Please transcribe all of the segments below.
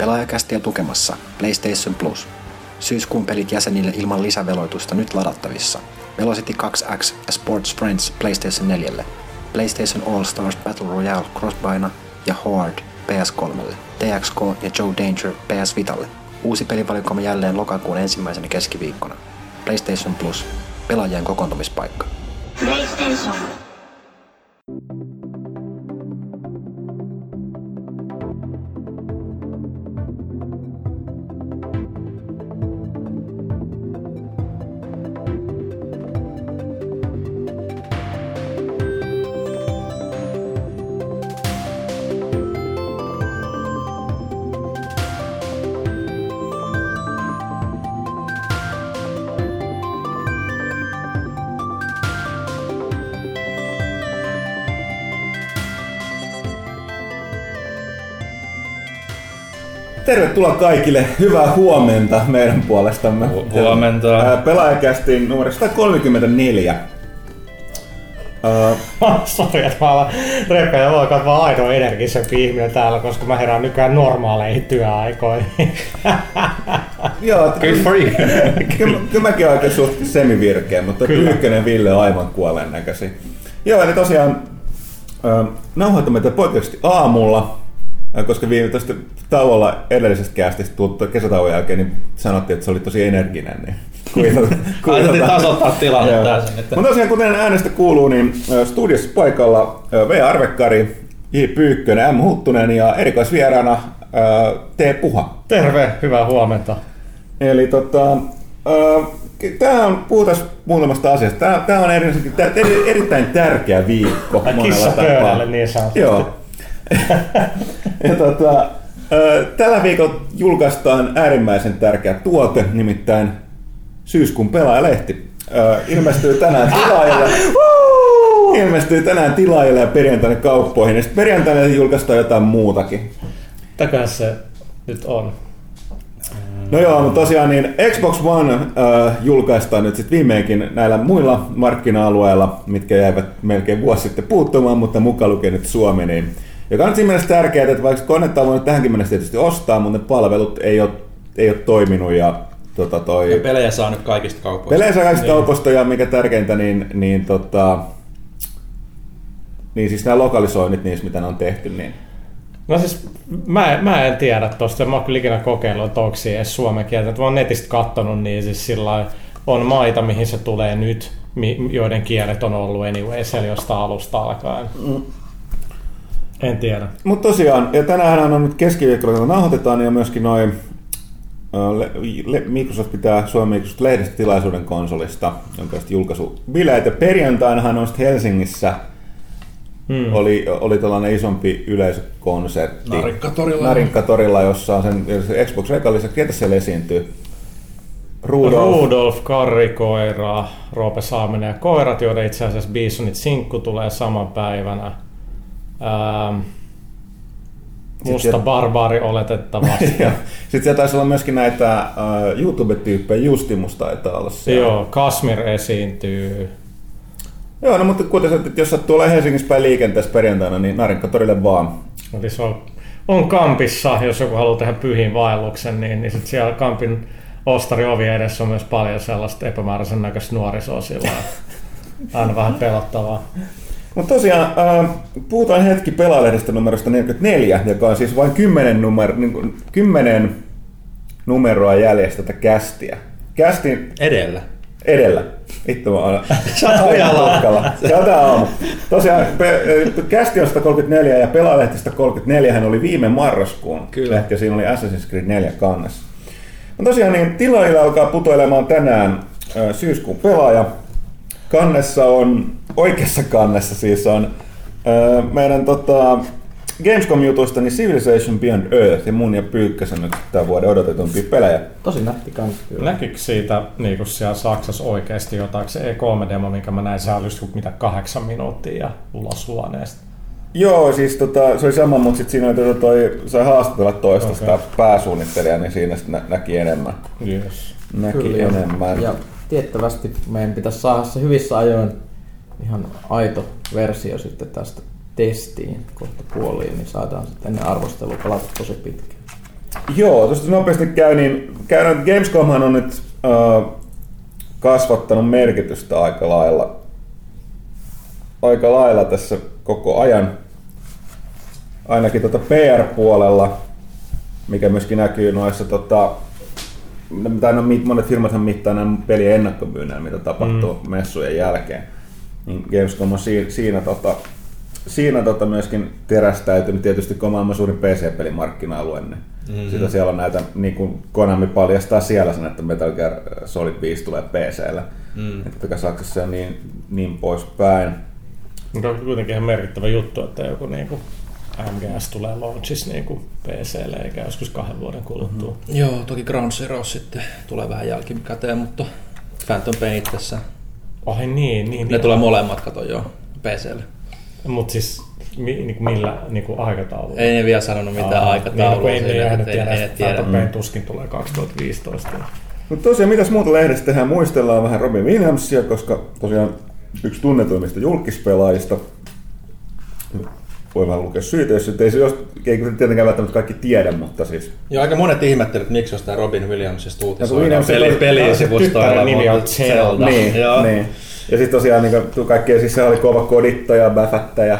Pelaajakästiä tukemassa PlayStation Plus. Syyskuun pelit jäsenille ilman lisäveloitusta nyt ladattavissa. Velocity 2X ja Sports Friends PlayStation 4, PlayStation All Stars Battle Royale Crossbina ja Horde PS3, TXK ja Joe Danger PS Vitalle. Uusi pelivalikoima jälleen lokakuun ensimmäisenä keskiviikkona. PlayStation Plus. Pelaajien kokoontumispaikka. PlayStation. Tervetuloa kaikille, hyvää huomenta meidän puolestamme. Hu- huomenta. Pelaajakästin numero 134. Ää, Sori, että mä alan repeä ja voin vaan ainoa energisempi ihminen täällä, koska mä herään nykyään normaaleihin työaikoihin. Joo, Good for you. kyllä, kyllä mäkin olen oikein suht semivirkeä, mutta Kyllä. Pyykkönen Ville on aivan kuolleen näköisiä. Joo, eli tosiaan ää, nauhoitamme tätä poikkeuksesti aamulla, koska viime tästä tauolla edellisestä kästistä tullut kesätauon jälkeen, niin sanottiin, että se oli tosi energinen. Niin Aitettiin tasoittaa tilanne täysin. Että... Mutta tosiaan, kuten äänestä kuuluu, niin studiossa paikalla V. Arvekkari, J. Pyykkönen, M. Huttunen ja erikoisvieraana T. Puha. Terve, hyvää huomenta. Eli tota, tämä on, puhutaan muutamasta asiasta. Tämä, tämä on eri, tää, eri, erittäin tärkeä viikko monella kissa tapaa. pöydälle niin sanotusti. Joo. ja tota, tällä viikolla julkaistaan äärimmäisen tärkeä tuote, nimittäin syyskuun pelaajalehti. Ilmestyy tänään tilaajille. ilmestyy tänään tilaajille ja perjantaina kauppoihin. Ja sitten perjantaina julkaistaan jotain muutakin. Mitäköhän se nyt on? No joo, mutta tosiaan niin Xbox One äh, julkaistaan nyt sitten viimeinkin näillä muilla markkina-alueilla, mitkä jäivät melkein vuosi sitten puuttumaan, mutta mukaan lukee nyt Suomi, niin, joka on siinä mielessä tärkeää, että vaikka konetta on voinut tähänkin mennessä tietysti ostaa, mutta ne palvelut ei ole, ei ole toiminut ja tota toi, Ja pelejä saa nyt kaikista kaupoista. pelejä saa kaikista kaupoista ja mikä tärkeintä, niin, niin, tota, niin siis nämä lokalisoinnit niissä, mitä ne on tehty, niin No siis mä, mä en tiedä tosta, mä oon kyllä ikinä kokeillut, että onko edes suomen kieltä. Mä oon netistä kattonut, niin siis sillä on maita, mihin se tulee nyt, joiden kielet on ollut anyway siellä jostain alusta alkaen. En tiedä. Mutta tosiaan, ja tänään on nyt keskiviikkona, kun nauhoitetaan, niin on myöskin noin le, le, Microsoft pitää Suomen Microsoft lehdistötilaisuuden konsolista, jonka sitten julkaisu bileet. Ja perjantainahan on sitten Helsingissä hmm. oli, oli tällainen isompi yleisökonsertti. Narinkkatorilla. Narinkkatorilla, jossa on sen se Xbox Rekan lisäksi, ketä siellä esiintyy? Rudolf. Rudolf, Karrikoira, Roope Saaminen ja koirat, joiden itse asiassa Bisonit sinkku tulee saman päivänä. Ähm, musta Sitten- barbaari oletettavasti. Sitten siellä taisi olla myöskin näitä uh, YouTube-tyyppejä, Justimus taitaa olla siellä. Joo, Kasmir esiintyy. Joo, no mutta kuten sanoit, että jos sattuu olla Helsingissä päin liikenteessä perjantaina, niin Narinkkatorille vaan. Eli se on, on Kampissa, jos joku haluaa tehdä pyhin vaelluksen, niin, niin sit siellä Kampin ostari ovi edessä on myös paljon sellaista epämääräisen näköistä nuorisoa sillä. Aina vähän pelottavaa. Mutta tosiaan, äh, puhutaan hetki pelaalehdestä numerosta 44, joka on siis vain 10, numero, niin kuin, 10 numeroa jäljessä tätä kästiä. Kästin Edellä. edellä. Vittu mä oon. on tää aamu. Tosiaan, pe- kästi on 134 ja pelaalehti 134 hän oli viime marraskuun Kyllä. lehti ja siinä oli Assassin's Creed 4 kannessa. No tosiaan niin tilaajilla alkaa putoilemaan tänään syyskuun pelaaja. Kannessa on, oikeassa kannessa siis on ö, meidän tota, Gamescom-jutuista niin Civilization Beyond Earth ja mun ja Pyykkäsen nyt tämän vuoden odotetumpia pelejä. Tosi nätti kans kyllä. Näkyykö siitä niin kuin siellä Saksassa oikeasti jotain? Se E3-demo, minkä mä näin, se oli just mitä kahdeksan minuuttia ja ulos huoneesta. Joo, siis tota, se oli sama, mutta sitten siinä oli tota toi, sai haastatella toista Okei. sitä pääsuunnittelijaa, niin siinä sitten nä- näki enemmän. Yes. Näki Kyllä, enemmän. Ja tiettävästi meidän pitäisi saada se hyvissä ajoin ihan aito versio sitten tästä testiin kohta puoliin, niin saadaan sitten ennen arvostelua pelata tosi pitkään. Joo, tuosta nopeasti käy, niin käydään, että Gamescomhan on nyt äh, kasvattanut merkitystä aika lailla, aika lailla tässä koko ajan. Ainakin tuota PR-puolella, mikä myöskin näkyy noissa tota, tai no, monet firmathan mittaa nämä pelien ennakkomyynnillä, mitä tapahtuu mm. messujen jälkeen. Niin Gamescom on siinä, siinä, tota, siinä tota myöskin terästäytynyt tietysti kun on maailman suurin PC-pelimarkkina-alue, niin mm-hmm. sitä siellä on näitä, niin kuin Konami paljastaa siellä sen, että Metal Gear Solid 5 tulee PClle. Mm. Että Saksassa ja niin, niin poispäin. Mutta on kuitenkin ihan merkittävä juttu, että joku niinku MGS tulee launchissa niinku PClle eikä joskus kahden vuoden kuluttua. Mm-hmm. Joo, toki Ground Zero sitten tulee vähän jälkikäteen, mutta Phantom Pain itsessä. Ai niin, niin. Ne tulee molemmat, kato joo, PClle. Mutta siis mi, niinku millä niinku aikataululla? Ei ne vielä sanonut mitään Aa, aikataulua. Niin, ei, ei, tiedä, ei, että tiedä. Phantom Pain tuskin tulee 2015. Mutta tosiaan, mitäs muuta lehdestä tehdään? Muistellaan vähän Robin Williamsia, koska tosiaan yksi tunnetuimmista julkispelaajista. Voi vähän lukea syitä, jos ei se jos, ei tietenkään välttämättä kaikki tiedä, mutta siis Joo, aika monet ihmettelivät, että miksi jostain Robin Williamsista uutisoidaan Williams- peli, pelisivustoilla. tyttären nimi on Zelda. Niin, Joo. niin. Ja sitten tosiaan niin kaikkea, siis se oli kova kodittaja, bäfättäjä.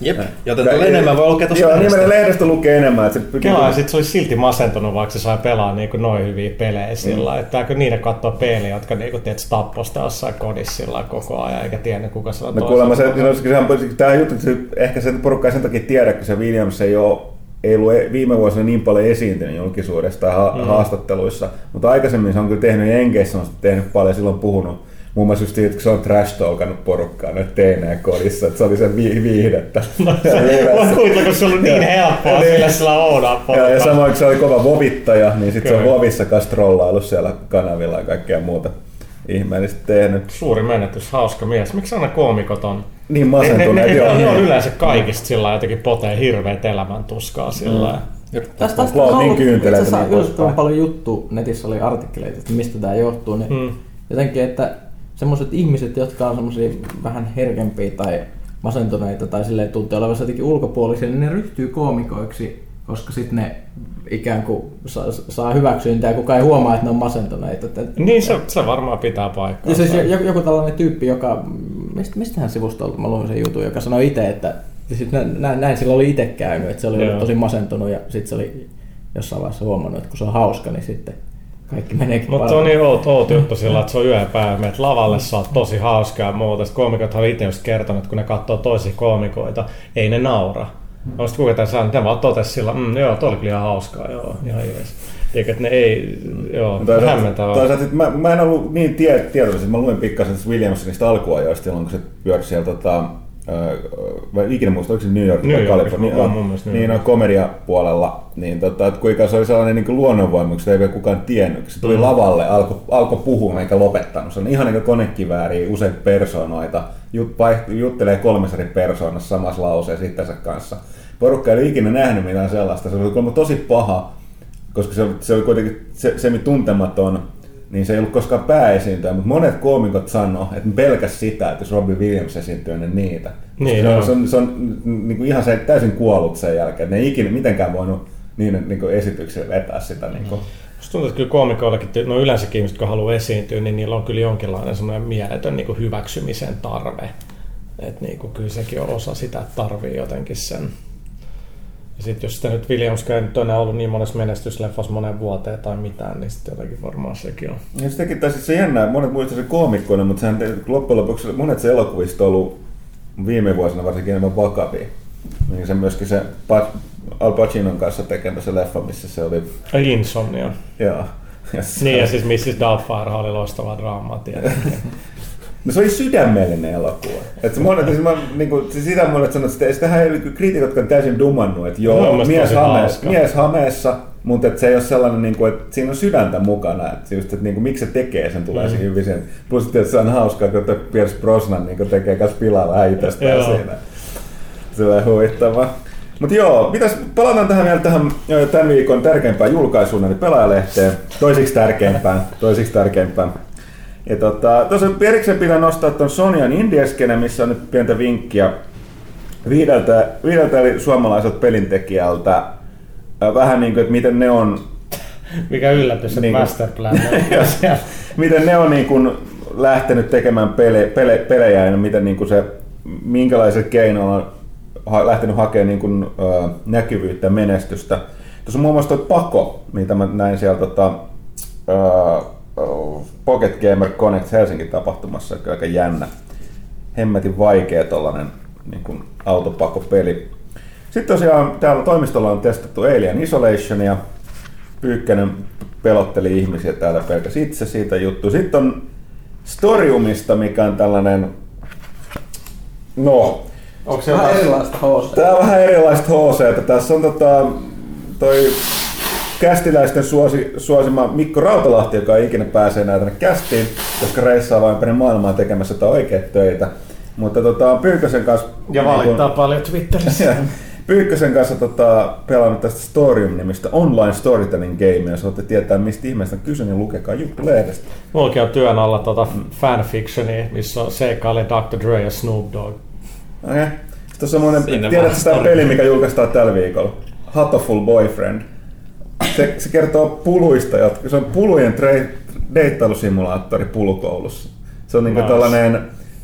Jep, joten tuolla enemmän voi lukea tuosta Joo, lehdestä. lehdestä lukee enemmän. Että se, Kela, ja sit se olisi silti masentunut, vaikka se sai pelaa niinku noin hyviä pelejä sillä. Mm. Että niiden katsoa peliä, jotka niinku teet tapposta jossain kodissa sillä koko ajan, eikä tiedä kuka se on No kuulemma se, no, sehän, tämä juttu, että se, ehkä sen porukka ei sen takia tiedä, kun se Williams ei ole ei ollut e- viime vuosina niin paljon esiintynyt julkisuudessa tai ha- mm. haastatteluissa, mutta aikaisemmin se on kyllä tehnyt Jenkeissä, on tehnyt paljon, silloin puhunut Muun muassa just siitä, että se on trash talkannut porukkaa nyt teineen kodissa, että se oli sen vi- viihdettä. No, Voi kuvitella, kun se on niin helppoa, Niin. sillä sillä oudaa Ja, porukkaa. ja samoin kun se oli kova vovittaja, niin sitten se on vovissa kanssa trollailu siellä kanavilla ja kaikkea muuta ihmeellistä tehnyt. Suuri menetys, hauska mies. Miksi aina koomikot on? Niin Ne, ne, masentuneet, ne, joo. ne, on yleensä kaikista sillä lailla jotenkin potee hirveät elämäntuskaa sillä lailla. Tästä, on niin ollut kyynteleitä itse asiassa niin paljon juttu netissä oli artikkeleita, että mistä tämä johtuu. Niin Mm. Jotenkin, että semmoiset ihmiset, jotka on semmoisia vähän herkempiä tai masentuneita tai silleen tuntuu olevansa jotenkin ulkopuolisia, niin ne ryhtyy koomikoiksi, koska sitten ne ikään kuin saa, saa hyväksyntää ja kukaan ei huomaa, että ne on masentuneita. Niin se, se varmaan pitää ja paikkaa. siis joku, joku tällainen tyyppi, joka, mistä, mistähän sivustolta mä luin sen jutun, joka sanoi itse, että sit nä- näin, näin sillä oli itse käynyt, että se oli Joo. tosi masentunut ja sitten se oli jossain vaiheessa huomannut, että kun se on hauska, niin sitten kaikki meneekin Mutta on niin outo, outo juttu sillä, että se on yhden päivän, menet lavalle, sä oot tosi hauskaa ja muuta. Sitten koomikot on itse just kertonut, että kun ne katsoo toisia koomikoita, ei ne naura. No sitten kuka tässä on, ne vaan totesi sillä, mm, joo, toi oli kyllä ihan hauskaa, joo, ihan jees. Eikä että ne ei, joo, hämmentävää. Toisaalta sit mä, mä, en ollut niin tie, tietoinen, että mä luin pikkasen Williamsonista alkuajoista silloin, kun se pyöri siellä tota, vai ikinä muista, oliko se New York New vai Kalifornia? on mun mielestä Niin, komediapuolella, niin tota, että kuinka se oli sellainen niin luonnonvoima, kun sitä ei vielä kukaan tiennyt. Se tuli Mm. lavalle, alkoi alko puhua eikä lopettanut. Se on ihan niin kuin konekivääriä, useita persoonoita, jut, vaiht- juttelee kolmessa eri persoonassa samassa lauseessa itsensä kanssa. Porukka ei ole ikinä nähnyt mitään sellaista. Se oli tosi paha, koska se, se oli kuitenkin se, se tuntematon, niin se ei ollut koskaan pääesiintyjä, mutta monet koomikot sanoo, että pelkäs sitä, että jos Robin Williams esiintyy ennen niitä. Niin, se, on, se on, se on niin kuin ihan se, täysin kuollut sen jälkeen, että ne ei ikinä mitenkään voinut niiden niin kuin esityksillä vetää sitä. Niin kuin. Musta tuntuu, että kyllä koomikoillakin, no yleensäkin ihmiset, jotka haluaa esiintyä, niin niillä on kyllä jonkinlainen semmoinen mieletön niin kuin hyväksymisen tarve. Että niin kuin, kyllä sekin on osa sitä, että tarvii jotenkin sen. Ja sitten jos sitä nyt Williams ei nyt ole ollut niin monessa menestysleffassa monen vuoteen tai mitään, niin sitten jotenkin varmaan sekin on. Ja sitäkin taisi se jännää, monet muistaa se koomikkoina, mutta sehän loppujen lopuksi monet se elokuvista on ollut viime vuosina varsinkin enemmän vakavia. Niin se myöskin se Al Pacinon kanssa tekemä se leffa, missä se oli, Insomnia. joo. Ja se, Niin ja siis Mrs. Doubtfire oli loistavaa draamaa tietenkin. No se oli sydämellinen elokuva. Et se monet, siis mä, niinku, siis sitä monet sanoo, että sitähän ei kriitikot, jotka on täysin dumannut, että No, joo, mielestä mies, tosi hame, hauska. mies hameessa, mutta et se ei ole sellainen, niinku, että siinä on sydäntä mukana. Että just, että niinku, miksi se tekee sen, tulee mm. siihen hyvin sen. Plus että se on hauskaa, että Pierce Brosnan niinku, tekee myös pilaa vähän itsestään siinä. Se on huvittavaa. Mutta joo, mitäs, palataan tähän vielä tähän tämän viikon tärkeimpään julkaisuun, eli pelaajalehteen. Toisiksi tärkeimpään, toisiksi tärkeimpään. Ja tota, tuossa erikseen pitää nostaa tuon Sonyan Indieskene, missä on nyt pientä vinkkiä viideltä, viideltä eli suomalaiselta pelintekijältä. Vähän niin kuin, että miten ne on Mikä yllätys, että Niin kuin- Masterplan miten ne on niin kuin lähtenyt tekemään pele, pele, pelejä ja miten niin kuin se, minkälaiset keinoilla on ha, lähtenyt hakemaan niin kuin, ö, näkyvyyttä ja menestystä. Tuossa on muun muassa tuo Pako, mitä mä näin siellä tota, ö, ö, Pocket Gamer Connect Helsingin tapahtumassa, joka on aika jännä. Hemmetin vaikea tollanen niin kuin autopakopeli. Sitten tosiaan täällä toimistolla on testattu Alien Isolationia. Pyykkänen pelotteli ihmisiä täällä pelkäs itse siitä juttu. Sitten on Storiumista, mikä on tällainen, no, Onko se Vähän erilaista HC. Tää on vähän erilaista HC, että tässä on tota, toi kästiläisten suosi, suosima Mikko Rautalahti, joka ei ikinä pääsee enää tänne kästiin, koska reissaa vain ympäri maailmaa tekemässä jotain oikeita töitä. Mutta tota, Pyykkösen kanssa... Ja valittaa paljon Twitterissä. Pyykkösen kanssa tota, pelannut tästä Storium-nimistä online storytelling gamea. Jos haluatte tietää, mistä ihmeestä on kyse, niin lukekaa juttu lehdestä. Mullakin on työn alla tota fanfictioni, missä on seikkailee Dr. Dre ja Snoop Dogg. Okei. Okay. Tuossa on Sinne tiedätkö story. peli, mikä julkaistaan tällä viikolla? Hatoful Boyfriend. Se, se kertoo puluista, jotka, se on pulujen tre, deittailusimulaattori pulukoulussa. Se on niinku Nice. tollanen,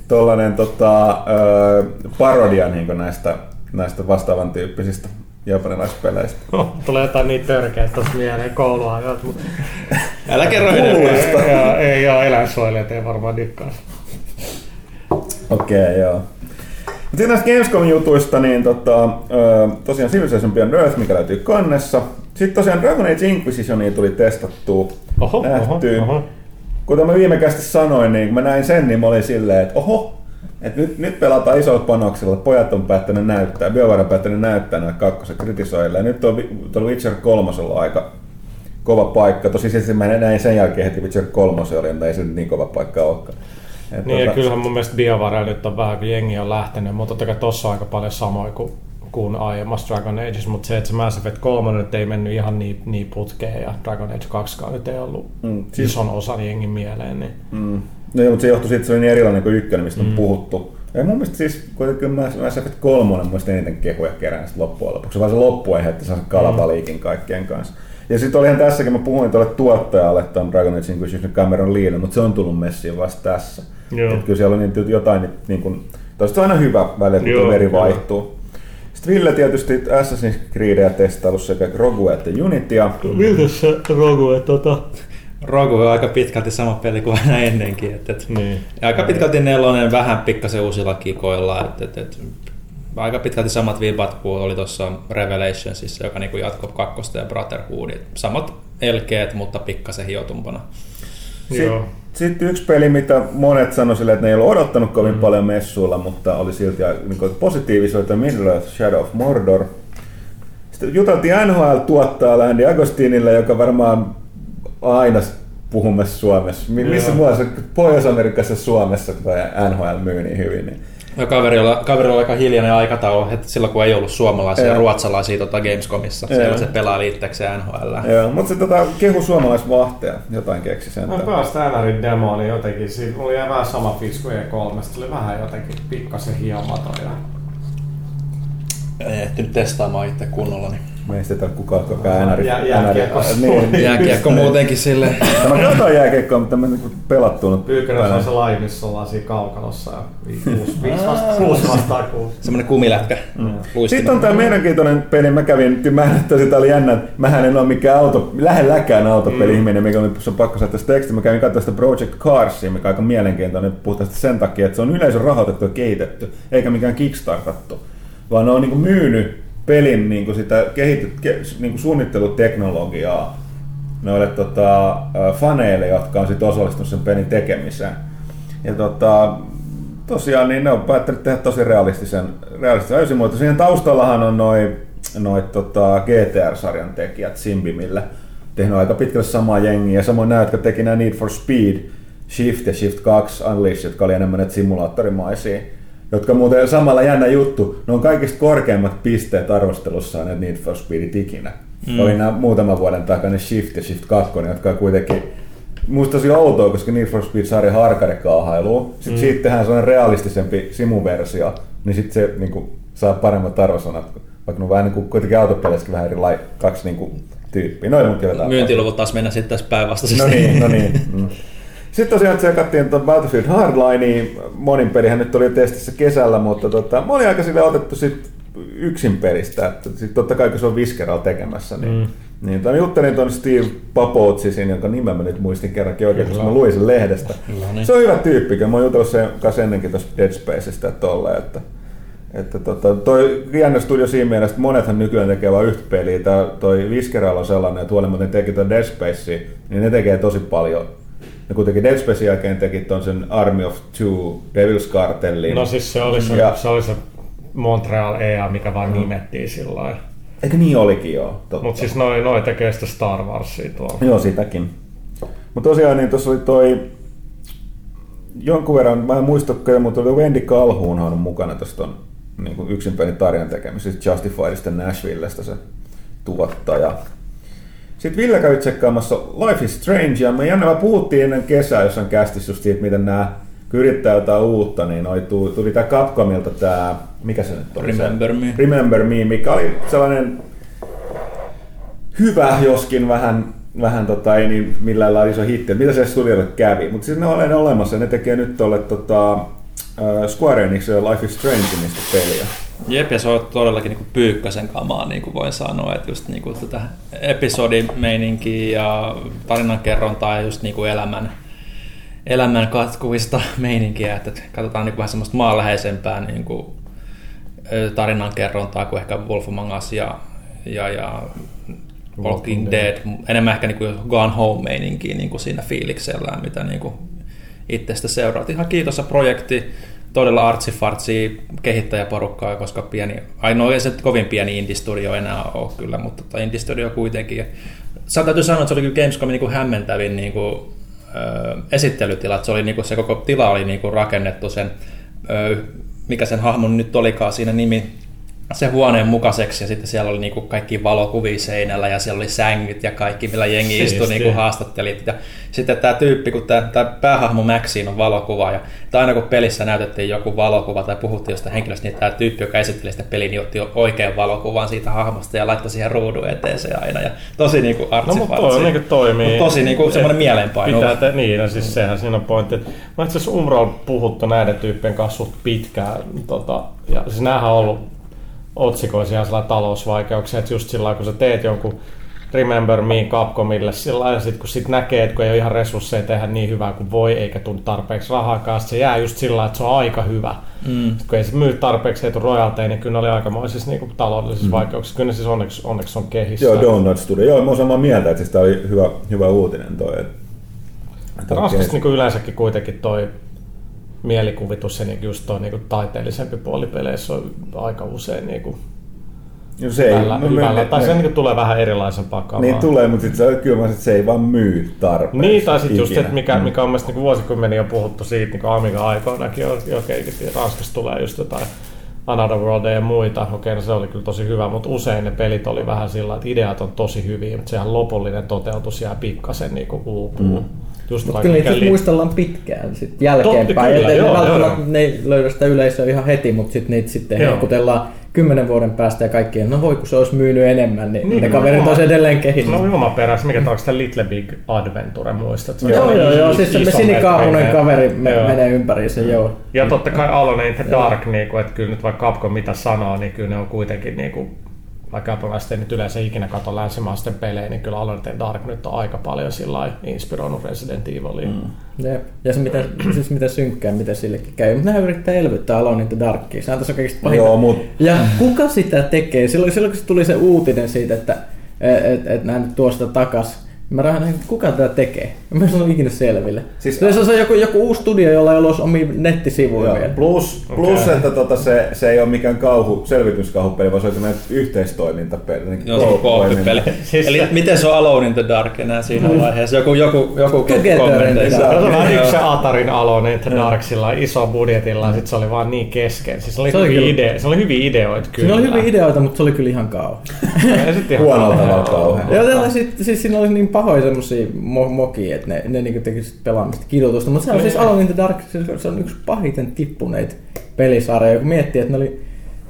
tollanen tota, ö, parodia niinku näistä, näistä vastaavan tyyppisistä japanilaispeleistä. Tulee jotain niin törkeä tuossa mieleen kouluajalta, mutta Älä kerro. Puluista. ja, ei ole eläinsuojelijat, ei varmaan dikkaa. Okei, okay, joo. Sitten näistä Gamescom-jutuista, niin tota, tosiaan Civilization Beyond Earth, mikä löytyy kannessa. Sitten tosiaan Dragon Age Inquisitionia tuli testattua, Oho, oho, nähtyä. oho. Kuten mä viime kästi sanoin, niin kun mä näin sen, niin mä olin silleen, että oho, että nyt, nyt pelataan isolla panoksella, pojat on päättänyt näyttää, BioWare on päättänyt näyttää näitä kakkosen kritisoille. Ja nyt on, tuolla Witcher 3 aika kova paikka. Tosi siis mä näin sen jälkeen heti Witcher 3 oli, mutta ei se nyt niin kova paikka olekaan. Et Niin ja tota- kyllähän mun mielestä BioWare nyt on vähän, kun jengi on lähtenyt, mutta totta kai tossa on aika paljon samoin kuin, kuin aiemmassa Dragon Ageissa, mutta se, että se Mass Effect 3 nyt ei mennyt ihan niin, niin putkeen ja Dragon Age 2 nyt ei ollut Mm, mm, siis- ison osan jengin mieleen, niin Mm. No joo, mutta se johtui siitä, että se oli niin erilainen kuin ykkönen, mistä on puhuttu. Ja mun mielestä siis kuitenkin Mass Effect 3 on mun eniten kehuja kerännyt loppujen lopuksi. Vaan se loppuaihe, että saa kalabaliikin kaikkien kanssa. Ja sitten olihan tässäkin, mä puhuin tuolle tuottajalle ton Dragon Age Inquisition Cameron Leelle, mutta se on tullut messiin vasta tässä. Joo. Et kyllä siellä on niin, jotain, niin, niin kuin, toista on aina hyvä välillä, kun Joo, veri kyllä. vaihtuu. Sitten Ville tietysti Assassin's Creedia testaillut sekä Rogue että Unitya. Miltä se Rogue, tota... Rogue on aika pitkälti sama peli kuin aina ennenkin. Et, et, Niin. ja aika pitkälti nelonen, vähän pikkasen uusilla kikoilla. Et, et, et, aika pitkälti samat vibat kuin oli tuossa Revelationsissa, joka niinku jatkoi kakkosta ja Brotherhoodit. Samat elkeet, mutta pikkasen hiotumpana. Joo. Sitten yksi peli, mitä monet sanoivat silleen, että ne ei ollut odottanut kovin mm. paljon messuilla, mutta oli silti niin että Middle Shadow of Mordor. Sitten juteltiin NHL tuottaa Andy Agostinille, joka varmaan aina puhumassa Suomessa. Mi- Missä muualla Pohjois-Amerikassa Suomessa toi NHL myy niin hyvin. Niin. Ja kaverilla, kaverilla oli aika hiljainen aikataulu, että silloin kun ei ollut suomalaisia ja ruotsalaisia tota Gamescomissa. Joo. Siellä se pelaa liitteekseen NHL. Joo, mutta se tota, kehu suomalaisvahteja, jotain keksi sen. Mä pääsin NRin demoon, niin jotenkin siinä mulla jäi vähän sama fiilis kuin E3, se oli vähän jotenkin pikkasen hiomaton ja Ei ehtinyt testaamaan itse kunnolla. Niin. Meistä ei tarvitse kukaan koko ajan NR. Jää- jääkiekko niin, Jääkiekko muutenkin sille. Mä katsoin jääkiekkoa, mutta mä niinku pelattu nyt. Pyykkönen on se laivi, missä ollaan siinä kaukalossa kuusi, viisi vasta, kuusi vastaan kuusi. Semmoinen kumilätkä. Mm. Sitten on tämä mielenkiintoinen peli, mä kävin, mä että sitä oli jännä, että mähän en ole mikään auto, lähelläkään autopeli-ihminen, mikä on, se on pakko saada tästä tekstiä. Mä kävin katsomaan sitä Project Carsia, mikä on aika mielenkiintoinen, puhutaan sitä sen takia, että se on yleisön rahoitettu ja kehitetty, eikä mikään kickstartattu, vaan ne on niinku myynyt pelin niinku sitä kehitet, ke, niinku suunnitteluteknologiaa noille tota, faneille, jotka on sit osallistunut sen pelin tekemiseen. Ja tota, tosiaan niin ne on päättänyt tehdä tosi realistisen, realistisen öisimuoto. Siinä taustallahan on noin noi, tota, GTR-sarjan tekijät Simbimillä tehnyt aika pitkälle samaa jengiä. Samoin nämä, jotka teki nämä Need for Speed, Shift ja Shift 2 Unleashed, jotka oli enemmän näitä simulaattorimaisia. Jotka muuten samalla jännä juttu, ne on kaikista korkeimmat pisteet arvostelussa on ne Need for Speedit ikinä. Mm. Oli nämä muutaman vuoden takana Shift ja Shift 2, jotka on kuitenkin Musta tosi outoa, koska Need for Speed-sarja harkarekaahailu. Sitten mm. siitä tehdään sellainen realistisempi simuversio, niin sitten se niin kuin, saa paremmat arvosanat vaikka ne on vähän niin kuin, kuitenkin autopelissäkin vähän eri lai, kaksi niin kuin, tyyppiä. Noin jotain. Myyntiluvut taas mennä sitten tässä päinvastaisesti. No niin, no niin. Mm. Sitten tosiaan tsekattiin tuon Battlefield Hardlinea, monin pelihän nyt oli testissä kesällä, mutta tota, mä olin aika sille otettu sit yksin pelistä, että sit totta kai kun se on Visceral tekemässä, niin, mm. niin tämän juttelin tuon Steve Papoutsisin, jonka nimen mä nyt muistin kerrankin oikein, koska mä luin sen lehdestä. Kyllä, niin. Se on hyvä tyyppi, kun mä oon jutellut sen kanssa ennenkin tuossa Dead Spaceista, että tolleen, että että tota, toi jännä studio siinä mielessä, että monethan nykyään tekee vain yhtä peliä. Tää, toi Visceral on sellainen, että huolimatta ne teki tuon Dead Space, niin ne tekee tosi paljon. Ne kuitenkin Dead Spacein jälkeen teki ton sen Army of Two Devil's Cartellin. No siis se oli se, Ja- se, oli se Montreal EA, mikä vaan nimettiin sillä lailla. Eikö niin olikin joo? Mutta siis noi, noi tekee sitä Star Warsia tuolla. Joo, sitäkin. Mutta tosiaan niin tuossa oli toi jonkun verran, mä en muista kyllä, mutta oli Wendy Calhounhan on mukana tuosta on niin kuin yksin pelin tarjan tekemisessä Justifiedista Nashvillestä se tuottaja. Sitten Ville kävi tsekkaamassa Life is Strange, ja me jännä, puhuttiin ennen kesää jossain kästissä just siitä, miten nämä kun yrittää jotain uutta, niin oli, tuli, tuli tämä Capcomilta tämä, mikä se nyt oli? Remember se? Me. Remember Me, mikä oli sellainen hyvä, joskin vähän, vähän tota, ei niin millään lailla iso hitti. Mitä se studiolle kävi? Mutta siis ne on olemassa. Ne tekee nyt tuolle tota, äh, Square Enix Life is Strange peliä. Jep, ja se on todellakin niin pyykkäsen kamaa, niin kuin voin sanoa, että just niin kuin tätä episodimeininkiä ja tarinankerrontaa ja just niin kuin elämän, elämän katkuvista meininkiä, että katsotaan niin vähän semmoista maanläheisempää niin kuin tarinankerrontaa kuin ehkä Wolf Among Us ja, ja, ja Walking Dead, enemmän ehkä niin kuin Gone Home-meininkiä niin kuin siinä fiiliksellään, mitä niin kuin itsestä seuraat. Ihan kiitossa projekti, todella artsifartsi kehittäjäporukkaa, koska pieni, ainoa ei se kovin pieni indie-studio enää ole kyllä, mutta tota indie-studio kuitenkin. Sä täytyy sanoa, että se oli kyllä Gamescomin niin kuin hämmentävin niin kuin, ö, esittelytila, se, oli, niin kuin, se koko tila oli niin kuin rakennettu sen, ö, mikä sen hahmon nyt olikaan siinä nimi, se huoneen mukaiseksi ja sitten siellä oli niinku kaikki valokuvia seinällä ja siellä oli sängyt ja kaikki, millä jengi istui niinku haastattelit. Ja sitten tämä tyyppi, kun tämä, päähahmo Maxiin on valokuva ja tai aina kun pelissä näytettiin joku valokuva tai puhuttiin jostain henkilöstä, niin tämä tyyppi, joka esitteli sitä peliä, niin otti oikean valokuvan siitä hahmosta ja laittoi siihen ruudun eteen se aina. Ja tosi niinku No mutta toi niinku toimii. Mut tosi niinku semmoinen mieleenpainuva. Pitää te, niin, no siis sehän siinä on pointti. Mä itse asiassa Umbralla puhuttu näiden tyyppien kanssa suht pitkään. Tota, ja siis näähän on ollut otsikoisia sellainen talousvaikeuksia, että just sillä kun sä teet jonkun Remember Me Capcomille sillä lailla, ja sit kun sit näkee, että kun ei ole ihan resursseja tehdä niin hyvää kuin voi, eikä tule tarpeeksi sit se jää just sillä että se on aika hyvä. Mm. Sit kun ei se myy tarpeeksi, ei tule royalteja, niin kyllä ne oli aikamoisissa niin taloudellisissa mm. vaikeuksissa. Kyllä ne siis onneksi, onneksi on kehissä. Joo, Donut Studio. Joo, mä oon samaa mieltä, että siis tää oli hyvä, hyvä uutinen toi. Et, et Ranskassa niin yleensäkin kuitenkin toi mielikuvitus ja niin just toi niin taiteellisempi puoli peleissä on aika usein niin kuin no se ei, hyvällä, no, hyvällä. me- tai se niin tulee vähän erilaisempaa kamaa. Niin tulee, mutta sitten se, kyllä mä sit se ei vaan myy tarpeeksi. Niin, tai sitten just, että mikä, mikä on mielestäni niin vuosikymmeniä on puhuttu siitä, niin kuin Amiga-aikoinakin on jo keikittiin, että Ranskassa tulee just jotain Another World ja muita. Okei, no se oli kyllä tosi hyvä, mutta usein ne pelit oli vähän sillä, että ideat on tosi hyviä, mutta sehän lopullinen toteutus jää pikkasen niin kuin uupuun. Mm. Just Mutta kyllä niitä mikä sit li- muistellaan pitkään sit jälkeenpäin. Totta, kyllä, joo, välttämättä joo, joo. ne ei löydä sitä yleisöä ihan heti, mutta sitten niitä sitten Joo. hehkutellaan kymmenen vuoden päästä ja kaikkien, no voi kun se olisi myynyt enemmän, niin, Niin, ne no, kaverit oma- olisi edelleen kehittynyt. No ilman perässä, mikä onko sitä Little Big Adventure, muistat? Joo, joo, joo, iso- siis se metrinen. kaveri me, Joo. menee ympäri se, joo. Ja totta kai Alone in the Dark, niin kuin, että kyllä nyt vaikka Capcom mitä sanoo, niin kyllä ne on kuitenkin niin kuin, ei nyt yleensä ikinä katso länsimaisten pelejä, niin kyllä Alone in Dark nyt on aika paljon sillä lailla inspiroinut Resident Evilia. Mm. Jep. Ja se mitä, siis mitä synkkää, mitä sillekin käy. Mutta nämä yrittää elvyttää Alone in the Darkia. Tässä on kaikista pahinta. Joo, mut Ja kuka sitä tekee? Silloin, silloin kun se tuli se uutinen siitä, että et, et nämä nyt tuosta takas, mä rahan, että kuka tätä tekee? Mä en saanut ikinä selville. Siis- se on se joku, joku uusi studio, jolla ei ollut omia nettisivuja Joo, vielä. plus, plus Okei. että tota, se, se ei ole mikään kauhu, selvityskauhupeli, vaan se on semmoinen yhteistoimintapeli. niin Joo, se on kooppipeli. Siis Eli se- miten se on Alone in the Dark enää siinä vaiheessa? Joku, joku, joku kommenteissa. the Se on vähän yksi se Atarin Alone in the Dark sillä iso budjetilla, ja sit se oli vaan niin kesken. Siis se oli, Se oli hyviä, kyllä- idea, se oli hyviä ideoita kyllä. Siinä oli hyviä ideoita, mutta se oli kyllä ihan kauhean. Ihan Huonolla kauhean. tavalla kauhean. Joo, siis siinä oli niin pahoja semmosia mo- mokia, että ne, ne niinku teki sit pelaamista kidutusta. Mutta se on siis Alone in the Dark, se, se on yksi pahiten tippuneita pelisarjoja. Kun miettii, että ne oli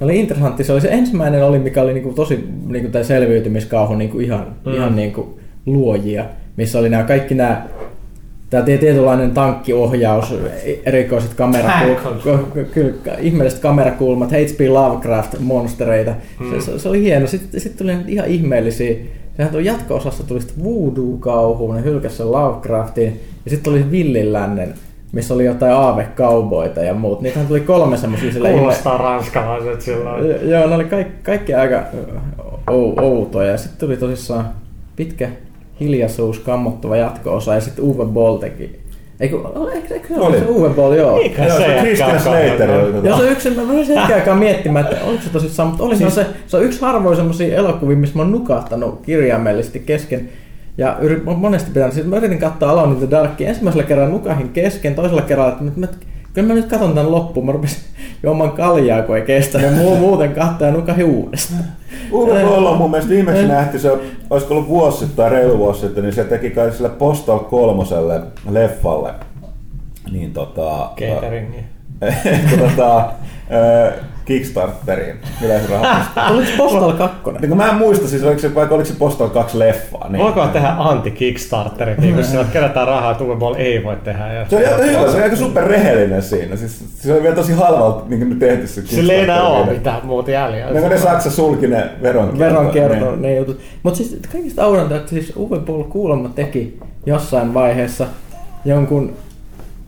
oli interessantti. Se oli se ensimmäinen oli, mikä oli niinku tosi niinku tämä selviytymiskauhu niinku ihan, mm. ihan niinku luojia, missä oli nämä kaikki nämä Tämä tietynlainen tankkiohjaus, erikoiset kamerakulmat, kyllä, ihmeelliset kamerakulmat, H.P. Lovecraft-monstereita. Mm. Se, se, oli hieno. Sitten, sitten tuli ihan ihmeellisiä. Sehän tuli jatko-osassa tuli voodoo-kauhuun, ne hylkäsi sen Lovecraftin. Ja sitten tuli Villilännen, missä oli jotain aavekauboita ja muut. Niitähän tuli kolme semmoisia sillä Kuulostaa ihme... ranskalaiset silloin. Joo, ne oli kaikki, kaikki aika outoja. Sitten tuli tosissaan pitkä hiljaisuus, kammottava jatko-osa ja sitten Uwe Boll teki Eikö, eikö, eikö se oli se Uwe Boll, joo. Eikä joo, se, Christian Slater oli tota. Joo, se yksi, mä voisin hetken aikaa miettimään, että oliko se tosissaan, mutta oli siis... se, se on yksi harvoin semmoisia elokuvia, missä mä oon nukahtanut kirjaimellisesti kesken. Ja yrit, monesti pitää, siis mä yritin katsoa Alone in the Darkia. Ensimmäisellä kerralla nukahin kesken, toisella kerralla, että mä, mä, kyllä mä nyt katson tämän loppuun. Mä rupesin juomaan kaljaa, kun ei kestänyt. Muu, muuten katsoa ja nukahin uudestaan. Uwe Boll on mun mielestä viimeksi nähty, se olisiko ollut vuosi sitten tai reilu vuosi sitten, niin se teki kai sille Postal kolmoselle leffalle. Niin tota... Cateringi. tota, Kickstarteriin yleisrahoitusta. Oliko Postal 2? Niin mä en muista, siis oliko se, vaikka oliko se Postal 2 leffaa. Niin. Voiko tehdä anti-Kickstarterit, niin kun sillä kerätään rahaa, että Ball ei voi tehdä. Ja se on ihan hyvä, se on aika super rehellinen siinä. Siis, se on vielä tosi halvalta niin tehty se Sillä ei enää ole mitään muuta jäljellä. Ne, ne Saksa sulki ne veronkierto. Veronkierto, niin. ne jutut. Mutta siis kaikista audonta, että siis Uwe Boll kuulemma teki jossain vaiheessa jonkun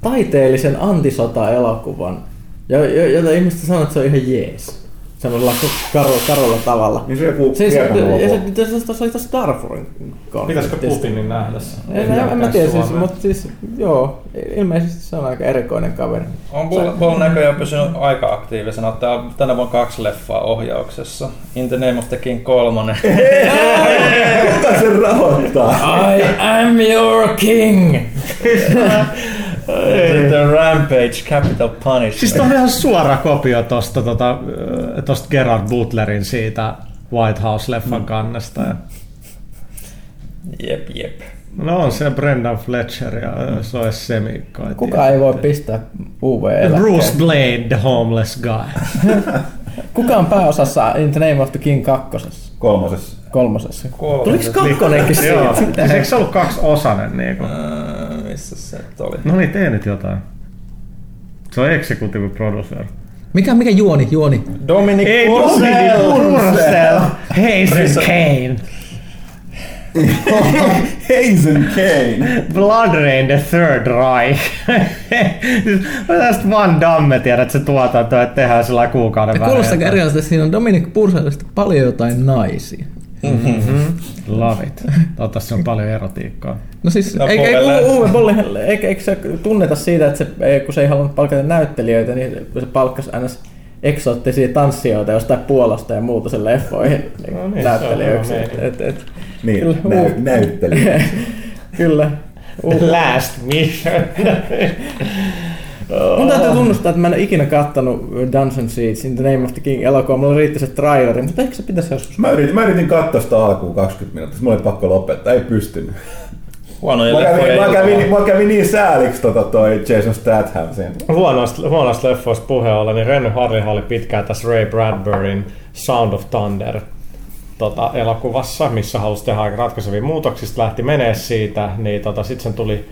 taiteellisen antisota-elokuvan, jota ihmiset sanoo, että se on ihan jees. Sellaisella karu, karulla tavalla. Niin se joku siis, ja se, se, se, se oli tässä Darfurin Pitäisikö Putinin nähdä se? En, en, en mä tiedä, siis, mutta siis joo, ilmeisesti se on aika erikoinen kaveri. On Bull näköjään pysynyt aika aktiivisena. Tää on tänä vuonna kaksi leffaa ohjauksessa. In the Name of the King kolmonen. Kuka se rahoittaa? I am your king! The Rampage, Capital Punishment. Siis on ihan suora kopio tosta, tota, tosta Gerard Butlerin siitä White House-leffan mm. kannesta. Jep, jep. No on se Brendan Fletcher ja se on Semi. Kuka ei voi pistää uv Bruce Blade, the homeless guy. Kuka on pääosassa In the Name of the King kakkosessa? Kolmosessa. Kolmosessa. Kolmosessa. Tuliko kakkonenkin siitä? Eikö se ollut kaksi osanen? Niin kuin? Missä se oli? No niin, tee nyt jotain. Se on executive producer. Mikä, mikä juoni? Juoni. Dominic Ei, Purcell. Dominic Purcell. Hazen Kane. Hazen Kane. Blood Rain the Third Reich. Tästä Van Damme tiedät, että se tuotanto, että tehdään sillä kuukauden välein. Kuulostaa erilaisesti, että siinä on Dominic Purcellista paljon jotain naisia. Mm-hmm. Love it. Toivottavasti on paljon erotiikkaa. No siis, no, eikä, eikä Uwe Bolli, eikä, eikä se tunneta siitä, että se, kun se ei halunnut palkata näyttelijöitä, niin se palkkasi aina eksoottisia tanssijoita jostain Puolasta ja muuta sen leffoihin no niin, näyttelijöiksi. Et, et, et, niin, kyllä, nä- näyttelijä. kyllä. Last mission. Mun täytyy tunnustaa, että mä en ole ikinä kattonut Dungeon Seeds in the Name of the King elokuva. Mulla riitti se traileri, mutta ehkä se pitäisi joskus. Mä yritin, mä yritin katsoa sitä alkuun 20 minuuttia, mulla oli pakko lopettaa, ei pystynyt. Huonoja mä kävin, mä, kävin, mä kävin niin sääliksi tota toi Jason Statham sen. Huonoista, huonoista leffoista puheen ollen, niin Renny Harlin oli pitkään tässä Ray Bradburyn Sound of Thunder tota, elokuvassa, missä halusi tehdä aika ratkaisevia muutoksista, lähti menee siitä, niin tota, sitten sen tuli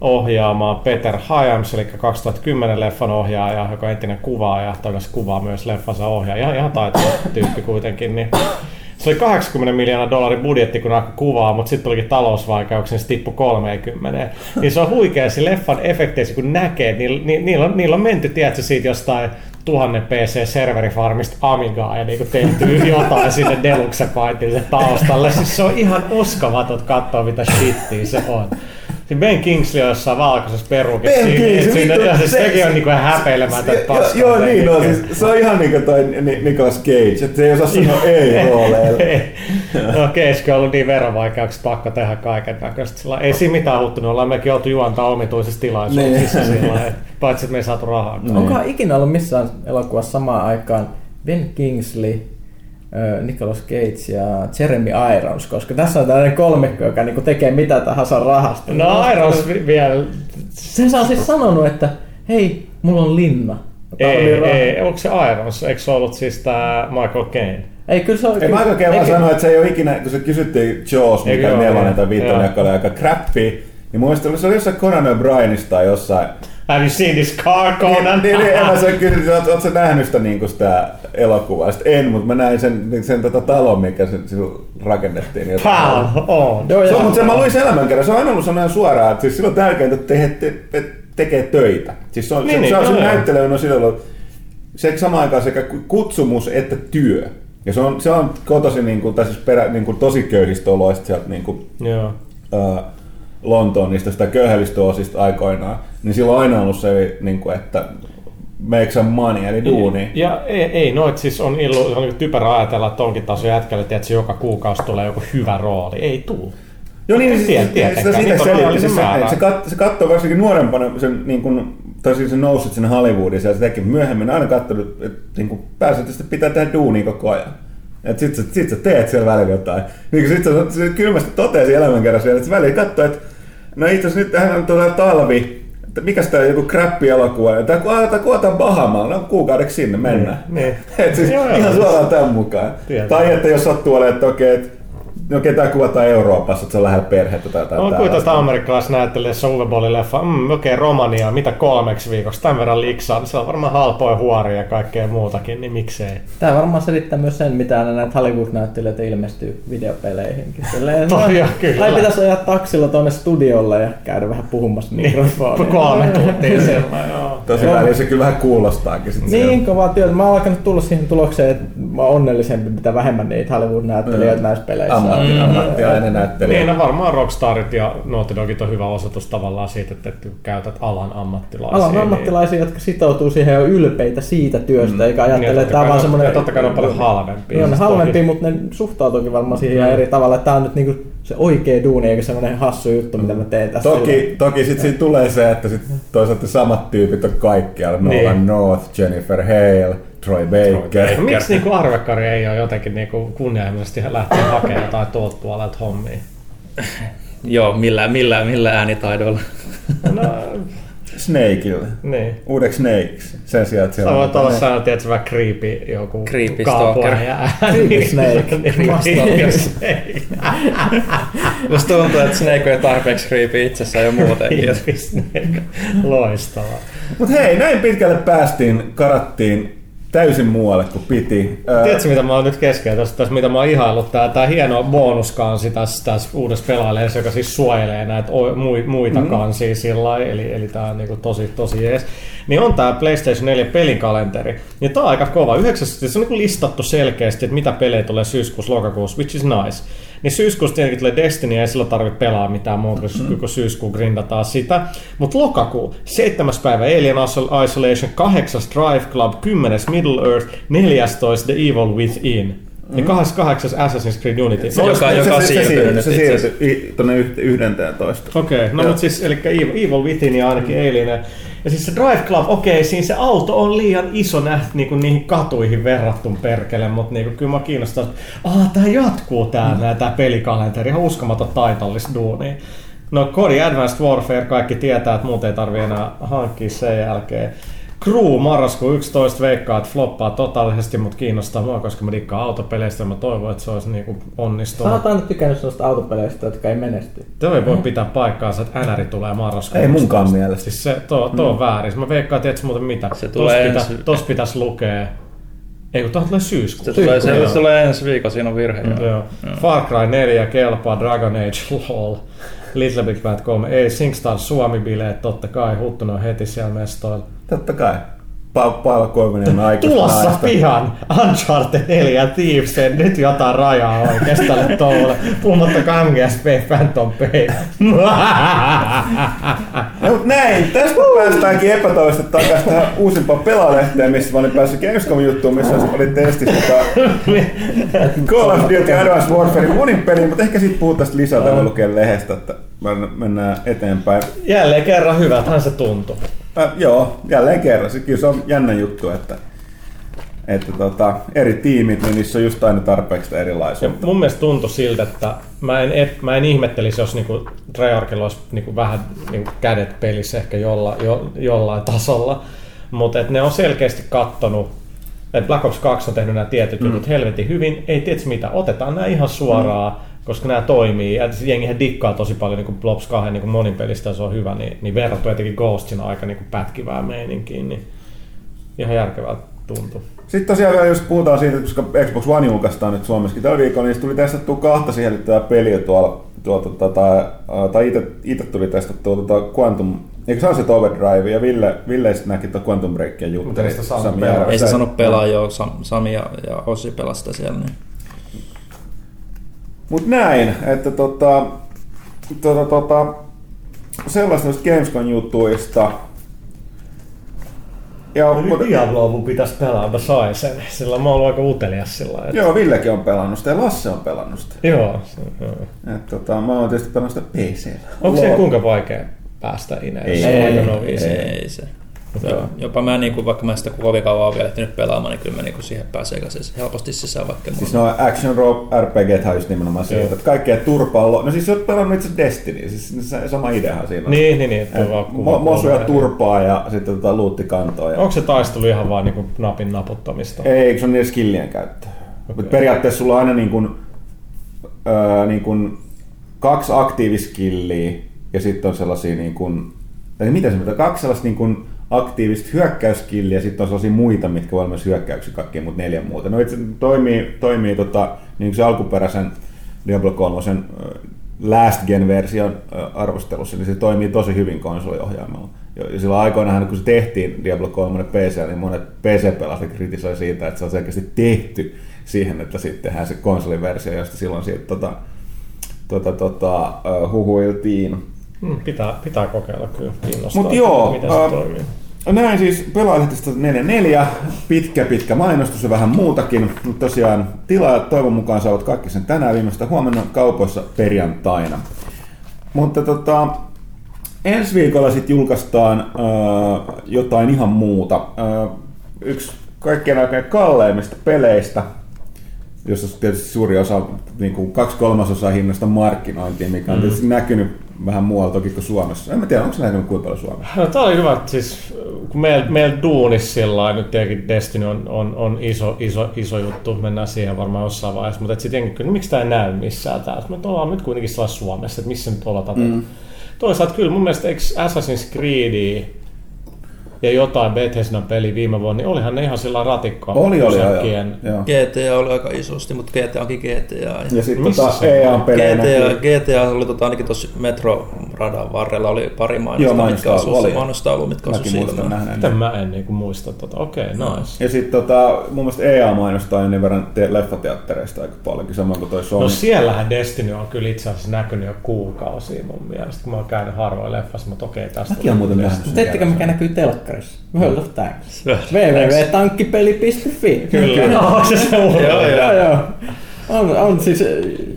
ohjaamaan Peter Hyams, eli 2010 leffan ohjaaja, joka on entinen kuvaaja, tai myös kuvaa myös leffansa ohjaaja, ihan, ihan taitava tyyppi kuitenkin, niin se oli 80 miljoonaa dollarin budjetti, kun alkoi kuvaa, mutta sitten tulikin talousvaikeuksia, niin se tippui 30. Niin se on huikea se leffan efekteissä, kun näkee, niillä, niillä, on, niillä on menty, tiedätkö, siitä jostain tuhannen PC-serverifarmista Amigaa ja niinku tehty jotain sinne Deluxe Paintille taustalle. Siis se on ihan uskomaton katsoa, mitä shittiä se on. Siinä Ben Kingsley on jossain valkoisessa perukissa. Ben Kingsley, siinä, vittu, se, se, sekin on niinku häpeilemätön paska. Joo, niin no, siis, se on ihan niinku toi Nicolas Cage, että se ei osaa sanoa ei rooleilla. no okei, okay, on ollut niin verovaikeaksi pakko tehdä kaiken näköistä. Sillä ei siinä mitään huttunut, ollaan mekin oltu juontaa omituisissa tilaisuuksissa niin. sillä paitsi että me ei saatu rahaa. Niin. Onkohan ikinä ollut missään elokuvassa samaan aikaan Ben Kingsley, Nicolas Cage ja Jeremy Irons, koska tässä on tällainen kolmikko, joka niinku tekee mitä tahansa rahasta. No Irons vielä. Se on siis sanonut, että hei, mulla on linna. Ei, Talviraa. ei, onko se Irons? Eikö se ollut siis tämä Michael Caine? Ei, kyllä se on... Ei Michael Caine vaan ei, sanoi, että se ei ole ikinä, kun se kysyttiin Jaws, mikä nelonen tai viitonen, joka oli aika crappi, niin muistelin, se oli jossain Conan O'Brienista tai jossain. Have you seen this car, Conan? Niin, niin, en mä sen kysyin, että ootko sä nähnyt sitä, niin sitä elokuvaa? Sitten en, mutta mä näin sen, sen tota talon, mikä sen, silloin rakennettiin. Jotain. Pal on. Joo, Se on, mutta se mä luin sen elämänkerran, se on aina ollut sellainen suoraan, että siis silloin tärkeintä, että te, te, te, tekee töitä. Siis se on, Niin, se, niin, se, on joo, se joo. näyttely on silloin ollut se samaan aikaan sekä kutsumus että työ. Ja se on, se on kotoisin niin kuin, siis perä, niin kuin tosi köyhistä oloista sieltä niin kuin, Joo. ää, Lontoon niistä sitä köyhälistöosista aikoinaan, niin silloin on aina ollut se, niin kuin, että make some money, eli duuni. Ja ei, ei noit siis on, illu, on niin typerä ajatella, että onkin taas jätkällä, että joka kuukausi tulee joku hyvä rooli. Ei tuu. Joo niin, siis, sitä siitä selitti. se, se, kat, se katsoo varsinkin nuorempana, sen, niin kuin, tai siis se nousit sinne Hollywoodiin ja se teki myöhemmin aina katsonut, että niin kuin pääsääntöisesti pitää tehdä duunia koko ajan. Että sit, sä- sit sä teet siellä välillä jotain. Niin kuin sit sä, se kylmästi totesi elämänkerran siellä, että sä välillä katsoo, että no itse asiassa nyt tähän on tulee talvi, että mikäs tää joku crappi elokuva, ja tää kuvataan kuvataan Bahamalla, no kuukaudeksi sinne mennään. Niin. Et siis Joo, ihan suoraan tämän mukaan. Tiedän. Tai että jos sattuu olemaan, että okei, että no ketään kuvataan Euroopassa, että se on lähellä perhettä tai jotain On kuin tällaista. tätä amerikkalaisnäyttelijässä Uwe Bollin leffa, mm, okei, okay, Romania, mitä kolmeksi viikoksi, tämän verran liksaa, se on varmaan halpoja huoria ja kaikkea muutakin, niin miksei. Tämä varmaan selittää myös sen, mitä aina näitä Hollywood-näyttelijöitä ilmestyy videopeleihinkin. Silleen, Toi on kyllä. Tai pitäisi ajaa taksilla tuonne studiolle ja käydä vähän puhumassa mikrofonia. Kolme tuntia siellä, joo. Tosi välillä se kyllä vähän kuulostaakin sit Niin kovaa työtä. Mä oon alkanut tulla siihen tulokseen, että mä oon onnellisempi, mitä vähemmän niitä Hollywood-näyttelijöitä näissä peleissä. Ammattilainen näyttelijä. Niin, no varmaan Rockstarit ja Naughty Dogit on hyvä osoitus tavallaan siitä, että että käytät alan ammattilaisia. Alan niin- ammattilaisia, jotka sitoutuu siihen ja on ylpeitä siitä työstä, eikä Niin, ajattele, ja että tämä on vaan semmoinen... ja totta kai ne on paljon halvempia. Niin on ne Siis halvempia, toki- mutta ne suhtautuukin varmaan siihen ihan eri tavalla, että tämä on nyt niinku se oikea duuni, eikä semmoinen hassu juttu, mitä mä teen tässä. Toki, toki sitten siinä tulee se, että sit toisaalta samat tyypit on kaikkialla. Niin. Nolan North, Jennifer Hale, Troy Baker. No, Miksi niinku arvekkari ei ole jotenkin niinku kunnianhimoisesti lähteä hakemaan jotain tuolta puolelta hommia? Joo, millään, millään, millään äänitaidoilla. No, Snakeille. niin. Uudeksi Snakes. Sen sijaan, että Sä siellä voit on... olla sellainen, tiedätkö, vähän creepy joku Creepy stalker. ja Creepy snake. Creepy snake. Musta tuntuu, että Snake on tarpeeksi creepy itsessään jo muutenkin. Creepy snake. Loistavaa. Mut hei, näin pitkälle päästiin, karattiin täysin muualle kuin piti. Tiedätkö mitä mä oon nyt kesken tässä, tässä mitä mä oon ihaillut? Tää, tää hieno bonuskansi tässä, tässä uudessa pelaajassa, joka siis suojelee näitä muita mm. kansia sillä lailla, eli, eli tää on niinku tosi, tosi jees. Niin on tää PlayStation 4 pelikalenteri. Ja tää on aika kova. Yhdeksästi se on niinku listattu selkeästi, että mitä pelejä tulee syyskuussa, lokakuussa, which is nice. Niin syyskuussa tietenkin tulee Destiny ja ei silloin tarvitse pelaa mitään muuta, kun mm. syyskuun grindataan sitä. Mutta lokakuu, 7. päivä Alien Isolation, 8. Drive Club, 10. Middle Earth, 14. The Evil Within. Ja 28. Assassin's Creed Unity. Se No, joka- joka on siirtynyt nyt Se siirtyi tuonne yhdenteen toista. Okei, okay, no mutta siis, eli Evil, Evil Within ja ainakin Alien. Ja siis se Drive Club, okei, okay, siinä se auto on liian iso nähty niinku niihin katuihin verrattun perkele, mutta niinku, kyllä mä kiinnostaa, että aah, tää jatkuu tää, mm. tää pelikalenteri, ihan uskomaton taitollista duunia. No Kodi Advanced Warfare, kaikki tietää, että muuten ei tarvi enää hankkia sen jälkeen. Crew marraskuu 11 veikkaa, että floppaa totaalisesti, mutta kiinnostaa mua, koska mä dikkaan autopeleistä ja mä toivon, että se olisi niinku onnistunut. Sanotaan nyt tykännyt sellaista autopeleistä, jotka ei menesty. Tuo ei voi pitää paikkaansa, että NR tulee marraskuussa. Ei munkaan mielestä. Siis se, tuo, tuo on väärin. Mä veikkaan, tiedätkö muuten mitä? Se tulee tos, ensi- pitä, tos pitäisi lukea. Ei kun tuohon tulee syyskuussa. Se tulee, se, se tulee ensi viikolla, siinä on virhe. joo. Joo. Far Cry 4 kelpaa, Dragon Age, lol. Little Big Planet 3, ei SingStar Suomi-bileet, totta kai, Huttunen on heti siellä mestoilla. Totta kai. Pa- Paavo aikuista Tulossa naista. pihan Uncharted 4 Thieves, nyt jotain rajaa oikeasti tälle touolle. Puhumattakaan MGSP Phantom Pain. No, mut näin, tästä päästäänkin epätoivoisesti takaisin tähän uusimpaan pelaalehteen, missä mä olin päässyt Gamescom juttuun, missä oli testissä tota Call of Duty Advanced Warfare monin peliin, mutta ehkä siitä puhutaan lisää, tämä lukee lehdestä, että mennään- mennään eteenpäin. Jälleen kerran hyvältähän se tuntuu. Äh, joo, jälleen kerran. Se, kyllä se on jännä juttu, että, että tota, eri tiimit, niin niissä on just aina tarpeeksi sitä Ja mun mielestä tuntui siltä, että mä en, ep- mä en ihmettelisi, jos niinku Treyarchilla olisi niinku vähän niinku kädet pelissä ehkä jolla, jo, jollain tasolla. mutta ne on selkeästi kattonut, että Black Ops 2 on tehnyt nämä tietyt mm. jutut helvetin hyvin, ei tietysti mitä, otetaan nämä ihan suoraan, mm. Koska nämä toimii, ja jengihän dikkaa tosi paljon niin kuin Blobs 2 niin kuin monin pelistä, se on hyvä, niin, niin verrattu etenkin Ghostin aika niin kuin pätkivää meininkiin, niin ihan järkevältä tuntuu. Sitten tosiaan vielä, jos puhutaan siitä, koska Xbox One julkaistaan nyt Suomessakin tällä viikolla, niin tuli testattua kahta sisällyttävää peliä tuolla, tuolta, tota, tai itse tuli testattua tuota Quantum Eikö Sunset Overdrive ja Ville, Ville sitten näki tuon Quantum Breakia juttu. Ei sitä Sami Ei sitä sano pelaa jo, Sami ja, ja Ossi pelasta siellä. Niin. Mut näin, että tota, tota, tota, sellaista Gamescom jutuista. Ja, no mutta... Diabloa mun pitäisi pelaa, mä sain sen. Sillä mä oon aika utelias sillä että... Joo, Villekin on pelannut sitä ja Lasse on pelannut sitä. Joo. joo. Et, tota, mä oon tietysti pelannut sitä PC. Onko se kuinka vaikea? päästä Ineen. Ei, ei, ei, ei se. Joo. Jopa mä, niin kuin, vaikka mä sitä kovin kauan vielä ehtinyt pelaamaan, niin kyllä mä niin kuin siihen pääsee helposti sisään vaikka. Siis no Action RPG on just nimenomaan se, että kaikkea turpaa No siis sä oot pelannut itse Destiny, siis sama ideahan siinä on. Niin, niin, niin. Mo- mosuja turpaa ja sitten tota luuttikantoa. Ja... Onko se taistelu ihan vaan niin kuin napin naputtamista? Ei, eikö se on niiden skillien käyttö. Okay. Mutta periaatteessa sulla on aina niin kuin, öö, niin kuin kaksi aktiiviskilliä ja sitten on sellaisia niin kuin, tai mitä se, kaksi sellaista niin kuin aktiivista hyökkäyskilliä ja sitten on sellaisia muita, mitkä voi olla myös hyökkäyksiä kaikkia, mutta neljä muuta. No itse toimii, toimii tota, niin kuin se alkuperäisen Diablo 3 Last Gen-version arvostelussa, niin se toimii tosi hyvin konsoliohjaimella. Ja silloin aikoinaan, kun se tehtiin Diablo 3 PC, niin monet PC-pelastajat kritisoi siitä, että se on selkeästi tehty siihen, että sitten tehdään se konsoliversio, josta silloin siitä tota, tota, tota, huhuiltiin. Hmm, pitää, pitää kokeilla kyllä, Mutta joo, miten se äh, toimii. Näin siis pelaajahdista 44, pitkä pitkä mainostus ja vähän muutakin, mutta tosiaan tilaajat toivon mukaan saavat kaikki sen tänään viimeistä huomenna kaupoissa perjantaina. Mutta tota, ensi viikolla sitten julkaistaan äh, jotain ihan muuta. Äh, yksi kaikkien aikojen kalleimmista peleistä, jossa tietysti suuri osa, niin kuin kaksi kolmasosaa hinnasta markkinointia, mikä on mm. tietysti näkynyt vähän muualla toki kuin Suomessa. En mä tiedä, onko se näkynyt kuinka paljon Suomessa? No, tämä oli hyvä, siis kun meillä, meillä duunissa sillä nyt tietenkin Destiny on, on, on iso, iso, iso, juttu, mennään siihen varmaan jossain vaiheessa, mutta sitten jengi no, miksi tämä ei näy missään täällä? Me ollaan nyt kuitenkin Suomessa, että missä nyt ollaan mm. Toisaalta kyllä mun mielestä eikö Assassin's Creed ja jotain Bethesdan peli viime vuonna, niin olihan ne ihan sillä ratikkoa. Oli, oli, joo, joo. GTA oli aika isosti, mutta GTA onkin GTA. Ja, ja sitten tota EA pelejä GTA, GTA oli tota, ainakin tuossa Metro-radan varrella oli pari mainosta, joo, mitkä asui, mainostaulu, mitkä asui silmään. Mä en niin muista tota. Okei, okay, nice. Ja sitten tota, mun mielestä EA mainostaa ennen verran te- leffateattereista aika paljonkin, samoin kuin toi Sony. No siellähän Destiny on kyllä itse asiassa näkynyt jo kuukausia mun mielestä, kun mä oon käynyt harvoin leffassa, mutta okei, tästä Mäkin on muuten nähnyt Teettekö mikä näkyy telkkarissa? Telkkarissa. World of Tanks. www.tankkipeli.fi. Kyllä. Joo, se se on. joo, joo. joo. On, on siis,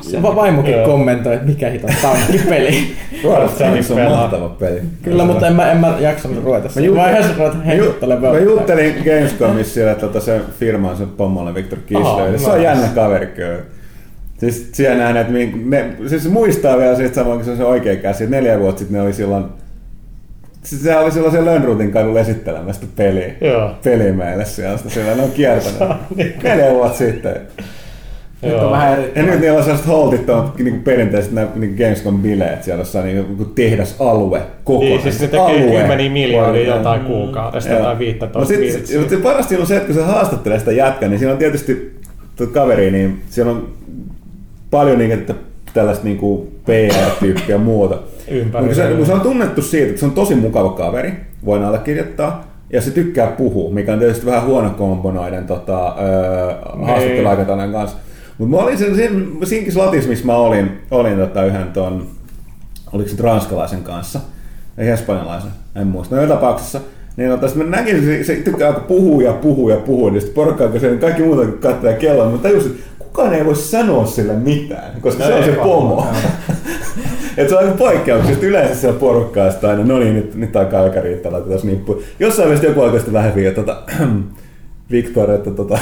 se, vaimokin joo. kommentoi, että mikä hito tankkipeli. World of Tanks on mahtava peli. Kyllä, mutta en mä, en mä jaksanut ruveta sen. Mä vaiheessa ruveta hengittelemaan. Mä juttelin Gamescomissa siellä, että tota se firma on se pommolle Victor Kisler. Se on jännä kaveri kyllä. Siis siellä näin, että ne, siis muistaa vielä siitä samoin, kun se on se oikea käsi. Neljä vuotta sitten ne oli silloin Siis se oli silloin se Lönnrutin kadulla esittelemästä peliä, Joo. peliä meille sieltä. Siellä ne on kiertänyt neljä vuotta sitten. Nyt on vähän eri. Ja nyt niillä on sellaiset holtittomat niin perinteiset niin Gamescom-bileet siellä jossain niin tehdasalue koko Niin, siis se tekee kymmeniä miljoonia jotain kuukaudesta tai 15 no sit, sit, se parasta on se, että kun se haastattelee sitä jätkää, niin siinä on tietysti kaveri, niin siellä on paljon niin, että tällaista niin kuin PR-tyyppiä ja Mutta se, kun se on tunnettu siitä, että se on tosi mukava kaveri, voin allekirjoittaa, ja se tykkää puhua, mikä on tietysti vähän huono kombo noiden tota, öö, haastatteluaikatainen kanssa. Mutta mä olin sen, sen siinä slotissa, missä mä olin, olin tota yhden ton, oliko se ranskalaisen kanssa, ei espanjalaisen, en muista. No tapauksessa, niin tota, mä näkin, se, se tykkää aika puhua ja puhua ja puhua, niin sitten porukka, kun se kaikki muuta kuin katsoa kelloa, mutta tajusin, että kukaan ei voi sanoa sille mitään, koska no se on se pomo. Et se on aika poikkeuksista. Yleensä siellä porukkaa sitä aina, no niin, nyt, nyt alkaa aika riittää, laitetaan nippu. Jossain vaiheessa joku oikeasti vähän vielä, tota, Victor, että tota,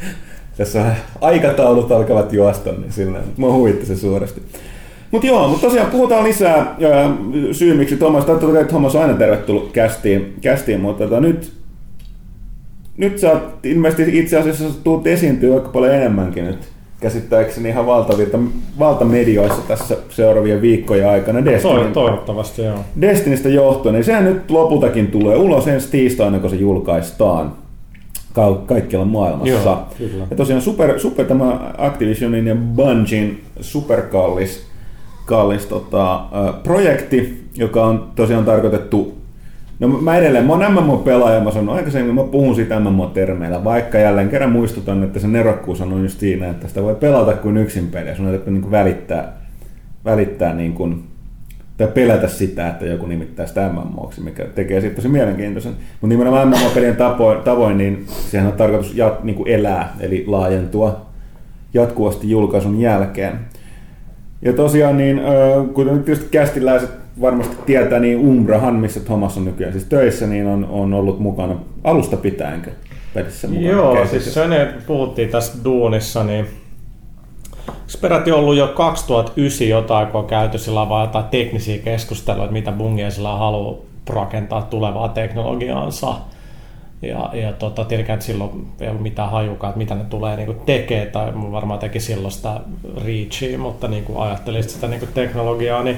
tässä aikataulut alkavat juosta, niin sillä mua huvitti se suuresti. Mutta joo, mutta tosiaan puhutaan lisää syy, miksi Thomas, tai että Thomas on aina tervetullut kästiin, kästiin mutta tota, nyt nyt sä oot ilmeisesti itse asiassa tuut esiintyä aika paljon enemmänkin nyt käsittääkseni ihan valtavirta, valtamedioissa tässä seuraavien viikkojen aikana Destinin, Toivottavasti, joo. Destinistä johtuen, niin sehän nyt lopultakin tulee ulos ensi tiistaina, kun se julkaistaan ka- kaikkialla maailmassa. Joo, kyllä. Ja tosiaan super, super tämä Activisionin ja Bungin superkallis kallis, tota, projekti, joka on tosiaan tarkoitettu No mä edelleen, mä oon MMO-pelaaja, mä sanon aikaisemmin, mä puhun siitä MMO-termeillä, vaikka jälleen kerran muistutan, että se nerokkuus on just siinä, että sitä voi pelata kuin yksin peliä, sun ei niin välittää, välittää niin kuin, tai pelätä sitä, että joku nimittää sitä MMOksi, mikä tekee siitä tosi mielenkiintoisen. Mutta nimenomaan MMO-pelien tavoin, tavoin, niin sehän on tarkoitus jat, niin kuin elää, eli laajentua jatkuvasti julkaisun jälkeen. Ja tosiaan, niin, kuten tietysti kästiläiset varmasti tietää, niin Umbrahan, missä Thomas on nykyään siis töissä, niin on, on ollut mukana alusta pitäänkö pelissä mukana? Joo, Keisissä. siis sen puhuttiin tässä duunissa, niin se peräti ollut jo 2009 jotain, kun on käyty sillä vaan jotain teknisiä keskusteluja, että mitä Bungia sillä haluaa rakentaa tulevaa teknologiaansa. Ja, ja tota, tietenkään silloin ei ollut mitään hajukaan, että mitä ne tulee niin tekemään, tai varmaan teki silloin sitä reachia, mutta niin ajattelin sitä niin teknologiaa, niin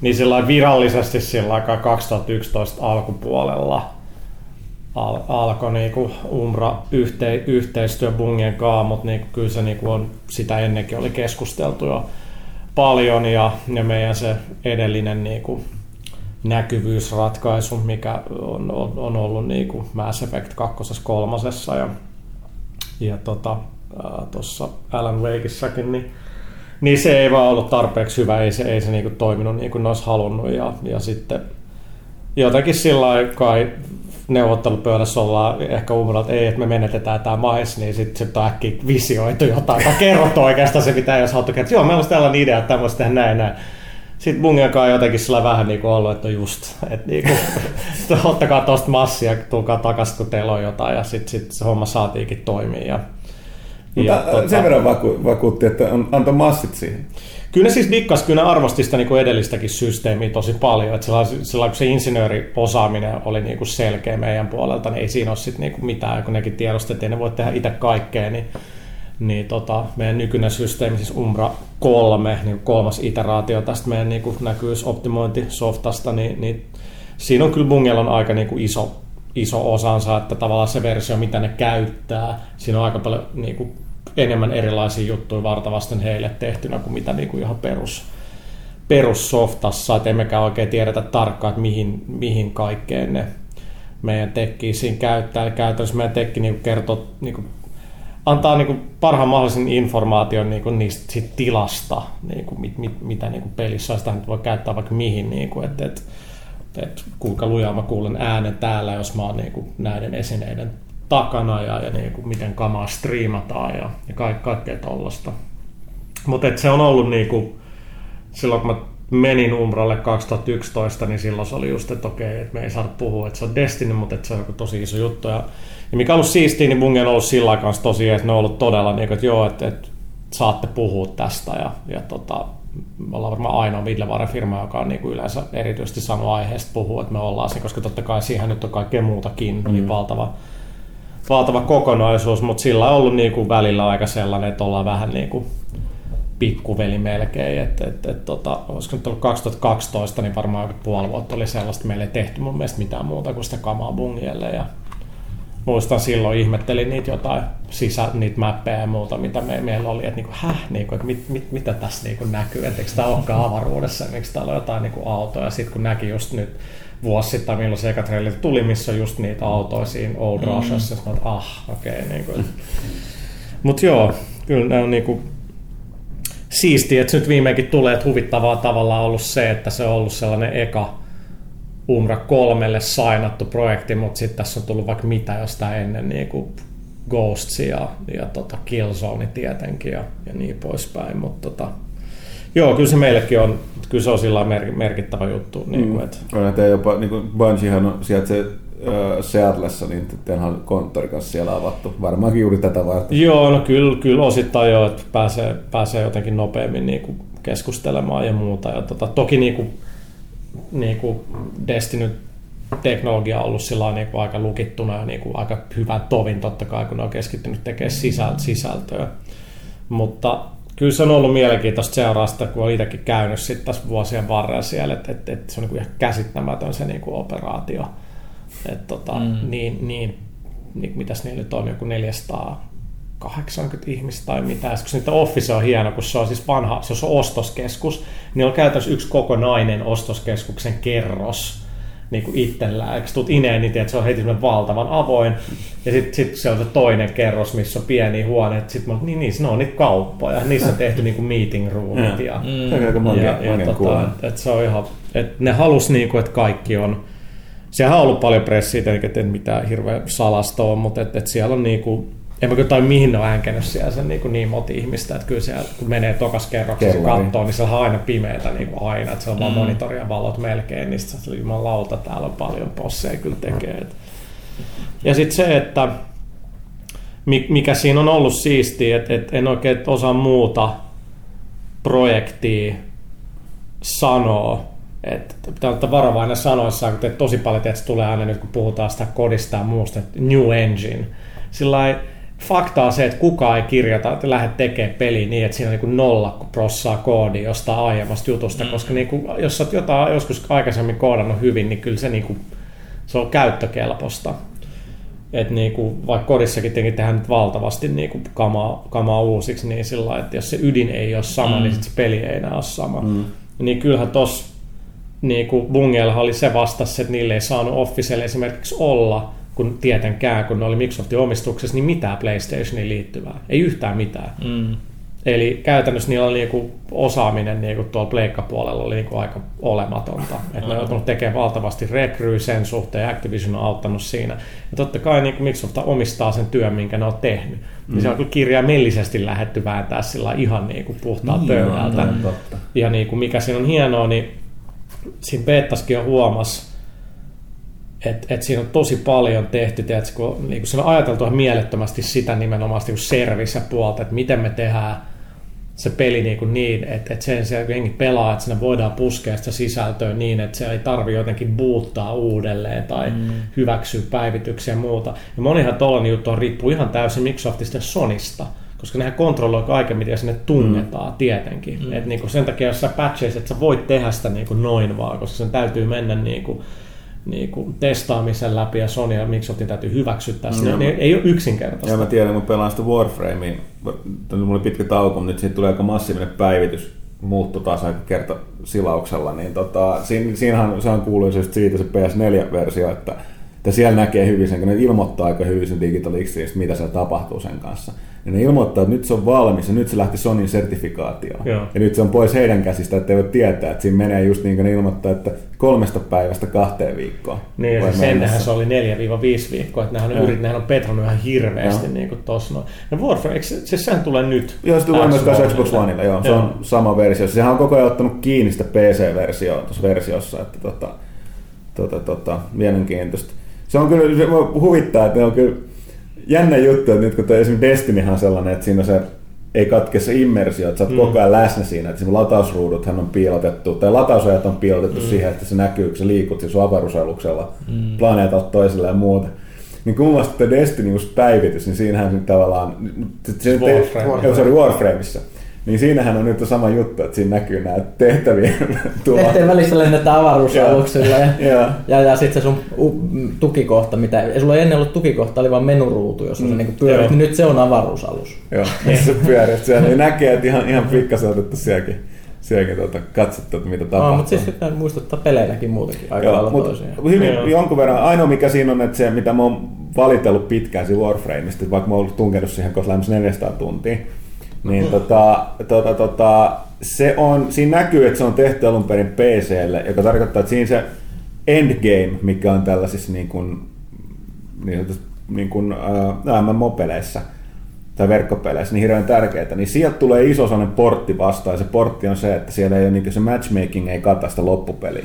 niin sillä virallisesti sillä 2011 alkupuolella al- alkoi niinku Umra yhte- yhteistyö Bungien kanssa, mutta niinku, kyllä se niinku on, sitä ennenkin oli keskusteltu jo paljon ja, ja meidän se edellinen niinku näkyvyysratkaisu, mikä on, on, on ollut niinku Mass Effect 2. kolmosessa ja, ja tota, tuossa Alan Wakeissakin, niin niin se ei vaan ollut tarpeeksi hyvä, ei se, ei se niinku toiminut niin kuin ne olisi halunnut ja, ja sitten jotenkin sillä kai neuvottelupöydässä ollaan ehkä umralla, että ei, että me menetetään tämä mais, niin sitten sit on äkkiä visioitu jotain tai kerrottu oikeastaan se, mitä jos haluttu että joo, meillä olisi tällainen idea, että tämmöistä tehdä näin, näin. Sitten Bungiakaan jotenkin sillä vähän niin kuin ollut, että on just, että niin kuin, ottakaa tuosta massia, tulkaa takaisin, kun teillä on jotain, ja sitten sit se homma saatiinkin toimia. Mutta ja, tota, sen verran vaku, vakuutti, että on, antoi massit siihen. Kyllä ne siis dikkas, kyllä ne arvosti sitä niin edellistäkin systeemiä tosi paljon. Että sillä, sillä kun se insinööriosaaminen oli niin kuin selkeä meidän puolelta, niin ei siinä ole sit niin kuin mitään, kun nekin tiedosti, että ei ne voi tehdä itse kaikkea, niin, niin tota, meidän nykyinen systeemi, siis Umbra 3, niin kolmas iteraatio tästä meidän niin kuin näkyvyysoptimointisoftasta, niin, niin siinä on kyllä Bungella on aika niin kuin iso iso osansa, että tavallaan se versio, mitä ne käyttää, siinä on aika paljon niin kuin, enemmän erilaisia juttuja vartavasten heille tehtynä kuin mitä niin kuin ihan perus, perussoftassa, että emmekä oikein tiedetä tarkkaan, että mihin, mihin kaikkeen ne meidän tekki siinä käyttää. Eli käytännössä meidän tekki niin kertoo, niin kuin, antaa niin kuin parhaan mahdollisen informaation niin kuin niistä siitä tilasta, niin kuin, mit, mit, mitä niin kuin pelissä on. Sitä voi käyttää vaikka mihin. Niin kuin, että, että että kuinka lujaa mä kuulen äänen täällä, jos mä oon niin kuin näiden esineiden takana ja, ja niin kuin miten kamaa striimataan ja, ja ka- kaikkea tollasta. Mutta se on ollut niin kuin, silloin kun mä menin Umbralle 2011, niin silloin se oli just, että okei, että me ei saada puhua, että se on Destiny, mutta että se on joku tosi iso juttu. Ja, ja mikä on ollut siistiä, niin Bungie on ollut sillä kanssa tosi, että ne on ollut todella niin kuin, että joo, että, että saatte puhua tästä ja, ja tota, me ollaan varmaan ainoa Vidlevare-firma, joka on niin kuin yleensä erityisesti saanut aiheesta puhua, että me ollaan se, koska totta kai siihen nyt on kaikkea muutakin, mm. niin valtava, valtava kokonaisuus, mutta sillä on ollut niin kuin välillä aika sellainen, että ollaan vähän niin kuin pikkuveli melkein, että et, et, tota, olisiko nyt ollut 2012, niin varmaan puoli vuotta oli sellaista, meillä ei tehty mun mielestä mitään muuta kuin sitä kamaa bungielle ja muistan silloin ihmettelin niitä jotain sisä, niitä mappeja ja muuta, mitä me, meillä oli, että niinku, häh, niinku, että mit, mit, mitä tässä niinku näkyy, että eikö tämä olekaan avaruudessa, miksi täällä on jotain niinku autoja, sitten kun näki just nyt vuosi sitten, milloin se eka tuli, missä on just niitä autoja siinä Old mm. Russiassa, mm. että ah, okei, okay, niinku. Mutta joo, kyllä ne on niinku siistiä, että nyt viimeinkin tulee, että huvittavaa tavalla ollut se, että se on ollut sellainen eka Umra kolmelle sainattu projekti, mutta sitten tässä on tullut vaikka mitä jostain ennen niin kuin Ghosts ja, ja tota Killzone tietenkin ja, ja niin poispäin, mutta tota, Joo, kyllä se meillekin on, kyllä se on sillä merkittävä juttu. Niin kuin, mm. että... On, että jopa niin kuin Bungiehan on sieltä Seatlessa, niin teidän konttori kanssa siellä avattu. Varmaankin juuri tätä varten. Joo, no kyllä, kyllä osittain jo, että pääsee, pääsee jotenkin nopeammin niin kuin keskustelemaan ja muuta. Ja tota, toki niin kuin, niin kuin Destiny teknologia on ollut sillä niin kuin aika lukittuna ja niin kuin aika hyvän tovin totta kai, kun ne on keskittynyt tekemään sisältöä. Mutta kyllä se on ollut mielenkiintoista seuraa sitä, kun olen itsekin käynyt sitten tässä vuosien varrella siellä, että, että, että se on niin ihan käsittämätön se niin kuin operaatio. Että tota, mm. niin, niin, niin, mitäs niille on, joku 480 ihmistä tai mitä. Kun se Office on hieno, kun se on siis vanha, se on ostoskeskus, niin on käytännössä yksi kokonainen ostoskeskuksen kerros niin kuin itsellään. Eikö tuut ineen, niin tiedät, se on heti valtavan avoin. Ja sitten sit se on se toinen kerros, missä on pieni huone. Sitten mä niin, niin, ne on niitä kauppoja. Niissä on tehty niin kuin meeting roomit. Ja, mm. ja, ja, ja tota, et, se on ihan, et ne halus niin kuin, että kaikki on Sehän on ollut paljon pressiä, että mitään hirveä salasta on, mutta et, et siellä on niin kuin, en mä kyllä mihin ne on äänkenyt siellä sen niin, niin monta ihmistä, että kyllä siellä, kun menee tokas kerroksessa kattoon, niin siellä on aina pimeätä niin kuin aina, että siellä on mm. vaan monitoria valot melkein, niin sitten lauta, täällä on paljon posseja kyllä tekee. Ja sitten se, että mikä siinä on ollut siistiä, että, että en oikein osaa muuta projektia sanoa, että pitää olla varovainen sanoissaan, kun tosi paljon että tulee aina nyt, kun puhutaan sitä kodista ja muusta, että New Engine. Sillä fakta on se, että kukaan ei kirjoita, että lähde tekemään peli niin, että siinä on niin nolla prossaa koodi jostain aiemmasta jutusta, mm. koska niin kuin, jos oot jotain joskus aikaisemmin koodannut hyvin, niin kyllä se, niin kuin, se on käyttökelpoista. Et niin kuin, vaikka kodissakin tietenkin tehdään nyt valtavasti niin kuin kamaa, kamaa uusiksi, niin sillä että jos se ydin ei ole sama, niin mm. niin sit se peli ei enää ole sama. Mm. Niin kyllähän tossa niin kuin oli se vastas, että niille ei saanut Officelle esimerkiksi olla, kun tietenkään, kun ne oli Microsoftin omistuksessa, niin mitään PlayStationiin liittyvää. Ei yhtään mitään. Mm. Eli käytännössä niillä oli niinku osaaminen niinku tuolla pleikkapuolella oli niinku aika olematonta. Et ne on joutunut tekemään valtavasti rekryy sen suhteen ja Activision on auttanut siinä. Ja totta kai niinku Microsoft omistaa sen työn, minkä ne on tehnyt. Mm. Niin se on kyllä kirjaimellisesti lähetty vääntää sillä ihan niinku puhtaan niin, pöydältä. Ja niinku mikä siinä on hienoa, niin siinä Beettaskin on huomas, että et siinä on tosi paljon tehty, tiedätkö, kun niin kun siinä on ajateltu ihan mielettömästi sitä nimenomaan niin service puolta, että miten me tehdään se peli niin, kuin niin että, että sen se jengi pelaa, että sinne voidaan puskea sitä sisältöä niin, että se ei tarvi jotenkin buuttaa uudelleen tai mm. hyväksyä päivityksiä ja muuta. Ja monihan tuollainen juttu on riippuu ihan täysin Microsoftista ja Sonista koska nehän kontrolloi kaiken, mitä sinne tunnetaan mm. tietenkin. Mm. Et niinku sen takia, jos sä patcheis, että sä voit tehdä sitä niinku noin vaan, koska sen täytyy mennä niinku, niinku testaamisen läpi ja Sony ja Microsoftin täytyy hyväksyttää sitä. Mm. Ne ei ole yksinkertaista. Ja mä tiedän, kun pelaan sitä Warframea, mulla oli pitkä tauko, mutta nyt siitä tulee aika massiivinen päivitys muuttu taas aika kerta silauksella, niin tota, siinä, siinähän se on kuuluisesti siitä se PS4-versio, että, että siellä näkee hyvin sen, kun ne ilmoittaa aika hyvin sen Digital mitä se tapahtuu sen kanssa niin ne ilmoittaa, että nyt se on valmis ja nyt se lähti Sonin sertifikaatioon. Joo. Ja nyt se on pois heidän käsistä, että ei voi tietää, että siinä menee just niin kuin ne ilmoittaa, että kolmesta päivästä kahteen viikkoon. Niin, ja siis ennenhän se oli 4-5 viikkoa, että nehän on, yrit, on petrannut ihan hirveästi niin kuin tossa noin. Ja Warfare, eikö se, sehän tulee nyt? Joo, se tulee myös Xbox Oneille, joo, se joo. on sama versio. Sehän on koko ajan ottanut kiinni sitä PC-versioa tuossa versiossa, että tota, tota, tota, mielenkiintoista. Se on kyllä, se huvittaa, että ne on kyllä jännä juttu, että nyt kun esimerkiksi Destinyhan on sellainen, että siinä on se ei katke se immersio, että sä oot mm. koko ajan läsnä siinä, että latausruuduthan on piilotettu, tai latausajat on piilotettu mm. siihen, että se näkyy, kun sä liikut siis avaruusaluksella mm. planeetalta toiselle ja muuta. Niin kun mun Destiny just päivitys, niin siinähän tavallaan... Se, Warframe. Se, Warframeissa niin siinähän on nyt sama juttu, että siinä näkyy nämä tehtävien tulo. Tehtävien välissä lennetään avaruusaluksilla ja, ja, ja, ja sitten se sun tukikohta, mitä ei sulla ei ennen ollut tukikohta, oli vain menuruutu, jossa mm. se niinku pyörit, niin nyt se on avaruusalus. Joo, se pyörii. Siellä niin näkee, että ihan, ihan pikkasen otettu sielläkin sielläkin tuota, katsottu, että mitä tapahtuu. No, mutta siis pitää muistuttaa peleilläkin muutenkin aika Joo, lailla mutta hyvin, Joo. jonkun verran, ainoa mikä siinä on, että se mitä mä oon valitellut pitkään siinä Warframeista, vaikka mä oon ollut tunkenut siihen kohta 400 tuntia, niin tota, tota, tota, se on, siinä näkyy, että se on tehty alun perin PClle, joka tarkoittaa, että siinä se endgame, mikä on tällaisissa niin kuin, niin, niin kuin, äh, MMO-peleissä tai verkkopeleissä, niin hirveän tärkeää, niin sieltä tulee iso sellainen portti vastaan, ja se portti on se, että siellä ei ole, niin se matchmaking ei kata sitä loppupeliä,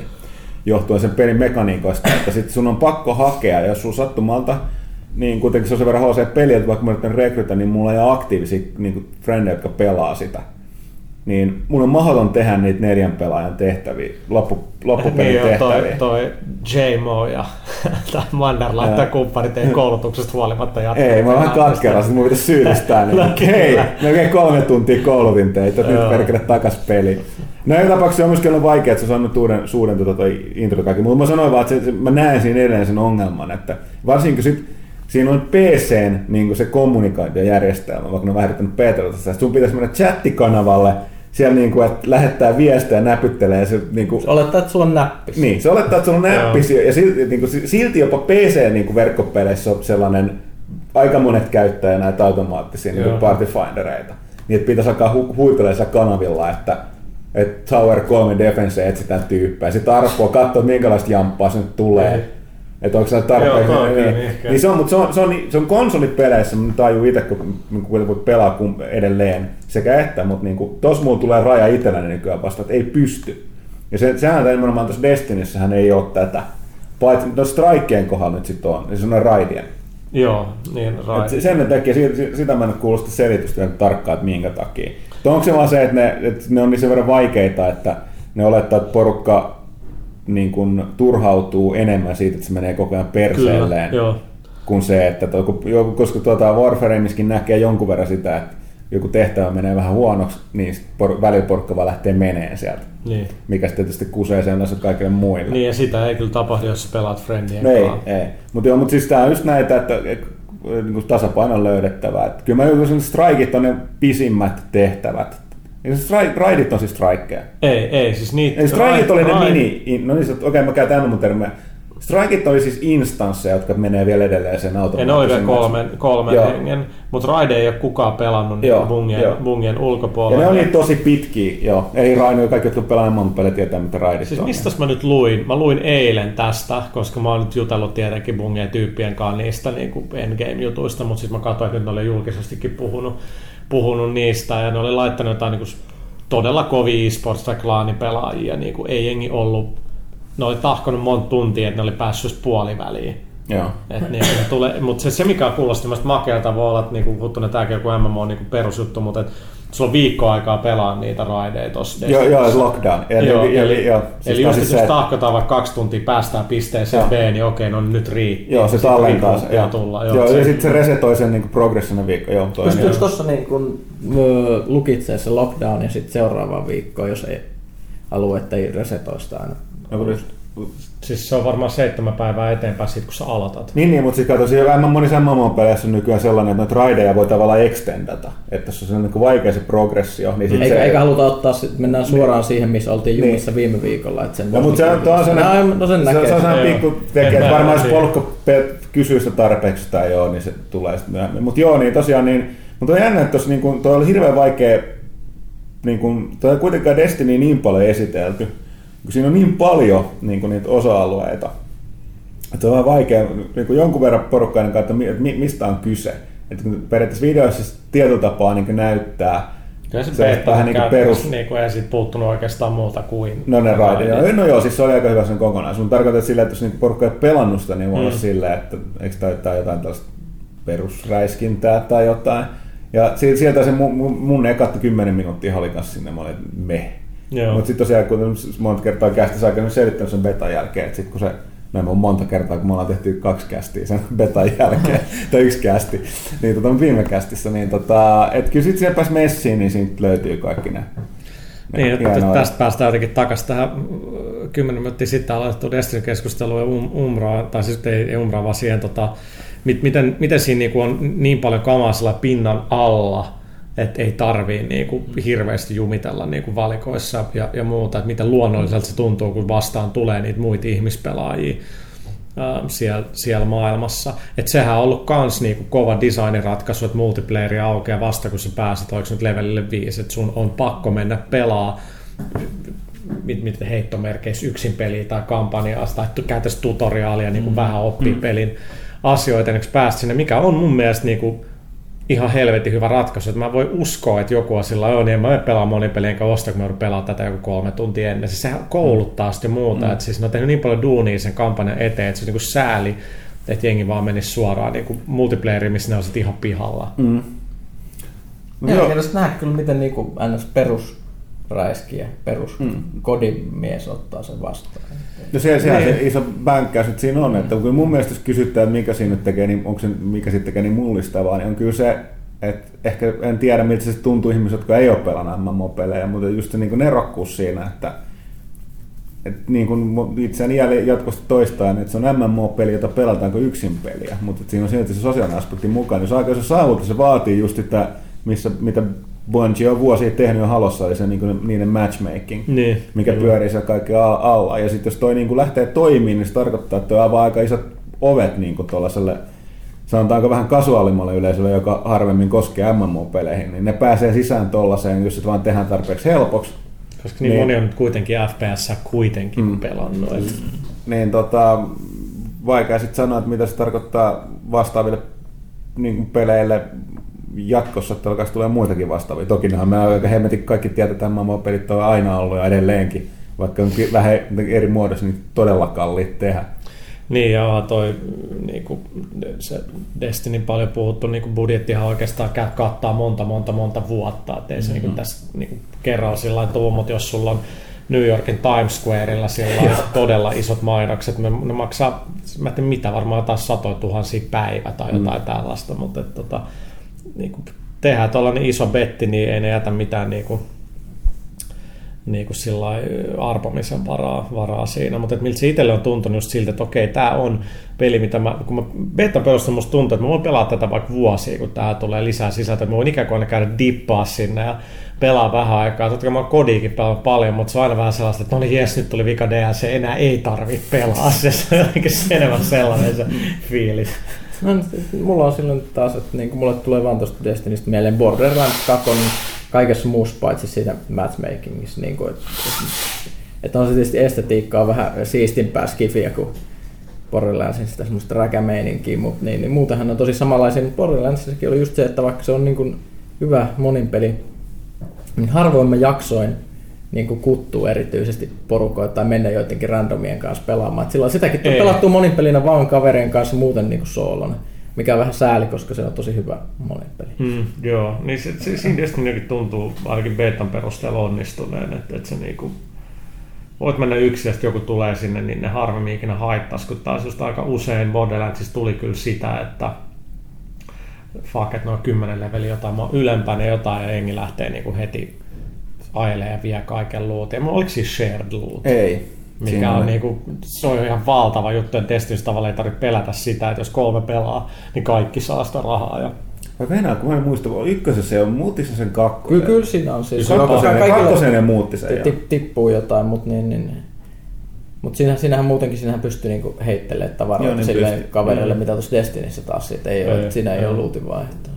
johtuen sen pelin mekaniikoista, että sitten sun on pakko hakea, jos sun sattumalta niin kuitenkin se on sen verran HC-peli, että vaikka mä yritän rekrytä, niin mulla ei ole aktiivisia niin frendejä, jotka pelaa sitä. niin mun on mahdoton tehdä niitä neljän pelaajan tehtäviä, loppu, loppupelin Niin on toi, tehtäviä. toi J-Mo ja tai Manderla Joo. tai kumppanit ei koulutuksesta huolimatta jatka. Ei, mä oon vähän katkeraa, sit mun pitäisi syyllistää. Niin, No hei, melkein kolme tuntia koulutin teitä, nyt perkele takas peli. No joka tapauksessa on myöskin ollut vaikea, että se on saanut uuden, suuden tota, toi intro kaikki. Mutta mä sanoin vaan, että se, se, mä näen siinä edelleen sen ongelman, että varsinkin sit, siinä on PCn niin se kommunikaatiojärjestelmä, vaikka ne on vähän yrittänyt petrata sitä. Sun pitäisi mennä chattikanavalle, siellä niin kuin, että lähettää viestejä, näpyttelee ja se niin kuin, Olettaa, että sulla on näppis. niin, se olettaa, että sulla on näppis ja silti, niin kuin, silti jopa PC-verkkopeleissä on sellainen, aika monet käyttää näitä automaattisia niin Joo. party findereita. Niin, että pitäisi alkaa hu- huitelemaan kanavilla, että, että Tower 3 Defense etsitään tyyppejä. Sitten arpoa katsoa, minkälaista jamppaa se nyt tulee. Ei. Että onko se tarpeeksi. Joo, niin, niin, niin, se on, mutta se on, se on, se on konsolipeleissä, mä tajun itse, kun, kun kun pelaa kun edelleen sekä että, mutta niin kuin, tos mulla tulee raja itselläni nykyään vasta, että ei pysty. Ja se, sehän nimenomaan tuossa Destinissähän ei ole tätä. Paitsi no Strikeen kohdalla nyt sitten on, niin se on raidien. Joo, niin Et se- sen takia, siitä, sitä mä en sitä selitystä ihan tarkkaan, että minkä takia. Mutta onko se vaan se, että ne, että ne on niin sen verran vaikeita, että ne olettaa, että porukka niin kun, turhautuu enemmän siitä, että se menee koko ajan perseelleen, Kyllä, joo. kuin se, että to, kun- joku- koska tuota Warfareissakin näkee jonkun verran sitä, että joku tehtävä menee vähän huonoksi, niin por, välillä porukka vaan lähtee meneen sieltä. Niin. Mikä sitten tietysti kusee sen taas kaikille muille. niin, ja sitä ei kyllä tapahdu, jos pelaat friendien No ei, ei. Mutta joo, mutta siis tää on just näitä, että et, niin kuin tasapaino on löydettävä. Et kyllä mä että strikit on ne pisimmät tehtävät. Ja stri- raidit on siis strikeja. Ei, ei, siis niitä... Eli strikit oli ne mini, in- no niin, okei okay, mä käytän mun termiä. Strikit oli siis instansseja, jotka menee vielä edelleen sen Ja automaattisen. ne oli vielä kolmen, kolmen Joo. hengen, mutta Raide ei ole kukaan pelannut Joo, bungien, joo. bungien Ja ulkopuolella. ne on niin tosi pitkiä, joo. Ei Raino, kaikki, jotka pelaa monta peliä, tietää, mitä raidit Siis on. mistä mä nyt luin? Mä luin eilen tästä, koska mä oon nyt jutellut tietenkin bungien tyyppien kanssa niistä niin endgame-jutuista, mutta sitten mä katsoin, että nyt ne oli julkisestikin puhunut, puhunut niistä ja ne oli laittanut jotain niin kuin todella kovia esports- tai klaanipelaajia. Niin kuin ei jengi ollut, ne oli tahkonut monta tuntia, että ne oli päässyt puoliväliin. Joo. Et niin, mutta se, se mikä kuulosti makealta voi olla, että niinku, huttuna tämäkin joku MMO on niinku perusjuttu, mutta et, sulla on viikko aikaa pelaa niitä raideja tossa Joo, joo, että lockdown. Eli, Joo, eli, eli, joo, eli tää just, siis että jos tahkotaan vaikka kaksi tuntia päästään pisteeseen Joo. B, niin okei, no nyt riittää. Joo, se tallentaa ja Joo, tulla. joo, joo ja sitten se resetoi sen niin progressionen viikko. Joo, toi Pystyykö joo. tuossa niin kun, lukitsee se lockdown ja sitten seuraavaan viikkoon, jos ei alueet ei resetoista aina? Joku nyt- Siis se on varmaan seitsemän päivää eteenpäin siitä, kun sä aloitat. Niin, niin mutta siis kato, siellä M- monissa MMO-peleissä on nykyään sellainen, että noita raideja voi tavallaan extendata. Että jos on niin vaikea se progressio, niin sit Eikä, se... eikä haluta ottaa, sit, mennään suoraan siihen, missä oltiin jumissa viime viikolla. Että sen No, mutta se on, tuo on sellainen, no, no sen se, näkee. se on sellainen Joo. pikku tekijä, En että varmaan jos polkko kysyy sitä tarpeeksi tai joo, niin se tulee sitten myöhemmin. Mutta joo, niin tosiaan, niin, mutta on jännä, että tuossa niin kuin, toi oli hirveän vaikea, niin kuin, toi ei kuitenkaan Destiny niin paljon esitelty, kun siinä on niin paljon niin kuin niitä osa-alueita, että on vähän vaikea niin kuin jonkun verran porukkainen kanssa, että että mi- mistä on kyse. Että kun periaatteessa videoissa se tietyllä tapaa niin kuin näyttää, Kyllä se beta vähän niin kuin perus, niin kuin ei siitä puuttunut oikeastaan muuta kuin... No ne raidit. Joo, no joo, siis se oli aika hyvä sen kokonaisuus. Mutta tarkoitan sillä, että jos niinku porukka ei pelannut sitä, niin voi olla Mm. silleen, että eikö tämä jotain, tällaista perusräiskintää tai jotain. Ja si- sieltä se mun, mun, mun ekat 10 minuuttia oli kanssa sinne, mä olin että me. Joo. Mutta sitten tosiaan, kun monta kertaa kästissä aikana selittänyt sen betan jälkeen, että sitten kun se No ole monta kertaa, kun me ollaan tehty kaksi kästiä sen betan jälkeen, tai yksi kästi, niin tota, viime kästissä, niin tota, et kyllä sitten siellä pääsi messiin, niin siitä löytyy kaikki ne. ne Niin, että tästä päästään jotenkin takaisin tähän äh, kymmenen minuuttia sitten aloitettu Destiny-keskustelua ja um, tai siis ei, ei Umbraa, vaan siihen, tota, mit, miten, miten siinä niinku on niin paljon kamaa sillä pinnan alla, että ei tarvii niinku hirveästi jumitella niinku valikoissa ja, ja muuta, että miten luonnolliselta se tuntuu, kun vastaan tulee niitä muita ihmispelaajia ää, siellä, siellä maailmassa. Et sehän on ollut kans niinku kova designiratkaisu, että multiplayeri aukeaa vasta kun sä pääset, oliko nyt levelille 5, että sun on pakko mennä pelaa mit, mit heittomerkeissä yksin peliä tai kampanjaa tai käytäisiin tutoriaalia niin kuin mm. vähän oppii mm. pelin asioita ennen kuin päästä sinne, mikä on mun mielestä niin kuin ihan helvetin hyvä ratkaisu, että mä voin uskoa, että joku on sillä joo, niin en mä mene pelaa monipeliä enkä osta, kun mä joudun pelaa tätä joku kolme tuntia ennen. Siis sehän kouluttaa sitten muuta, mm. että siis ne on tehnyt niin paljon duunia sen kampanjan eteen, että se on niin kuin sääli, että jengi vaan menisi suoraan niin kuin multiplayeriin, missä ne on sitten ihan pihalla. Mm. No, joo. Mielenkiintoista nähdä kyllä, miten niinku ns. perus räiskiä, perus mm. kodimies ottaa sen vastaan. No se, sehän se iso bänkkäys nyt siinä on, että kun mun mielestä jos kysyttää, että mikä siinä nyt tekee, niin onko se, mikä sitten tekee niin mullistavaa, niin on kyllä se, että ehkä en tiedä miltä se tuntuu ihmisille, jotka ei ole pelannut MMO-pelejä, mutta just se niin nerokkuus siinä, että et niin kuin itseäni jälleen jatkuvasti toistaan, että se on MMO-peli, jota pelataanko yksin peliä, mutta siinä on silti se sosiaalinen aspekti mukaan. Jos aika se saavutus, se vaatii just sitä, missä, mitä Bungie on vuosia tehnyt jo halossa, eli se niin kuin, niiden matchmaking, Niin, mikä kyllä. pyörii siellä kaikki alla. Ja sitten jos toi niin kuin lähtee toimimaan, niin se tarkoittaa, että toi avaa aika isot ovet niin kuin tuollaiselle sanotaanko vähän kasuaalimmalle yleisölle, joka harvemmin koskee MMO-peleihin, niin ne pääsee sisään tollaiseen, jos se vaan tehdään tarpeeksi helpoksi. Koska niin, Niin. moni on nyt kuitenkin FPS kuitenkin mm. pelannut. Et, Niin tota, vaikea sitten sanoa, että mitä se tarkoittaa vastaaville niin peleille jatkossa, että alkaisi tulee muitakin vastaavia. Toki nehän me aika hemmetin kaikki tietää, että MMO-pelit on aina ollut ja edelleenkin, vaikka on vähän eri muodossa, niin todella kalliit tehdä. Niin, ja toi niinku, se Destinin paljon puhuttu niinku budjettihan oikeastaan kattaa monta, monta, monta vuotta. Et ei se niinku tässä niinku kerralla sillä tuu, mutta jos sulla on New Yorkin Times Squareilla sillä lailla todella isot mainokset, ne, ne maksaa, mä en tiedä mitä, varmaan jotain satoja tuhansia päivä tai jotain mm. tällaista, mutta et, tota, niinku, tehdään tuollainen iso betti, niin ei ne jätä mitään niinku, niin kuin sillä arpomisen varaa, varaa siinä, mutta miltä se itselle on tuntunut just siltä, että okei, tämä on peli, mitä mä, kun mä beta pelusta musta tuntuu, että mä voin pelaa tätä vaikka vuosia, kun tää tulee lisää sisältöä, mä voin ikään kuin aina käydä dippaa sinne ja pelaa vähän aikaa, totta kai mä oon kodiikin pelannut paljon, mutta se on aina vähän sellaista, että no niin jes, nyt tuli vika DLC, enää ei tarvi pelaa, se on jotenkin enemmän sellainen se fiilis. No, mulla on silloin taas, että niin mulle tulee vaan tuosta Destinistä mieleen Borderlands 2 niin kaikessa muussa paitsi siinä matchmakingissa. Niin kuin, että, että, että, on se tietysti estetiikkaa vähän siistimpää skifiä kuin Borderlandsin sitä semmoista räkämeininkiä, mutta niin, niin muutenhan on tosi samanlaisia, mutta Borderlandsissakin oli just se, että vaikka se on niin kuin hyvä monin peli, niin harvoin mä jaksoin niin kuin kuttuu erityisesti porukoita tai mennä joidenkin randomien kanssa pelaamaan. Et silloin sitäkin on pelattu monin pelinä vaan kaverien kanssa muuten niin kuin soolona, mikä on vähän sääli, koska se on tosi hyvä monin peli. Mm, joo, niin se, se, siinä Destinykin tuntuu ainakin betan perusteella onnistuneen, että, että se niinku, voit mennä yksin ja sitten joku tulee sinne, niin ne harvemmin ikinä haittaisi, kun taas just aika usein Borderlandsissa tuli kyllä sitä, että fuck, että noin 10 leveli jotain mä oon ylempänä jotain ja jengi lähtee niinku heti ajelee ja vie kaiken loot. Ja oliko siis shared loot? Ei. Mikä Siinä on niinku, se on ihan valtava juttu, että Destinissä tavallaan ei tarvitse pelätä sitä, että jos kolme pelaa, niin kaikki saa sitä rahaa. Ja Vai Venäjä, kun mä en muista, ykkösessä se on, muuttiko se sen kakkosen? Kyllä, kyllä siinä on siis. Kakkosen, kakkosen ne muutti sen. tippuu jotain, mutta niin, niin, niin. Mutta siinä, siinähän muutenkin siinähän pystyy niinku heittelemään Joo, tavaroita niin silleen pystyy. kavereille, Mm. mitä tuossa Destinissä taas siitä ei, Ei, ole, että siinä ei ei. ole luutin vaihtoa.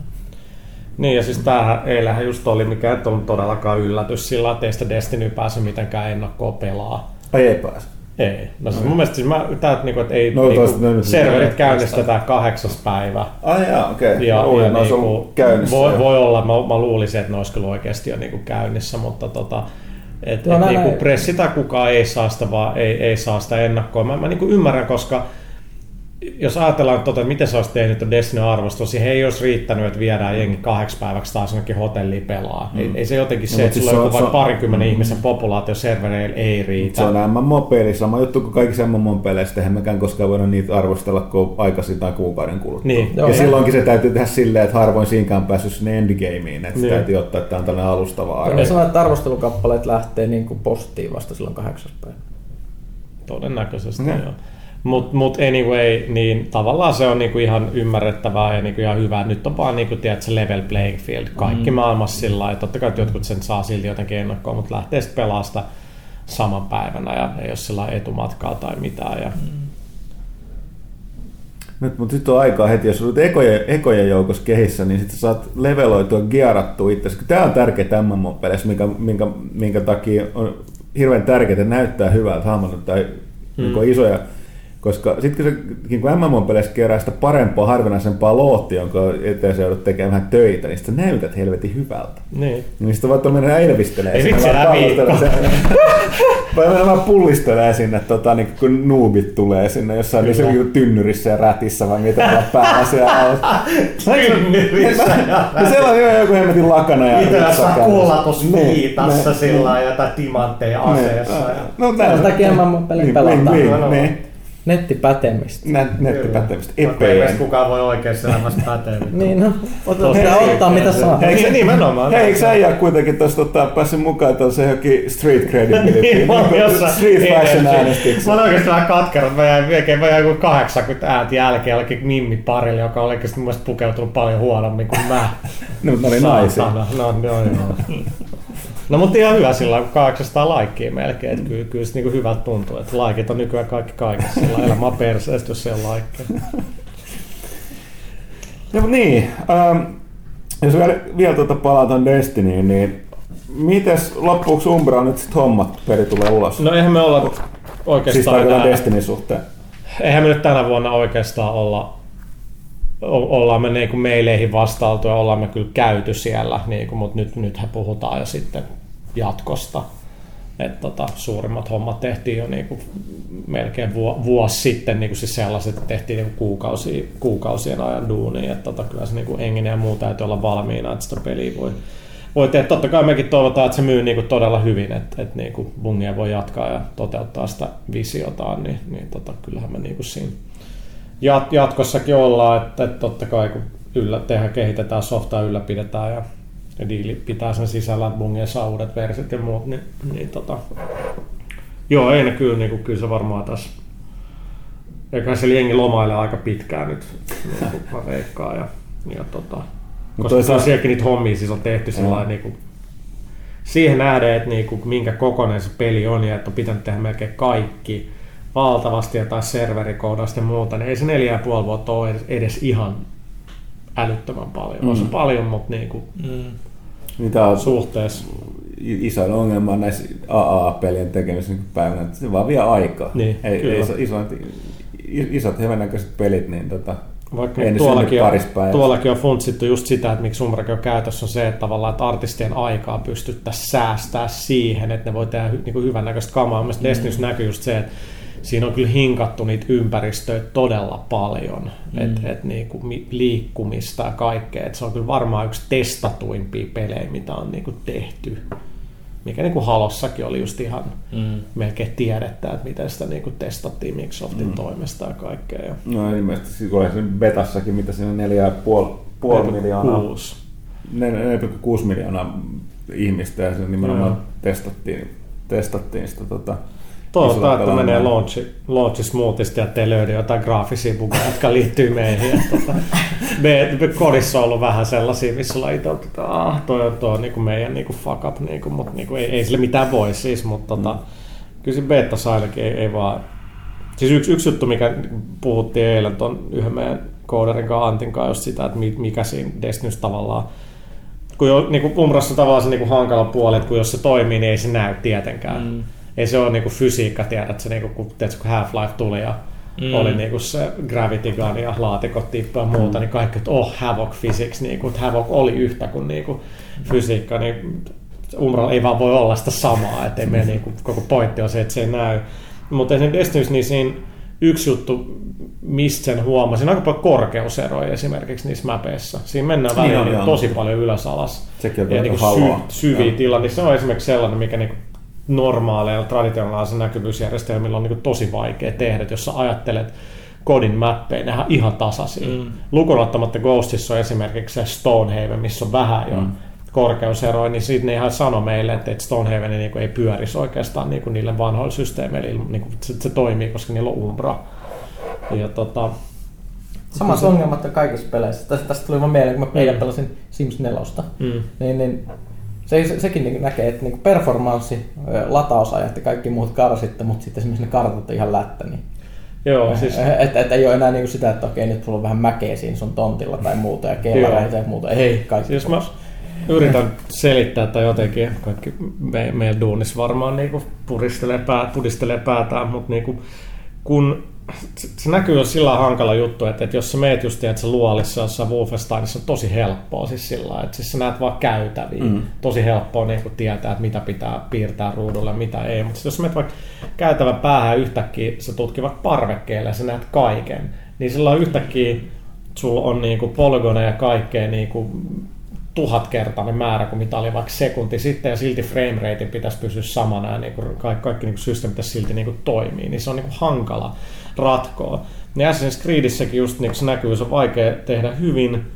Niin ja siis tämähän eilähän just oli, mikä et ollut todellakaan yllätys sillä, että ei sitä Destiny pääse mitenkään ennakkoon pelaa. Ai ei pääse. Ei. No siis mun mielestä siis mä, tää, että niinku, että ei No, no, niinku, toista- no, no, serverit no, käynnistetään kahdeksas päivä. Ai jaa, okei. Okay. Ja, Luulin, ja että niinku, käynnissä. voi, voi, olla, mä, mä luulisin, että ne olisi kyllä oikeasti jo niinku käynnissä, mutta tota, et, Joo, et näin- niinku näin. pressi tai kukaan ei saa sitä, vaan ei, ei saa sitä ennakkoa. Mä, mä niinku ymmärrän, koska jos ajatellaan, tota, että miten se olisi tehnyt tuon Destiny arvostus, siihen ei olisi riittänyt, että viedään jengi kahdeksi päiväksi taas jonnekin hotelliin pelaa. Mm. Ei, ei, se jotenkin No, se, mut että siis sulla on joku se on- parinkymmenen ihmisen populaatio servereillä ei riitä. Se on MMO-peli, sama juttu kuin kaikissa MMO-peleissä, eihän mekään koskaan voida niitä arvostella kuin aikaisin tai kuukauden kuluttua. Niin. ja Joo, ja- silloinkin se täytyy tehdä silleen, että harvoin siinäkään päässyt sinne endgameen, että Niin. niin. täytyy ottaa, että tämä on tällainen alustava Ja arvo. ne sanoo, että arvostelukappaleet lähtee niin kuin postiin vasta silloin kahdeksas päivä. Todennäköisesti, Okei. joo. Mutta mut anyway, niin tavallaan se on niinku ihan ymmärrettävää ja niinku ihan hyvä. Nyt on vaan niinku, tiedät, se level playing field. Kaikki mm. maailmassa sillä lailla. Totta kai että jotkut sen saa silti jotenkin ennakkoon, mutta lähtee sitten pelaamaan sitä saman päivänä ja ei ole sillä etumatkaa tai mitään. Ja, mm. Nyt, mutta nyt on aikaa heti, jos olet ekojen, ekojen joukossa kehissä, niin sitten saat leveloitua, gearattua itse. Tämä on tärkeää MMO-peleissä, minkä, minkä, minkä takia on hirveän tärkeää, näyttää hyvältä, hahmot tai mm. isoja Koska sitten kun, se, kun MMO-peleissä kerää sitä parempaa, harvinaisempaa loottia, jonka eteen sä joudut tekemään vähän töitä, niin sitten näytät helvetin hyvältä. Niin. Niin sitten voit mennä elvistelee. Ei vitsi, älä Vai mennä vaan pullistelee sinne, tota, niin kun noobit tulee sinne jossain Kyllä. joku tynnyrissä ja rätissä vai mitä olla päällä siellä. Tynnyrissä No siellä on jo joku hemmetin lakana ja kullatus Niin, viitassa niin, sillä lailla jotain timantteja aseessa. niin. ja- No Sen takia MMO-pelejä Niin, pelataan. Niin, niin. Nettipätemistä. Nä- Nettipätevistä. Vaikka ei kukaan voi oikeassa elämässä päteä. Niin, no, Tosta pitää ei- ottaa mitä saa. Hei, Niin, nimenomaan. Hei, eikö sä äijä kuitenkin tuosta ottaa päässyt mukaan tuossa johonkin street credibility? Niin, jossain street fashion EFC. äänestyksessä. Mä oon oikeesti vähän katkerat. Mä jäin melkein mä jäin joku 80 ääntä jälkeen jollekin Mimmi parille, joka oli oikeesti mun mielestä pukeutunut paljon huonommin kuin mä. No, mutta ne oli naisia. No, no, joo. No mutta ihan hyvä sillä kun 800 laikkia melkein. Että kyllä, kyllä se niinku hyvältä tuntuu. Että laikit on nykyään kaikki kaikessa. Sillä elämä on perseestä, jos se on laikkeja. No, mutta niin, ähm, jos vielä, vielä tuota palataan Destinyin, niin mites loppuksi Umbra nyt sit hommat peri tulee ulos? No eihän me olla siis oikeastaan enää- Destinin suhteen. eihän me nyt tänä vuonna oikeastaan olla, ollaan me niinku meileihin vastailtu ja ollaan me kyllä käyty siellä, niinku, mutta nyt, nythän puhutaan jo sitten jatkosta. Et tota, suurimmat hommat tehtiin jo niinku melkein vu- vuosi sitten, niinku siis sellaiset, että tehtiin niinku kuukausia, kuukausien ajan duunia. Et tota, kyllä se niinku Enginen ja muu täytyy olla valmiina, että sitä peliä voi, voi tehdä. Totta kai mekin toivotaan, että se myy niinku todella hyvin, että et niinku Bungia voi jatkaa ja toteuttaa sitä visiotaan, niin, niin tota, kyllähän me niinku siinä jat- jatkossakin ollaan, että, että totta kai kun yllä, tehdään, kehitetään softaa, ylläpidetään ja, ja diili pitää sen sisällä, saa uudet versit ja muut, niin, niin tota, joo, ei ne kyllä, niin kuin, kyllä se varmaan tässä eikä se jengi lomailee aika pitkään nyt, niin mä veikkaan. Ja, ja tota, koska toisaalta- kyllä sielläkin niitä hommia siis on tehty sillä niin kuin, siihen nähden, että niin kuin, minkä kokoinen se peli on ja että on pitänyt tehdä melkein kaikki valtavasti jotain serverikoodausta ja muuta, niin ei se neljä ja puoli vuotta ole edes, edes ihan älyttömän paljon. Mm. On se paljon, mutta niin kuin, Mm. Mitä on suhteessa. isoin ongelma näissä AA-pelien tekemisessä niin päivänä, että se vaan vie aikaa. Niin, ei, kyllä. ei iso, isot, isot pelit, niin tota, Vaikka ei tuollakin on, tuollakin on funtsittu just sitä, että miksi Umbrakin on käytössä on se, että tavallaan että artistien aikaa pystyttäisiin säästää siihen, että ne voi tehdä hy, niin hyvännäköistä kamaa. Mielestäni mm. Näkyy just se, että siinä on kyllä hinkattu niitä ympäristöjä todella paljon, mm. että et niinku mi- liikkumista ja kaikkea. Et se on kyllä varmaan yksi testatuimpia pelejä, mitä on niinku tehty. Mikä niinku Halossakin oli just ihan Mm. melkein tiedettä, että miten sitä niinku testattiin Microsoftin mm. toimesta ja kaikkea. Ja No ilmeisesti kun se betassakin, mitä siinä on neljä ja puoli, puoli miljoonaa, Kuusi. 4,6 miljoonaa ihmistä ja se nimenomaan Joo. testattiin, testattiin sitä tota, Toivotaan, että menee launchi, launchi smoothista ja ettei löydy jotain graafisia bugeja, jotka liittyy meihin. Et Tota, me, me, kodissa on ollut vähän sellaisia, missä ollaan itse, että ah, toi on, toi niin meidän niin fuck up, niin kuin, mutta niin kuin, ei, ei sille mitään voi siis, mutta tota, kyllä se beta ainakin ei, ei vaan... Siis yksi, yksi juttu, mikä puhuttiin eilen tuon yhden meidän koodarin kanssa Antin kanssa, just sitä, että mi- mikä siinä Destinys tavallaan kun jo, niin kuin Umbrassa tavallaan se niin kuin hankala puoli, että kun jos se toimii, niin ei se näy tietenkään. Mm. Ei se ole niin kuin fysiikka, tiedät, se niin kuin, kun, tiedätkö, kun Half-Life tuli ja Mm. mm. oli niin kuin se Gravity Gun ja laatikot tippu ja muuta, mm. niin kaikki, että oh, Havoc Physics, niin kuin, että Havoc oli yhtä kuin, niin kuin fysiikka, niin Umbralla ei vaan voi olla sitä samaa, että ei me, niin kuin, koko pointti on se, että se ei näy. Mutta esimerkiksi Destinies, niin siinä yksi juttu, mistä sen huomasin, aika paljon korkeuseroja esimerkiksi niissä mäpeissä. Siinä mennään Niin välillä niin tosi paljon ylös alas. Sekin on ja niin syviä Joo. tila, niin se on esimerkiksi sellainen, mikä niin normaaleilla traditionaalisilla näkyvyysjärjestelmillä on niin tosi vaikea tehdä, että jos sä ajattelet kodin mappeja, nehän on ihan tasaisia. Mm. Lukunottamatta Ghostissa on esimerkiksi se Stonehaven, missä on vähän jo mm. korkeuseroja, niin siitä ne ihan sano meille, että Stonehaven niin ei pyörisi oikeastaan niin kuin niille vanhoilla systeemeillä, niin kuin se, se, toimii, koska niillä on Umbra. Ja tota, Samat ongelmat on kaikissa peleissä. Tästä, tästä tuli vaan mieleen, kun mä eilen pelasin Sims 4. mm. Niin, niin se, se, sekin niin näkee, että niin performanssi, latausajat ja kaikki muut karsitte, mutta sitten esimerkiksi ne kartat on ihan lättä. Niin, Joo, siis että et ei ole enää niin kuin sitä, että okei, nyt sulla on vähän mäkeä siinä sun tontilla tai muuta ja kellareita ja muuta. Ei, kaikki Siis mä yritän selittää tai jotenkin, kaikki me, meidän duunissa varmaan niinku puristelee, pää, pudistelee päätään, mutta niinku, kun se näkyy jo sillä hankala juttu, että, että jos sä meet just tiedät, luolissa jossain Wolfensteinissa on tosi helppoa siis sillä että siis sä näet vaan käytäviä. Mm. Tosi helppoa niin kun tietää, että mitä pitää piirtää ruudulle ja mitä ei. Mutta jos sä menet vaikka käytävän päähän yhtäkkiä, sä tutki vaikka parvekkeelle ja sä näet kaiken, niin silloin yhtäkkiä sulla on niinku polygoneja ja kaikkea niinku tuhatkertainen määrä kuin mitä oli vaikka sekunti sitten ja silti frame rate pitäisi pysyä samana ja niin kuin kaikki, kaikki niin systeemit pitäisi silti niin kuin toimii, niin se on niin kuin hankala ratkoa. Ja Assassin's Creedissäkin just niin se näkyy, se on vaikea tehdä hyvin,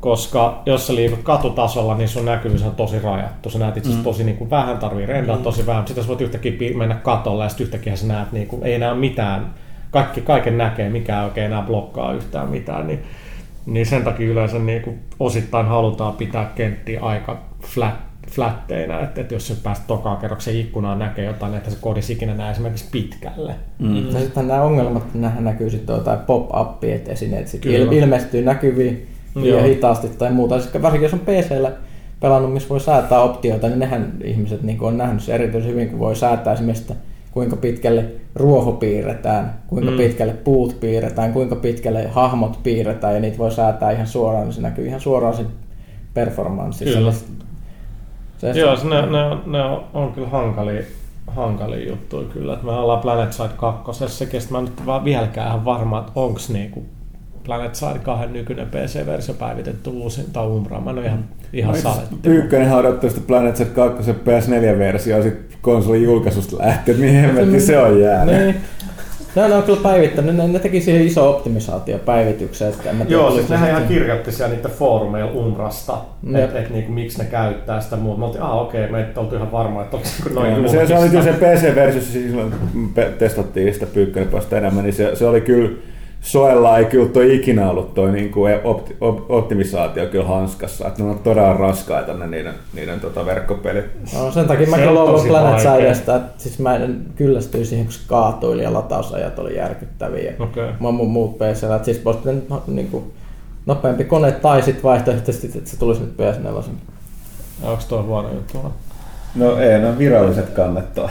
koska jos sä liikut katutasolla, niin sun näkyvyys on tosi rajattu. Sä näet itse mm. tosi niin kuin vähän, tarvii rendaa mm. tosi vähän, sitten sä voit yhtäkkiä mennä katolle ja sitten yhtäkkiä sä näet, niin kuin, ei näe mitään, kaikki, kaiken näkee, mikä oikein enää blokkaa yhtään mitään, niin niin sen takia yleensä niin kuin osittain halutaan pitää kenttiä aika flat, flatteinä, että, että jos se päästä tokaan kerroksen ikkunaan näkee jotain, että se kodis ikinä näe esimerkiksi pitkälle. Mm. Ja sitten nämä ongelmat, nämähän näkyy sitten jotain pop-upia, että esineet sitten ilmestyy näkyviin ja hitaasti tai muuta. Siis varsinkin jos on PCllä pelannut, missä voi säätää optioita, niin nehän ihmiset niin on nähnyt se erityisen hyvin, kun voi säätää esimerkiksi kuinka pitkälle ruoho piirretään, kuinka mm. pitkälle puut piirretään, kuinka pitkälle hahmot piirretään ja niitä voi säätää ihan suoraan, niin se näkyy ihan suoraan sen performanssissa. Se, Joo, se, ne, ne, on, ne on, on kyllä hankalia, hankalia juttuja kyllä. Että me ollaan Planet Side 2, ja mä nyt vaan vieläkään ihan varma, että onko niinku Planet Side 2 nykyinen PC-versio päivitetty uusin tai Umbra. Mä en ole ihan, ihan no, saletti. Ykkönen odottaa sitä Planet Side 2 PS4-versio, sitten konsolin julkaisusta lähtien, mihin hemmetti se on jäänyt. Niin. No, ne on kyllä päivittänyt, ne, ne teki siihen iso optimisaatiopäivityksen. Että en Joo, siis nehän ihan kirjoitti siellä niitä foorumeilla Umrasta, että et, niinku, miksi ne käyttää sitä muuta. Me oltiin, ah okei, okay, me oltu ihan varma, että onko se noin no, se, se, oli kyllä se PC-versiossa, siis silloin testattiin sitä pyykkönen enemmän, niin se, se oli kyllä Soella ei kyllä toi ikinä ollut toi niin kuin opti, op, optimisaatio kyllä hanskassa, että ne on todella raskaita ne niiden, niiden tota verkkopelit. No, sen takia mäkin luovun Planet Sidesta, että siis mä en kyllästyi siihen, kun se kaatuili ja latausajat oli järkyttäviä. Okay. Mä mun muut PC, että siis voisi pitänyt no, niin kuin, nopeampi kone tai sitten vaihtoehtoisesti, että se tulisi nyt PS4. Onko tuo huono juttu? No ei, no viralliset kannettaa.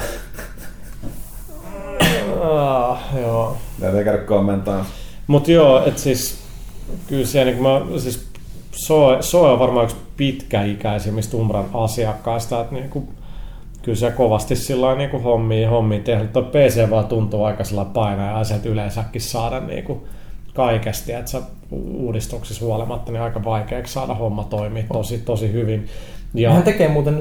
ah, joo. Täytyy käydä kommentoimaan. Mutta joo, että siis kyllä se, niin mä, siis Soe, Soe on varmaan yksi pitkäikäisimmistä Umbran asiakkaista, että niin kuin, kyllä se kovasti sillä niin kuin hommia, hommia tehdä. Tuo PC vaan tuntuu aika sillä painaa ja sieltä yleensäkin saada niin kuin kaikesti, että sä uudistuksissa huolimatta niin aika vaikeaksi saada homma toimia tosi, tosi hyvin. Ja... Hän tekee muuten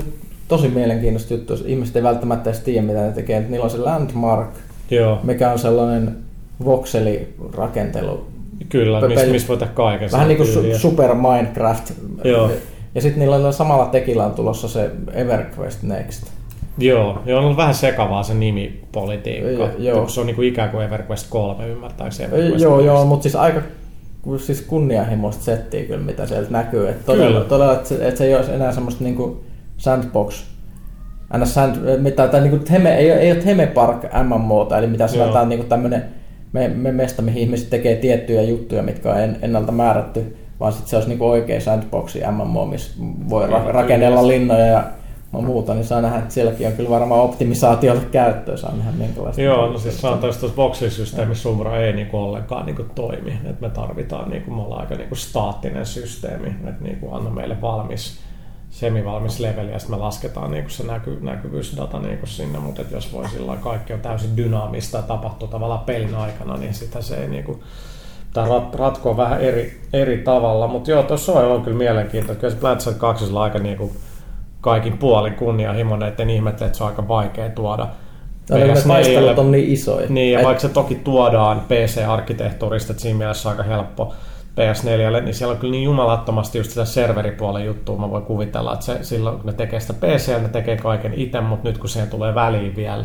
tosi mielenkiintoista juttua, ihmiset ei välttämättä edes tiedä mitä ne tekee, niillä on se Landmark, Joo. mikä on sellainen vokselirakentelu. Kyllä, Peli. missä mis voi tehdä kaiken. Vähän niin kuin su- Super Minecraft. Joo. Ja sitten niillä on samalla tekillä on tulossa se EverQuest Next. Joo, ja on vähän sekavaa se nimipolitiikka. Joo. Se on niin kuin ikään kuin EverQuest 3, ymmärtääkseni EverQuest Joo, joo, mutta siis aika siis kunnianhimoista settiä kyllä, mitä sieltä näkyy. Että todella, kyllä. todella että, se, että se ei olisi enää semmoista niin kuin sandbox aina sand, mitä, tai niin kuin Heme, ei, ei ole Heme Park MMOta, eli mitä sanotaan niin tämmöinen me, me mesta, mihin ihmiset tekee tiettyjä juttuja, mitkä on en, ennalta määrätty, vaan sitten se olisi niin oikea sandboxi MMO, missä voi ra- rakennella linnoja ja muuta, niin saa nähdä, että sielläkin on kyllä varmaan optimisaatiolle käyttöä, saa nähdä minkälaista. Joo, no siis sanotaan, että tuossa boksisysteemissä Sumra ei niin kuin ollenkaan niin kuin toimi, että me tarvitaan, niin kuin, me ollaan aika niin kuin staattinen systeemi, että niin kuin anna meille valmis semivalmis leveli ja sitten me lasketaan niin se näky, näkyvyysdata niin sinne, mutta jos voi sillä kaikki on täysin dynaamista ja tapahtuu tavallaan pelin aikana, niin sitä se ei niin kuin, tämä rat, ratkoo vähän eri, eri tavalla, mutta joo, tuossa on, on kyllä mielenkiintoista. Kyllä se Planet 2 on aika niin kuin kaikin puolin kunnianhimoinen, että en ihmettele, että se on aika vaikea tuoda. PS4, on niin isoja. Niin, ja Et... vaikka se toki tuodaan PC-arkkitehtuurista, että siinä mielessä aika helppo PS4, niin siellä on kyllä niin jumalattomasti just sitä serveripuolen juttua. Mä voin kuvitella, että se, silloin kun ne tekee sitä PC, ne tekee kaiken itse, mutta nyt kun siihen tulee väliin vielä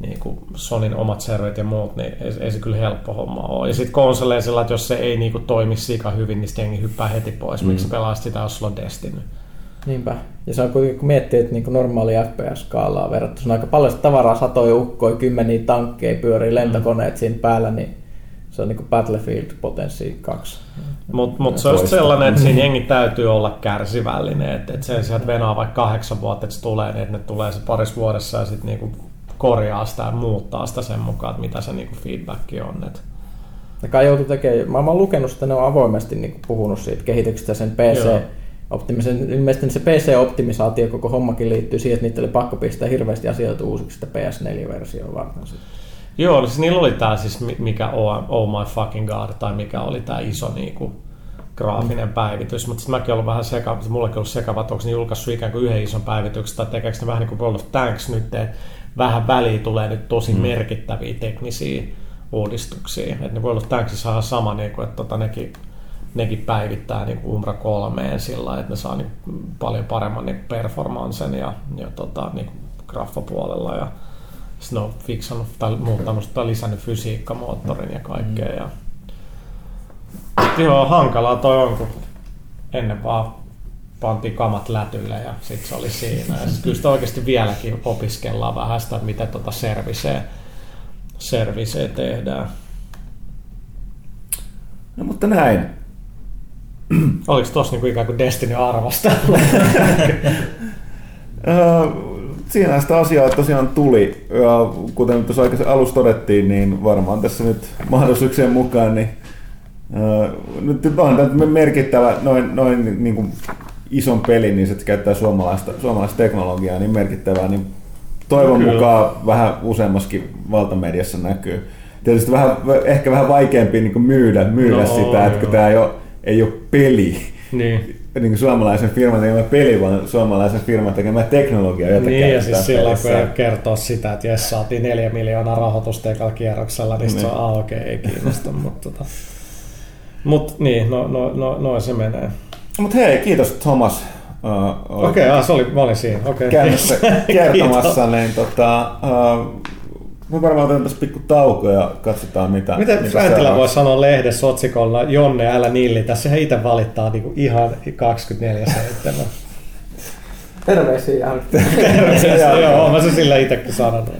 niin kuin Sonin omat serverit ja muut, niin ei, ei se kyllä helppo homma ole. Ja sitten konsoleilla että jos se ei niin kuin toimi sika hyvin, niin sitten hyppää heti pois. Mm. Miksi pelaa sitä, jos sulla on Destiny? Niinpä. Ja se on kuitenkin, kun miettii, että niin normaali FPS-skaalaa verrattuna aika paljon tavaraa, satoja ukkoja, kymmeniä tankkeja, pyörii lentokoneet mm. siinä päällä, niin se on niin Battlefield Potenssi 2. Mutta mut se on sellainen, että siinä jengi täytyy olla kärsivällinen, että et sen sieltä venaa vaikka kahdeksan vuotta, että se tulee, niin että ne tulee se parissa vuodessa ja sitten niinku korjaa sitä ja muuttaa sitä sen mukaan, että mitä se niinku feedback on. Et. Ja kai joutui tekemään, mä oon lukenut että ne on avoimesti niin puhunut siitä kehityksestä sen PC, Joo. Optimisen, ilmeisesti se PC-optimisaatio koko hommakin liittyy siihen, että niitä oli pakko pistää hirveästi asioita uusiksi sitä PS4-versioon varten. Joo, siis niillä oli tämä siis mikä oh, oh my fucking god, tai mikä oli tämä iso niinku, graafinen mm. päivitys, mutta sitten mäkin ollut vähän sekava, mullekin ollut sekava, että onko ne julkaissut ikään kuin yhden ison päivityksen, tai tekeekö ne vähän niin kuin World of Tanks nyt, että vähän väliin tulee nyt tosi mm. merkittäviä teknisiä uudistuksia. Että ne World of Tanksissa on sama, niin kuin, että tota, nekin, nekin päivittää niin kuin Umbra 3 sillä että ne saa niin paljon paremman niin performansen ja, ja tota, niin graffapuolella ja sitten on fiksannut tai muuttanut tai lisännyt fysiikkamoottorin ja kaikkea. Mm. Ja Joo, hankalaa toi on, kun ennen vaan pantiin kamat lätylle ja sitten se oli siinä. Ja kyllä sitä oikeasti vieläkin opiskellaan vähän sitä, miten tuota servisee, servisee tehdään. No mutta näin. Oliko tossa niinku ikään kuin Destiny arvosta? Siinä sitä asiaa tosiaan tuli. Ja kuten tuossa aikaisemmin alussa todettiin, niin varmaan tässä nyt mahdollisuuksien mukaan niin nyt on tämä merkittävä, noin, noin niin kuin ison pelin, niin se käyttää suomalaista, suomalaista teknologiaa, niin merkittävää, niin toivon Kyllä. mukaan vähän useammaskin valtamediassa näkyy. Tietysti vähän, ehkä vähän vaikeampi niin kuin myydä, myydä no, sitä, että kun tämä ei ole, ei ole peli. Niin. Niin kuin suomalaisen firman tekemä peli, vaan suomalaisen firman tekemä teknologia, jota Niin, ja siis sillä kun kertoo sitä, että jes, saatiin neljä miljoonaa rahoitusta ekalla kierroksella, niin, niin. se on, ah, okei, okay, ei kiinnosta, mutta tota. Mutta niin, no, no, no, no se menee. Mutta hei, kiitos Thomas. Uh, Okei, okay, se oli, mä olin siinä. Okay. Kertomassa, niin tota, uh, me varmaan otetaan tässä pikku tauko ja katsotaan mitä Miten mitä Fräntilä voi sanoa lehdessä otsikolla, Jonne, älä nilli, tässä he itse valittaa niinku ihan 24-7. Terveisiä. Terveisiä, joo, mä se sillä itsekin sanonut.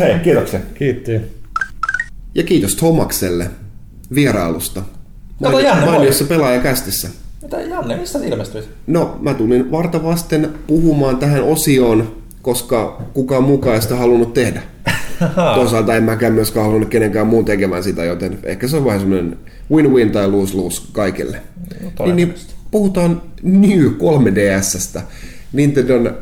Hei, kiitoksia. Kiittyy. Ja kiitos Tomakselle vierailusta. Kato Janne, Mainiossa pelaajakästissä. Mitä Janne, mistä ilmestyit? No, mä tulin vartavasten puhumaan tähän osioon, koska kukaan mukaan sitä halunnut tehdä. Toisaalta en mäkään myöskään halunnut kenenkään muun tekemään sitä, joten ehkä se on vähän semmoinen win-win tai lose-lose kaikille. No, niin, niin, puhutaan New 3DSstä. Nintendon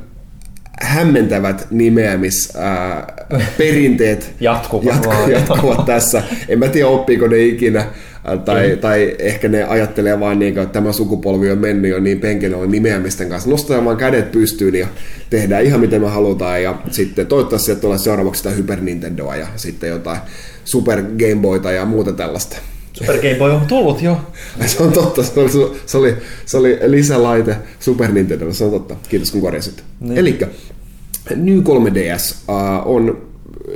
hämmentävät nimeämisperinteet jatkuvat, jatku, jatkuvat tässä. En mä tiedä, oppiiko ne ikinä, tai, tai ehkä ne ajattelee vaan niin, että tämä sukupolvi on mennyt jo niin penkillä on nimeämisten kanssa. Nostetaan vaan kädet pystyyn ja tehdään ihan miten me halutaan. Ja sitten toivottavasti sieltä tulee seuraavaksi sitä Hyper Nintendoa ja sitten jotain Super Game Boyta ja muuta tällaista. Super Game Boy on tullut jo. Se on totta, se oli, se oli, se oli lisälaite Super Nintendo, se on totta. Kiitos kun korjasit. Niin. Eli New 3DS uh, on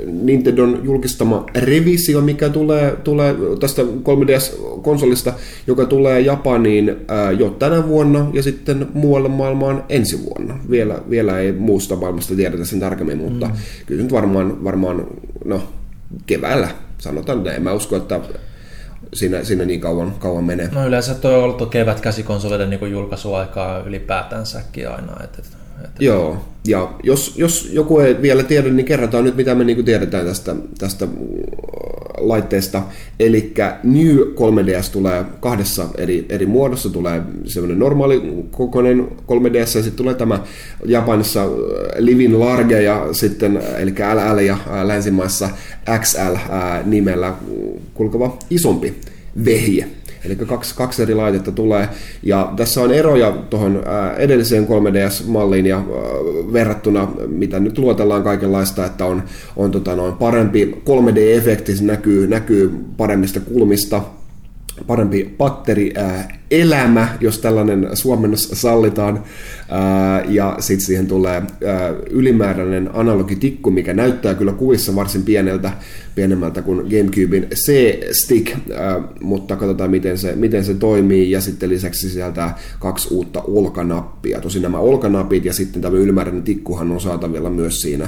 Nintendon julkistama revisio, mikä tulee, tulee tästä 3DS-konsolista, joka tulee Japaniin uh, jo tänä vuonna ja sitten muualle maailmaan ensi vuonna. Vielä, vielä ei muusta maailmasta tiedetä sen tarkemmin, mutta mm. kyllä nyt varmaan, varmaan no, keväällä sanotaan näin. Mä uskon, että siinä, siinä niin kauan, kauan menee. No yleensä tuo on ollut kevät käsikonsoleiden niin julkaisuaikaa ylipäätänsäkin aina. Että, että... Joo, ja jos, jos joku ei vielä tiedä, niin kerrotaan nyt, mitä me niin kuin tiedetään tästä, tästä laitteesta. Eli New 3DS tulee kahdessa eri, eri muodossa. Tulee semmoinen normaali kokoinen 3DS ja sitten tulee tämä Japanissa Livin Large ja sitten, eli LL ja länsimaissa XL nimellä kulkeva isompi vehje. Eli kaksi, kaksi eri laitetta tulee. Ja tässä on eroja tuohon edelliseen 3DS-malliin ja verrattuna, mitä nyt luotellaan kaikenlaista, että on, on tota noin parempi 3D-efekti, se näkyy, näkyy paremmista kulmista, parempi patteri elämä, jos tällainen suomennos sallitaan, ja sitten siihen tulee ylimääräinen analogitikku, mikä näyttää kyllä kuvissa varsin pieneltä, pienemmältä kuin GameCubein C-Stick, mutta katsotaan miten se, miten se toimii, ja sitten lisäksi sisältää kaksi uutta olkanappia. Tosin nämä olkanapit ja sitten tämä ylimääräinen tikkuhan on saatavilla myös siinä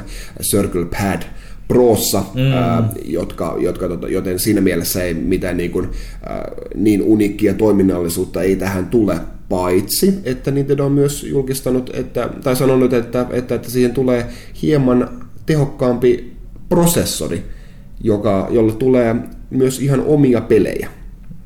Circle Pad Prossa, mm. ää, jotka, jotka, tota, joten siinä mielessä ei mitään niin, kuin, ää, niin uniikkia toiminnallisuutta ei tähän tule. paitsi että Nintendo on myös julkistanut, että, tai sanonut, että, että, että siihen tulee hieman tehokkaampi prosessori, joka, jolla tulee myös ihan omia pelejä.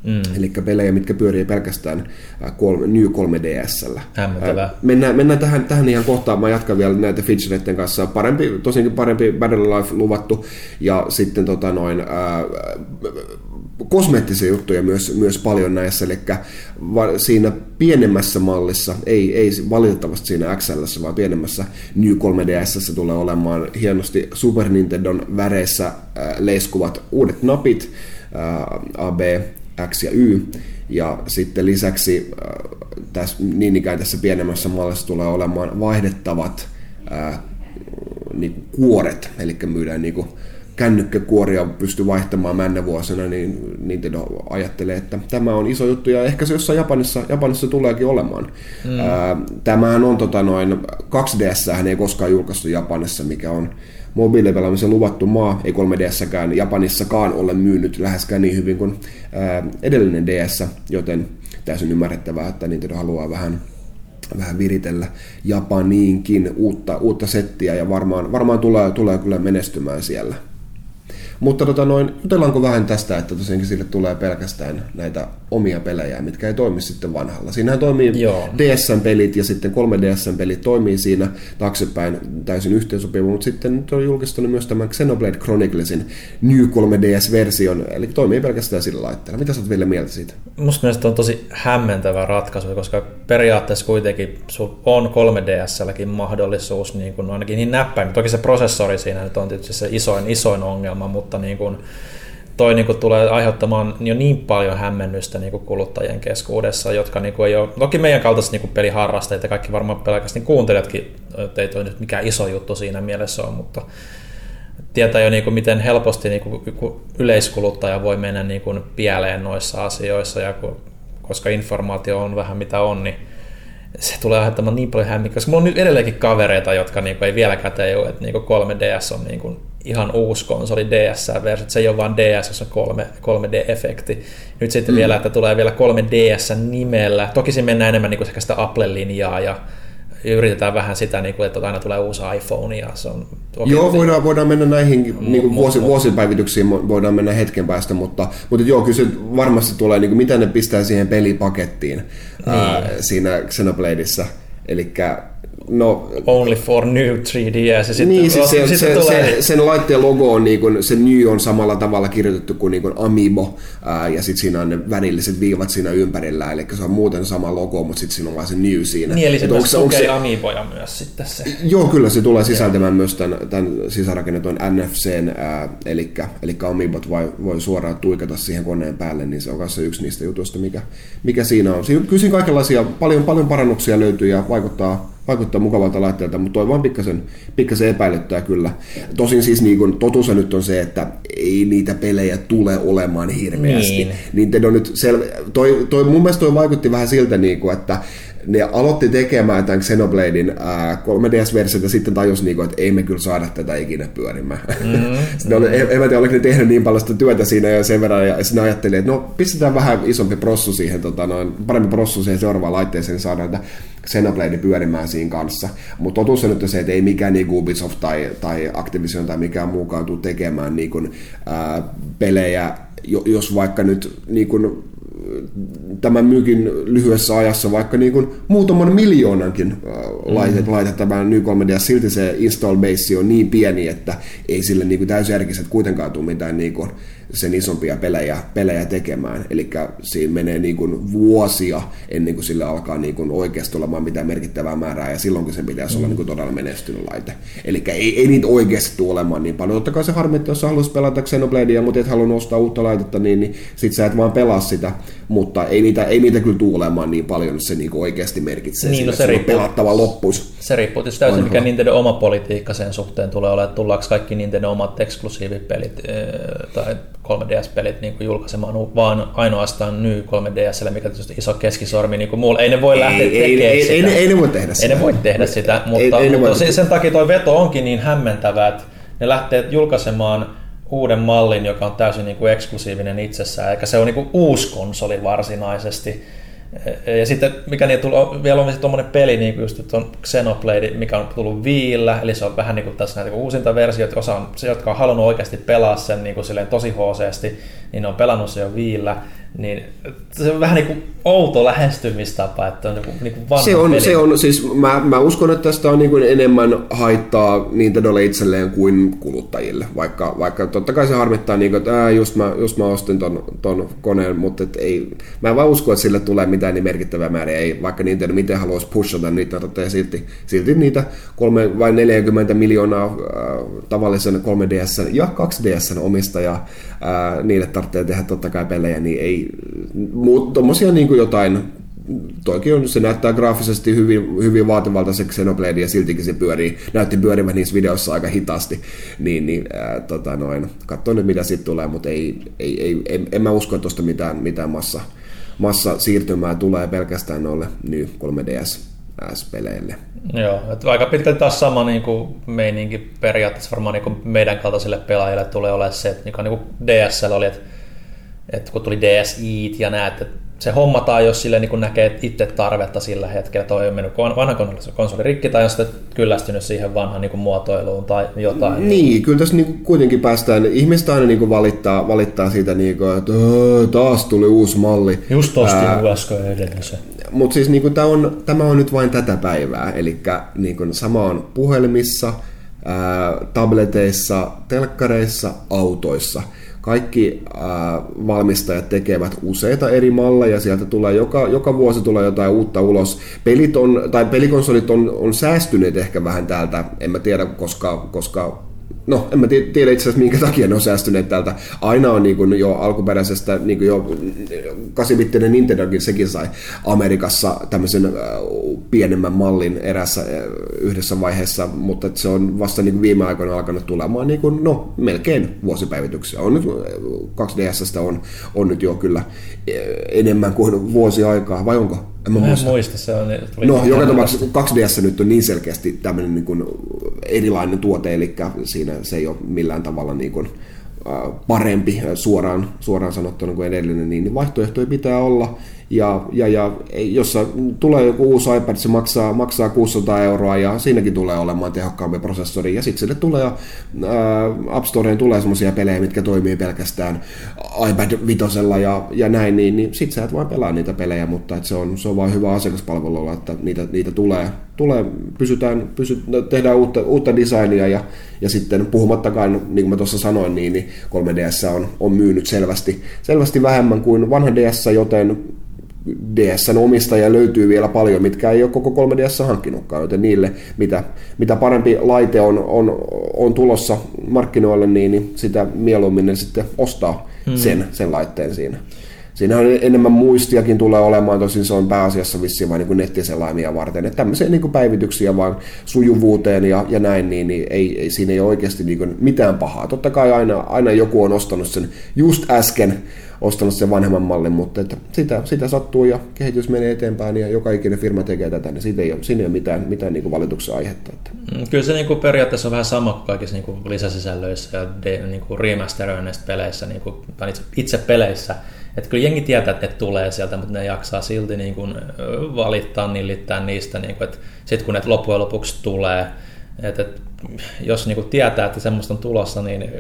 Mm. Eli pelejä, mitkä pyörii pelkästään kolme, New 3DSllä. Hämmentävää. Mennään, mennään tähän, tähän ihan kohtaan. Mä jatkan vielä näitä featureiden kanssa. Parempi, tosinkin parempi Battle Life luvattu. Ja sitten tota noin, ää, kosmeettisia juttuja myös, myös paljon näissä. Eli siinä pienemmässä mallissa, ei, ei valitettavasti siinä XL, vaan pienemmässä New 3DSssä tulee olemaan hienosti Super Nintendon väreissä ää, leiskuvat uudet napit, ää, AB, X ja Y. Ja sitten lisäksi äh, tässä, niin ikään tässä pienemmässä mallissa tulee olemaan vaihdettavat ää, äh, niin kuoret, eli myydään niin kuin kännykkäkuoria pystyy vaihtamaan männä vuosina, niin Nintendo ajattelee, että tämä on iso juttu ja ehkä se jossain Japanissa, Japanissa tuleekin olemaan. Mm. Ää, tämähän on tota noin, 2DS hän ei koskaan julkaistu Japanissa, mikä on mobiilipelaamisen luvattu maa, ei 3DSsäkään Japanissakaan ole myynyt läheskään niin hyvin kuin ää, edellinen DS, joten täysin ymmärrettävää, että Nintendo haluaa vähän vähän viritellä Japaniinkin uutta, uutta settiä ja varmaan, varmaan tulee, tulee kyllä menestymään siellä. Mutta tota noin, jutellaanko vähän tästä, että tosiaankin sille tulee pelkästään näitä omia pelejä, mitkä ei toimi sitten vanhalla. Siinähän toimii Joo. DSN-pelit ja sitten 3DSN-pelit toimii siinä taaksepäin täysin yhteensopiva, mutta sitten nyt on julkistanut myös tämän Xenoblade Chroniclesin New 3DS-version, eli toimii pelkästään sillä laitteella. Mitä sä oot vielä mieltä siitä? Musta mielestä on tosi hämmentävä ratkaisu, koska periaatteessa kuitenkin on 3DSlläkin mahdollisuus niin kuin ainakin niin näppäin. Toki se prosessori siinä nyt on tietysti se isoin, isoin ongelma, mutta niin kuin, toi niin kuin tulee aiheuttamaan jo niin paljon hämmennystä niin kuin kuluttajien keskuudessa, jotka niin kuin ei ole, toki meidän kaltaiset niin kuin ja kaikki varmaan pelkästään kuuntelijatkin, että ei toi nyt mikään iso juttu siinä mielessä ole, mutta tietää jo niin kuin miten helposti niin kuin yleiskuluttaja voi mennä niin kuin pieleen noissa asioissa, ja kun, koska informaatio on vähän mitä on, niin se tulee aiheuttamaan niin paljon hämminkiä, koska mulla on nyt edelleenkin kavereita, jotka niin kuin ei vieläkään tajua, että niin kuin 3DS on niin kuin ihan uusi konsoli DS-versio, se ei ole vain DS, jossa on 3, 3D-efekti. Nyt sitten mm. vielä, että tulee vielä 3DS nimellä. Toki se mennään enemmän niin kuin sitä Apple-linjaa ja yritetään vähän sitä, niin kuin, että aina tulee uusi iPhone ja se on... Joo, voidaan, voidaan mennä näihin niin kuin vuosi, vuosipäivityksiin, voidaan mennä hetken päästä, mutta, mutta joo, kyllä se varmasti tulee, niin kuin, mitä ne pistää siihen pelipakettiin niin. ää, siinä Xenobladeissa. Eli No, Only for new 3DS. Ja sitten, niin, siis se, se, se, tulee... se, sen laitteen logo on, niin kuin, se new on samalla tavalla kirjoitettu kuin, niin kuin Amiibo, ää, ja sitten siinä on ne värilliset viivat siinä ympärillä, eli se on muuten sama logo, mutta sitten siinä on vaan se new siinä. Niin, eli se myös onko se, Amiiboja myös sitten se. Joo, kyllä se tulee sisältämään myös tämän, tämän sisärakennetun NFCn, ää, eli, eli Amiibot voi, voi suoraan tuikata siihen koneen päälle, niin se on myös yksi niistä jutuista, mikä, mikä siinä on. Siinä, kyllä siinä kaikenlaisia, paljon, paljon parannuksia löytyy ja vaikuttaa vaikuttaa mukavalta laitteelta, mutta toi vaan pikkasen, pikkasen epäilyttää kyllä. Tosin siis niin kun, totuus nyt on se, että ei niitä pelejä tule olemaan hirveästi. Niin. Nintendo nyt sel- toi, toi, mun mielestä toi vaikutti vähän siltä, niin kuin, että ne aloitti tekemään tämän Xenobladein äh, 3DS-versiota ja sitten tajus, niinku, että ei me kyllä saada tätä ikinä pyörimään. Mm-hmm. oli, en, en tiedä, oliko ne tehnyt niin paljon sitä työtä siinä ja sen verran, ja sitten ajatteli, että no pistetään vähän isompi prossu siihen, tota, noin, parempi prossu siihen seuraavaan laitteeseen, niin saadaan tätä Xenoblade pyörimään siinä kanssa. Mutta totuus on nyt se, että ei mikään niin Ubisoft tai, tai Activision tai mikään muukaan tule tekemään niin kuin, ää, pelejä, jos vaikka nyt niin kuin, tämän myykin lyhyessä ajassa vaikka niin kuin muutaman miljoonankin laitet, mm. laitet tämän New 3D, silti se install base on niin pieni, että ei sille niin täysjärkiset kuitenkaan tule mitään niin kuin, sen isompia pelejä, pelejä tekemään. Eli siinä menee niin kuin vuosia ennen kuin sillä alkaa niin kuin oikeasti olemaan mitään merkittävää määrää, ja silloinkin sen pitäisi mm. olla niin kuin todella menestynyt laite. Eli ei, ei niitä oikeasti tule olemaan niin paljon. Totta kai se harmi, että jos sä haluaisit pelata Xenobladea, mutta et halua ostaa uutta laitetta, niin, niin sit sä et vaan pelaa sitä. Mutta ei niitä, ei niitä kyllä tule olemaan niin paljon, jos se niin kuin oikeasti merkitsee niin, no sille, no se riippuu, pelattava loppuus. Se riippuu tietysti täysin, mikä Nintendo oma politiikka sen suhteen tulee olemaan, että tullaanko kaikki Nintendo omat eksklusiivipelit tai 3DS-pelit niin kuin julkaisemaan vaan ainoastaan Ny 3DSlle, mikä tietysti iso keskisormi, niin kuin muulla. Ei ne voi lähteä ei, tekemään ei, sitä. Ei, ei, ei, ne voi tehdä sitä. Ei ne voi tehdä sitä, mutta, ei, ei mutta tosi, sen takia tuo veto onkin niin hämmentävä, että ne lähtee julkaisemaan uuden mallin, joka on täysin niin kuin eksklusiivinen itsessään, eikä se on niin kuin uusi konsoli varsinaisesti, Ja sitten mikä niin tuli, vielä on tuommoinen peli, niin kuin just että on Xenoblade, mikä on tullut viillä, eli se on vähän niin kuin tässä näitä uusinta versioita, osa on se, jotka on halunnut oikeasti pelaa sen niin kuin silleen tosi hooseesti, niin ne on pelannut se jo viillä, niin se on vähän niin kuin outo lähestymistapa, että on niin niin kuin se on, peli. se on, siis mä, mä uskon, että tästä on niin kuin enemmän haittaa Nintendolle itselleen kuin kuluttajille, vaikka, vaikka totta kai se harmittaa, niin kuin, että ää, just, mä, just mä ostin ton, ton koneen, mutta et ei, mä en vaan usko, että sille tulee mitään niin merkittävää määrää, ei, vaikka Nintendo miten haluaisi pushata niitä, totta silti, silti niitä kolme vai 40 miljoonaa äh, tavallisen 3DS ja 2DS omistajaa, äh, niille tarvitsee tehdä totta kai pelejä, niin ei, mutta tommosia niin kuin jotain toikin on, se näyttää graafisesti hyvin, hyvin vaativalta se Xenoblade ja siltikin se pyörii, näytti pyörivän niissä videoissa aika hitaasti, niin, niin ää, tota noin, katsoin nyt mitä sitten tulee, mutta ei, ei, ei, en, en mä usko, että tuosta mitään, mitään massa, massa siirtymää tulee pelkästään noille New 3DS S-peleille. Joo, että aika pitkälti taas sama niin kuin meininki periaatteessa varmaan niin kuin meidän kaltaisille pelaajille tulee olemaan se, että niin kuin DSL oli, että, että kun tuli DSi ja näet, että se hommataan, jos sille niin näkee itse tarvetta sillä hetkellä, toi on mennyt vanha konsoli rikki tai on sitten kyllästynyt siihen vanhaan niin muotoiluun tai jotain. Niin, kyllä tässä niin kuitenkin päästään, ihmiset aina niin valittaa, valittaa siitä, niin kuin, että taas tuli uusi malli. Just ostin USK edellisen. Mutta siis niin kuin, tämä, on, tämä on nyt vain tätä päivää, eli niin kuin, sama on puhelimissa, ää, tableteissa, telkkareissa, autoissa – kaikki äh, valmistajat tekevät useita eri malleja, sieltä tulee joka, joka vuosi tulee jotain uutta ulos. Pelit on, tai pelikonsolit on, on säästyneet ehkä vähän täältä, en mä tiedä, koska, koska No, en mä tiedä itse asiassa minkä takia ne on säästyneet täältä. Aina on niin kuin jo alkuperäisestä, niin kuin jo 8-bittinen Nintendokin, sekin sai Amerikassa tämmöisen pienemmän mallin erässä yhdessä vaiheessa, mutta se on vasta niin kuin viime aikoina alkanut tulemaan niin kuin, no, melkein vuosipäivityksiä. On nyt 2DSstä äh, on, on nyt jo kyllä enemmän kuin vuosi aikaa, vai onko? En mä, mä muista. muista. Se on, no, joka tapauksessa 2DS nyt on niin selkeästi tämmöinen niin kuin erilainen tuote, eli siinä se ei ole millään tavalla niin kuin, parempi suoraan, suoraan sanottuna kuin edellinen, niin vaihtoehtoja pitää olla. Ja, ja, ja jos tulee joku uusi iPad, se maksaa, maksaa 600 euroa ja siinäkin tulee olemaan tehokkaampi prosessori. Ja sitten sille tulee, ää, App Storeen tulee semmoisia pelejä, mitkä toimii pelkästään iPad vitosella ja, ja näin, niin, niin sitten sä et vaan pelaa niitä pelejä, mutta et se, on, se on vain hyvä asiakaspalvelulla, että niitä, niitä tulee, tulee pysytään, pysyt, tehdään uutta, uutta designia ja, ja sitten puhumattakaan, niin kuin mä tuossa sanoin, niin, niin 3DS on, on myynyt selvästi, selvästi vähemmän kuin vanha DS, joten DSn omistajia löytyy vielä paljon, mitkä ei ole koko 3DS hankkinutkaan, joten niille, mitä, mitä parempi laite on, on, on tulossa markkinoille, niin, niin sitä mieluummin ne sitten ostaa hmm. sen, sen laitteen siinä. Siinähän enemmän muistiakin tulee olemaan, tosin se on pääasiassa vissiin vain niin nettiselaimia varten. Että tämmöisiä niin kuin päivityksiä vaan sujuvuuteen ja, ja näin, niin, niin ei, ei, siinä ei ole oikeasti niin mitään pahaa. Totta kai aina, aina joku on ostanut sen just äsken, ostanut sen vanhemman mallin, mutta että sitä, sitä sattuu ja kehitys menee eteenpäin ja joka ikinen firma tekee tätä, niin siitä ei ole, siinä ei ole mitään, mitään niin kuin valituksen aihetta. Että. Mm, kyllä se niin kuin periaatteessa on vähän sama kuin kaikissa niin kuin lisäsisällöissä ja de, niin kuin remasteroinneissa peleissä, niin kuin, itse, itse peleissä, että kyllä jengi tietää, että ne tulee sieltä, mutta ne jaksaa silti niin kuin valittaa, nillittää niistä, niin kuin, että sitten kun ne loppujen lopuksi tulee, että jos niin kuin tietää, että semmoista on tulossa, niin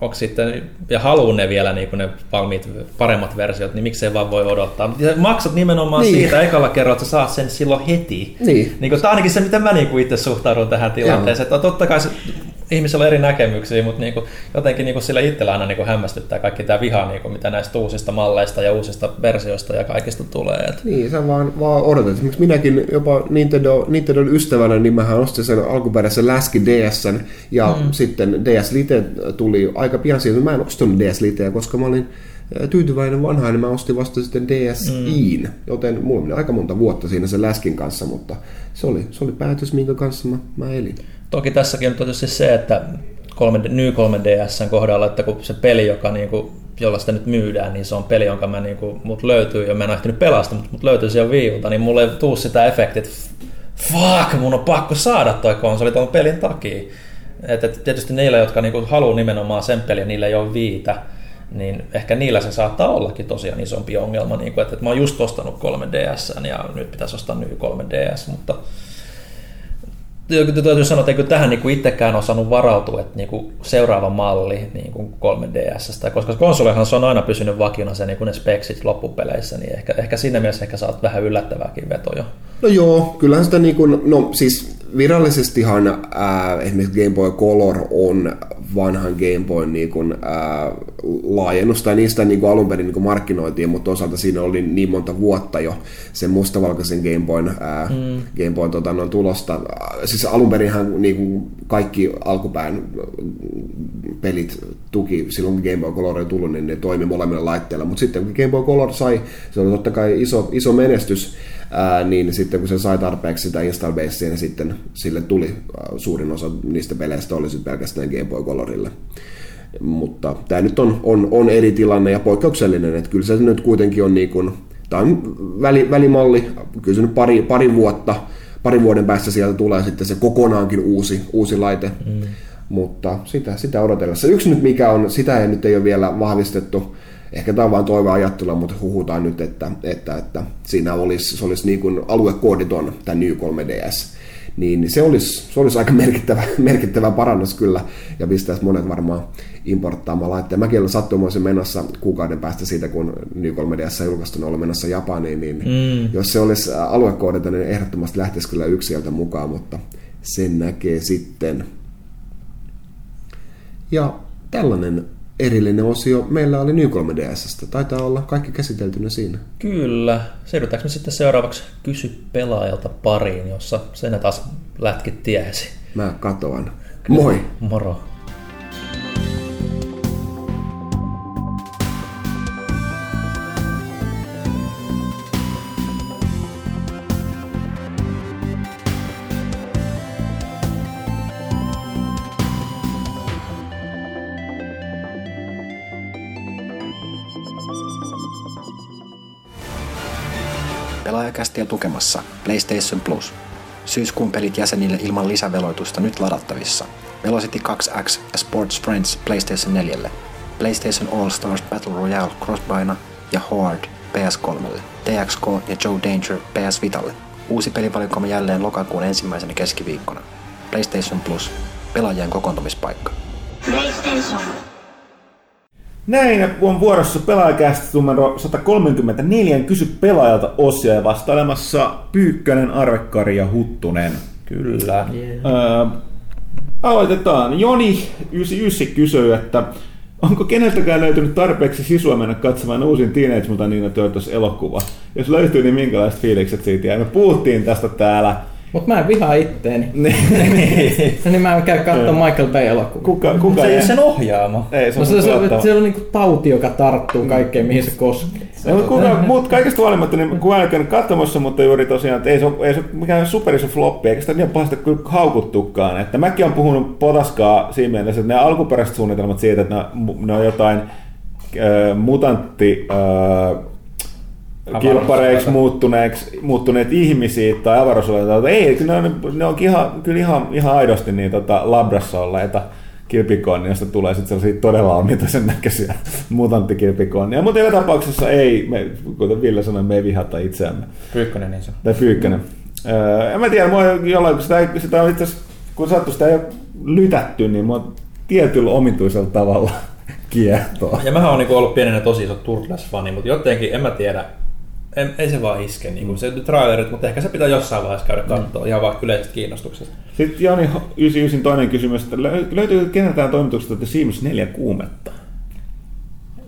onko sitten, ja haluaa ne vielä niin kuin ne valmiit paremmat versiot, niin miksei vaan voi odottaa. Ja maksat nimenomaan niin. siitä ekalla kerralla, että sä saat sen silloin heti. Niin. Niin kuin, tämä on ainakin se, miten mä niin kuin itse suhtaudun tähän tilanteeseen. Että totta kai se, ihmisillä on eri näkemyksiä, mutta niin kuin, jotenkin niin kuin sillä itsellä aina niin kuin hämmästyttää kaikki tämä viha, niin kuin, mitä näistä uusista malleista ja uusista versioista ja kaikista tulee. Että. Niin, sä vaan, vaan odotat. Esimerkiksi minäkin jopa Nintendo, Nintendo ystävänä, niin mähän ostin sen alkuperäisen läski DSn ja mm. sitten DS Lite tuli aika pian siitä. Mä en ostanut DS Liteä, koska mä olin tyytyväinen vanha, niin mä ostin vasta sitten DSiin, mm. joten mulla meni aika monta vuotta siinä sen läskin kanssa, mutta se oli, se oli päätös, minkä kanssa mä, mä elin. Toki tässäkin on tietysti se, että 3, New 3DSn kohdalla, että kun se peli, joka niinku, jolla sitä nyt myydään, niin se on peli, jonka mä niinku, mut löytyy, ja mä en ehtinyt pelasta, mutta mut löytyy siellä viiulta, niin mulle ei tuu sitä efektiä, että fuck, mun on pakko saada toi konsoli tuon pelin takia. Et, et tietysti niillä, jotka niinku haluaa nimenomaan sen pelin, niillä ei ole viitä. niin ehkä niillä se saattaa ollakin tosiaan isompi ongelma, niin kuin, että, että mä oon just ostanut 3DS ja nyt pitäisi ostaa nyt 3DS, mutta täytyy sanoa, että eikö tähän niin kuin itsekään osannut varautua, että niin kuin seuraava malli niin kuin 3DS, koska konsolihan se on aina pysynyt vakina se niin kuin ne speksit loppupeleissä, niin ehkä, ehkä siinä mielessä ehkä saat vähän yllättävääkin vetoja. No joo, kyllähän sitä niin kuin, no siis virallisestihan ää, esimerkiksi Game Boy Color on vanhan Game Boyn niin kuin, ää, laajennus, tai niistä niin kuin alun perin niin kuin markkinoitiin, mutta toisaalta siinä oli niin monta vuotta jo sen mustavalkoisen Game Boyn, ää, mm. Game Boyn tota, noin tulosta. Siis alun perinhan niin kuin kaikki alkupään pelit tuki silloin, kun Game Boy Color oli tullut, niin ne toimi molemmilla laitteilla, mutta sitten kun Game Boy Color sai, se oli totta kai iso, iso menestys, ää, niin sitten kun se sai tarpeeksi sitä install basea, niin sitten sille tuli suurin osa niistä peleistä oli sitten pelkästään Game Boy Colorille. Mutta tämä nyt on, on, on eri tilanne ja poikkeuksellinen, että kyllä se nyt kuitenkin on niin kuin, tämä on väli, välimalli, kyllä se nyt pari, pari vuotta, parin vuoden päästä sieltä tulee sitten se kokonaankin uusi, uusi laite. Mm. Mutta sitä, sitä odotellessa. Yksi nyt mikä on, sitä ei nyt ei ole vielä vahvistettu, ehkä tämä on vain toiveajattelua, mutta huhutaan nyt, että, että, että siinä olisi, se olisi niin kuin aluekooditon tämä New 3DS. Niin se olisi, se olisi aika merkittävä, merkittävä parannus kyllä, ja pistäisi monet varmaan importtaamaan laitteen. Mäkin olen sattumoisin menossa kuukauden päästä siitä, kun New 3DS julkaistuna oli menossa Japaniin, niin mm. jos se olisi aluekoodita, niin ehdottomasti lähtisi kyllä yksi sieltä mukaan, mutta sen näkee sitten. Ja tällainen erillinen osio meillä oli New 3DSstä. Taitaa olla kaikki käsiteltynä siinä. Kyllä. Siirrytäänkö me sitten seuraavaksi kysy pelaajalta pariin, jossa sen taas lätkit tiesi. Mä katoan. Moi! Moro! Pelaajakästiä tukemassa PlayStation Plus. Syyskuun pelit jäsenille ilman lisäveloitusta nyt ladattavissa. Velocity 2X ja Sports Friends PlayStation 4. PlayStation All Stars Battle Royale Crossbina ja Horde PS3, TXK ja Joe Danger PS Vitalle. Uusi pelivalikoima jälleen lokakuun ensimmäisenä keskiviikkona. PlayStation Plus. Pelaajien kokoontumispaikka. PlayStation. Näin on vuorossa pelaajakästä numero 134. Kysy pelaajalta osia ja vastailemassa Pyykkönen, Arvekkari ja Huttunen. Kyllä. Yeah. Öö, aloitetaan. Joni 99 kysyy, että onko keneltäkään löytynyt tarpeeksi sisua mennä katsomaan uusin Teenage Mutant Ninja Turtles elokuva? Jos löytyy, niin minkälaiset fiilikset siitä? Ja me puhuttiin tästä täällä Mut mä en vihaa itteeni. niin mä en käy katsomaan Michael Bay elokuvaa. Kuka, kuka se ei ole sen ohjaama. Ei, se on, no, se, se, se on niinku tauti, joka tarttuu kaikkeen, mihin se koskee. No, kuka, mut kaikesta huolimatta, niin kun olen käynyt katsomassa, mutta juuri tosiaan, että ei se ole, ei se ole mikään superiso floppi, eikä sitä niin pahasti kyllä haukuttukaan. Että mäkin olen puhunut potaskaa siinä mielessä, että ne alkuperäiset suunnitelmat siitä, että ne, ne on jotain äh, mutantti äh, kilpareiksi muuttuneeksi, muuttuneet ihmisiä tai avaruusoleita. Ei, kyllä ne, ne on ihan, kyllä ihan, ihan aidosti niin tota, labrassa olleita kilpikonnia, josta tulee sitten sellaisia todella omituisen näköisiä mutanttikilpikonnia. Mutta joka tapauksessa ei, me, kuten Ville sanoi, me ei vihata itseämme. Pyykkönen niin se. Tai Pyykkönen. Öö, en mä tiedä, mua jollain, kun sitä, sitä on itse kun sattu sitä ei ole lytätty, niin mua tietyllä omituisella tavalla kiehtoo. Ja mähän on niin ollut pienenä tosi iso Turtles-fani, mutta jotenkin, en mä tiedä, en, ei se vaan iske, niin kuin se trailerit, mutta ehkä se pitää jossain vaiheessa käydä katsoa, mm. ihan vaan yleisestä kiinnostuksesta. Sitten Jani 99 toinen kysymys, että löytyykö keneltään toimituksesta The Sims 4 kuumetta?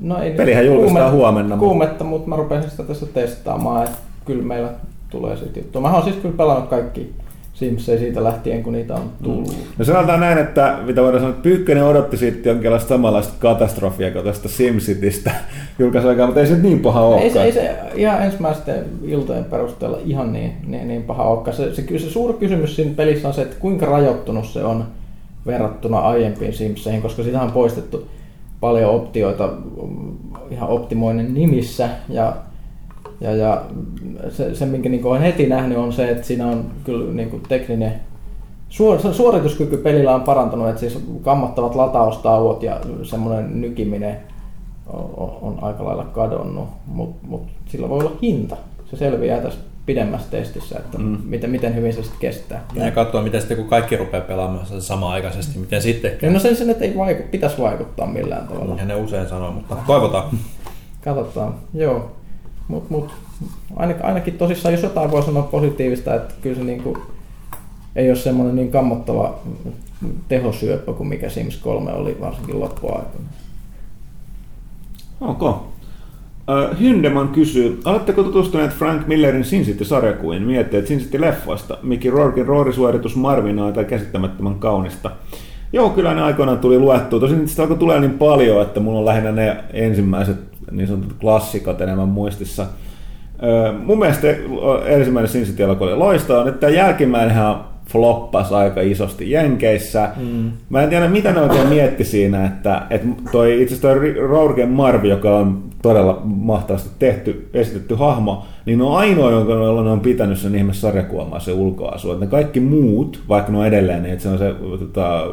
No ei Pelihän julkaistaan kuume, huomenna. Kuumetta, mutta mä rupesin sitä tässä testaamaan, että kyllä meillä tulee sitten juttu. Mä oon siis kyllä pelannut kaikki Simsei siitä lähtien, kun niitä on tullut. Mm. No sanotaan näin, että mitä voidaan sanoa, että Pyykkönen odotti sitten jonkinlaista samanlaista katastrofia kuin tästä SimCitystä julkaisuaikaa, mutta ei se niin paha ole. Ei se, ei se ihan ensimmäisten iltojen perusteella ihan niin, niin, niin paha olekaan. Se, se, se, suuri kysymys siinä pelissä on se, että kuinka rajoittunut se on verrattuna aiempiin Simseihin, koska siitä on poistettu paljon optioita ihan optimoinnin nimissä ja ja, ja se, se, minkä niin olen heti nähnyt, on se, että siinä on kyllä niin kuin tekninen suor, suorituskyky pelillä on parantunut, että siis kammattavat lataustauot ja semmoinen nykiminen on, on aika lailla kadonnut, mutta mut sillä voi olla hinta. Se selviää tässä pidemmässä testissä, että mm. miten, miten hyvin se sitten kestää. Ja katsoa, miten sitten kun kaikki rupeaa pelaamaan sitä samaan aikaisesti, miten sitten käy. No sen, sen että ei vaiku, pitäisi vaikuttaa millään tavalla. Ja ne usein sanoo, mutta toivotaan. Katsotaan, joo. Mut, mut, ainakin, ainakin tosissaan, jos jotain voi sanoa positiivista, että kyllä se niinku, ei ole semmoinen niin kammottava tehosyöppö kuin mikä Sims 3 oli varsinkin loppuaikana. Ok. Hyndeman kysyy, oletteko tutustuneet Frank Millerin Sin City-sarjakuviin? Mietteet Sin City-leffasta. Mickey Rourken roorisuoritus Marvinaa tai käsittämättömän kaunista. Joo, kyllä ne aikoinaan tuli luettua. Tosin sitä alkoi tulee niin paljon, että mulla on lähinnä ne ensimmäiset niin sanotut klassikot enemmän muistissa. Mun mielestä ensimmäinen Sin City oli loistava. Nyt tämä jälkimmäinenhän floppas aika isosti Jenkeissä. Mm. Mä en tiedä, mitä ne oikein mietti siinä, että, että toi, itse asiassa toi Rourken Marvi, joka on todella mahtavasti tehty, esitetty hahmo, niin on ainoa, jonka ne on pitänyt sen ihme sarjakuomaa se ulkoasu. Että ne kaikki muut, vaikka ne on edelleen, niin että se on se tota,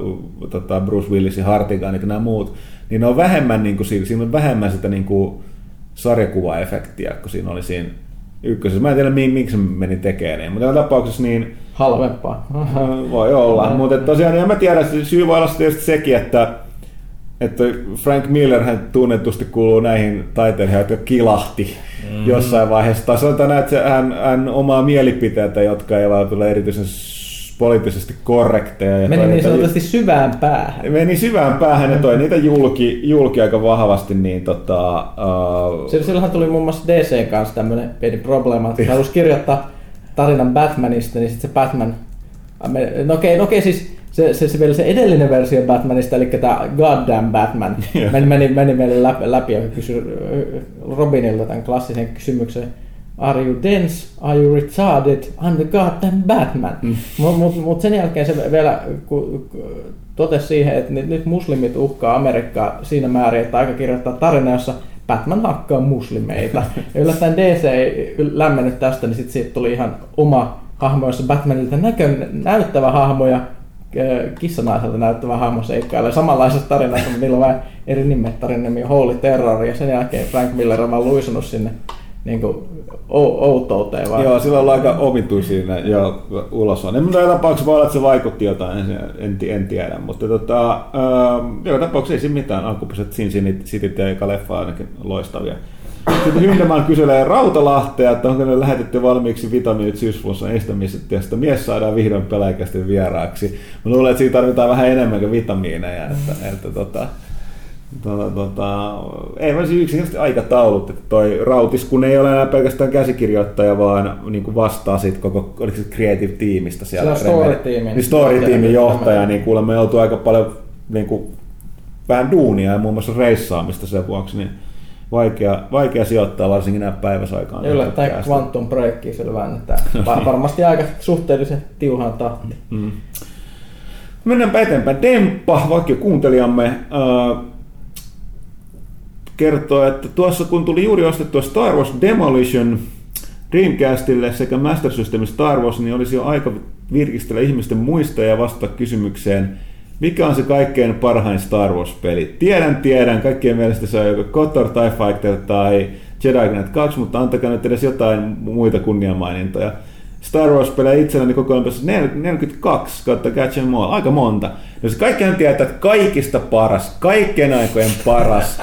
tota Bruce Willisin Hartigan ja nämä muut, niin ne on vähemmän, niin kuin, siinä on vähemmän sitä niin kuin, sarjakuvaefektiä, kun siinä oli siinä ykkösessä. Mä en tiedä, miksi se meni tekemään niin, mutta joka tapauksessa niin... Halvempaa. Voi olla, mutta tosiaan en mä tiedä, syy voi olla tietysti sekin, että että Frank Miller hän tunnetusti kuuluu näihin taiteilijoihin, jotka kilahti mm. jossain vaiheessa. Tai sanotaan, että hän, hän omaa mielipiteitä, jotka eivät tule erityisen poliittisesti korrekteja. Meni niin sanotusti syvään päähän. Meni syvään päähän ja toi niitä julki, julki aika vahvasti. Niin tota, uh... Silloinhan tuli muun muassa DC kanssa tämmöinen pieni probleema, että halusi kirjoittaa tarinan Batmanista, niin sitten se Batman... No okei, no okei siis se, se, se, vielä se edellinen versio Batmanista, eli tämä Goddamn Batman, meni, meni, meni meille läpi, läpi ja kysyi Robinilta tämän klassisen kysymyksen, Are you dense? Are you retarded? I'm the goddamn Batman. Mm. Mutta mut, mut sen jälkeen se vielä ku, totesi siihen, että nyt muslimit uhkaa Amerikkaa siinä määrin, että aika kirjoittaa tarina, jossa Batman hakkaa muslimeita. Ja yllättäen DC ei lämmennyt tästä, niin sitten siitä tuli ihan oma hahmo, jossa Batmanilta näkö, näyttävä hahmo ja kissanaiselta näyttävä hahmo seikkailee samanlaisessa tarinassa, mutta niillä on vähän eri nimet. Tarinan nimi Holy Terror ja sen jälkeen Frank Miller on vaan luisunut sinne niin kuin outouteen. Vaan. Joo, sillä on aika omituisia jo ulos on. En tapauksessa voi olla, että se vaikutti jotain, en, en, tiedä. Mutta tota, äh, joka tapauksessa ei siinä mitään. Alkuperäiset Sin City ja leffa ainakin loistavia. Sitten Hyndeman kyselee Rautalahtea, että onko ne lähetetty valmiiksi vitamiinit syysflunssan estämisestä, ja sitten mies saadaan vihdoin peläkästi vieraaksi. Mä luulen, että siitä tarvitaan vähän enemmän kuin vitamiineja. Että, että tota, tota, tota, ei vaan siis yksinkertaisesti aikataulut, että toi Rautis, kun ei ole enää pelkästään käsikirjoittaja, vaan niin kuin vastaa sit koko, oliko se creative tiimistä siellä. Se on story-tiimin. Niin story-tiimin johtaja, niin kuulemma joutuu aika paljon niin kuin, vähän duunia ja muun muassa reissaamista sen vuoksi, niin vaikea, vaikea sijoittaa varsinkin näin päiväsaikaan. Yllättäen Quantum Breakia sillä väännetään. Varmasti aika suhteellisen tiuhaan tahti. Mm. Mennäänpä eteenpäin. Demppa, vaikka kuuntelijamme, äh, kertoo, että tuossa kun tuli juuri ostettua Star Wars Demolition Dreamcastille sekä Master System Star Wars, niin olisi jo aika virkistellä ihmisten muista ja vastata kysymykseen, mikä on se kaikkein parhain Star Wars-peli? Tiedän, tiedän, kaikkien mielestä se on joko KOTOR, TIE Fighter tai Jedi Knight 2, mutta antakaa nyt edes jotain muita kunniamainintoja. Star Wars-pelejä itselläni koko ajan 42 kautta Catch and All, aika monta. Jos kaikkihan tietää, että kaikista paras, kaikkien aikojen paras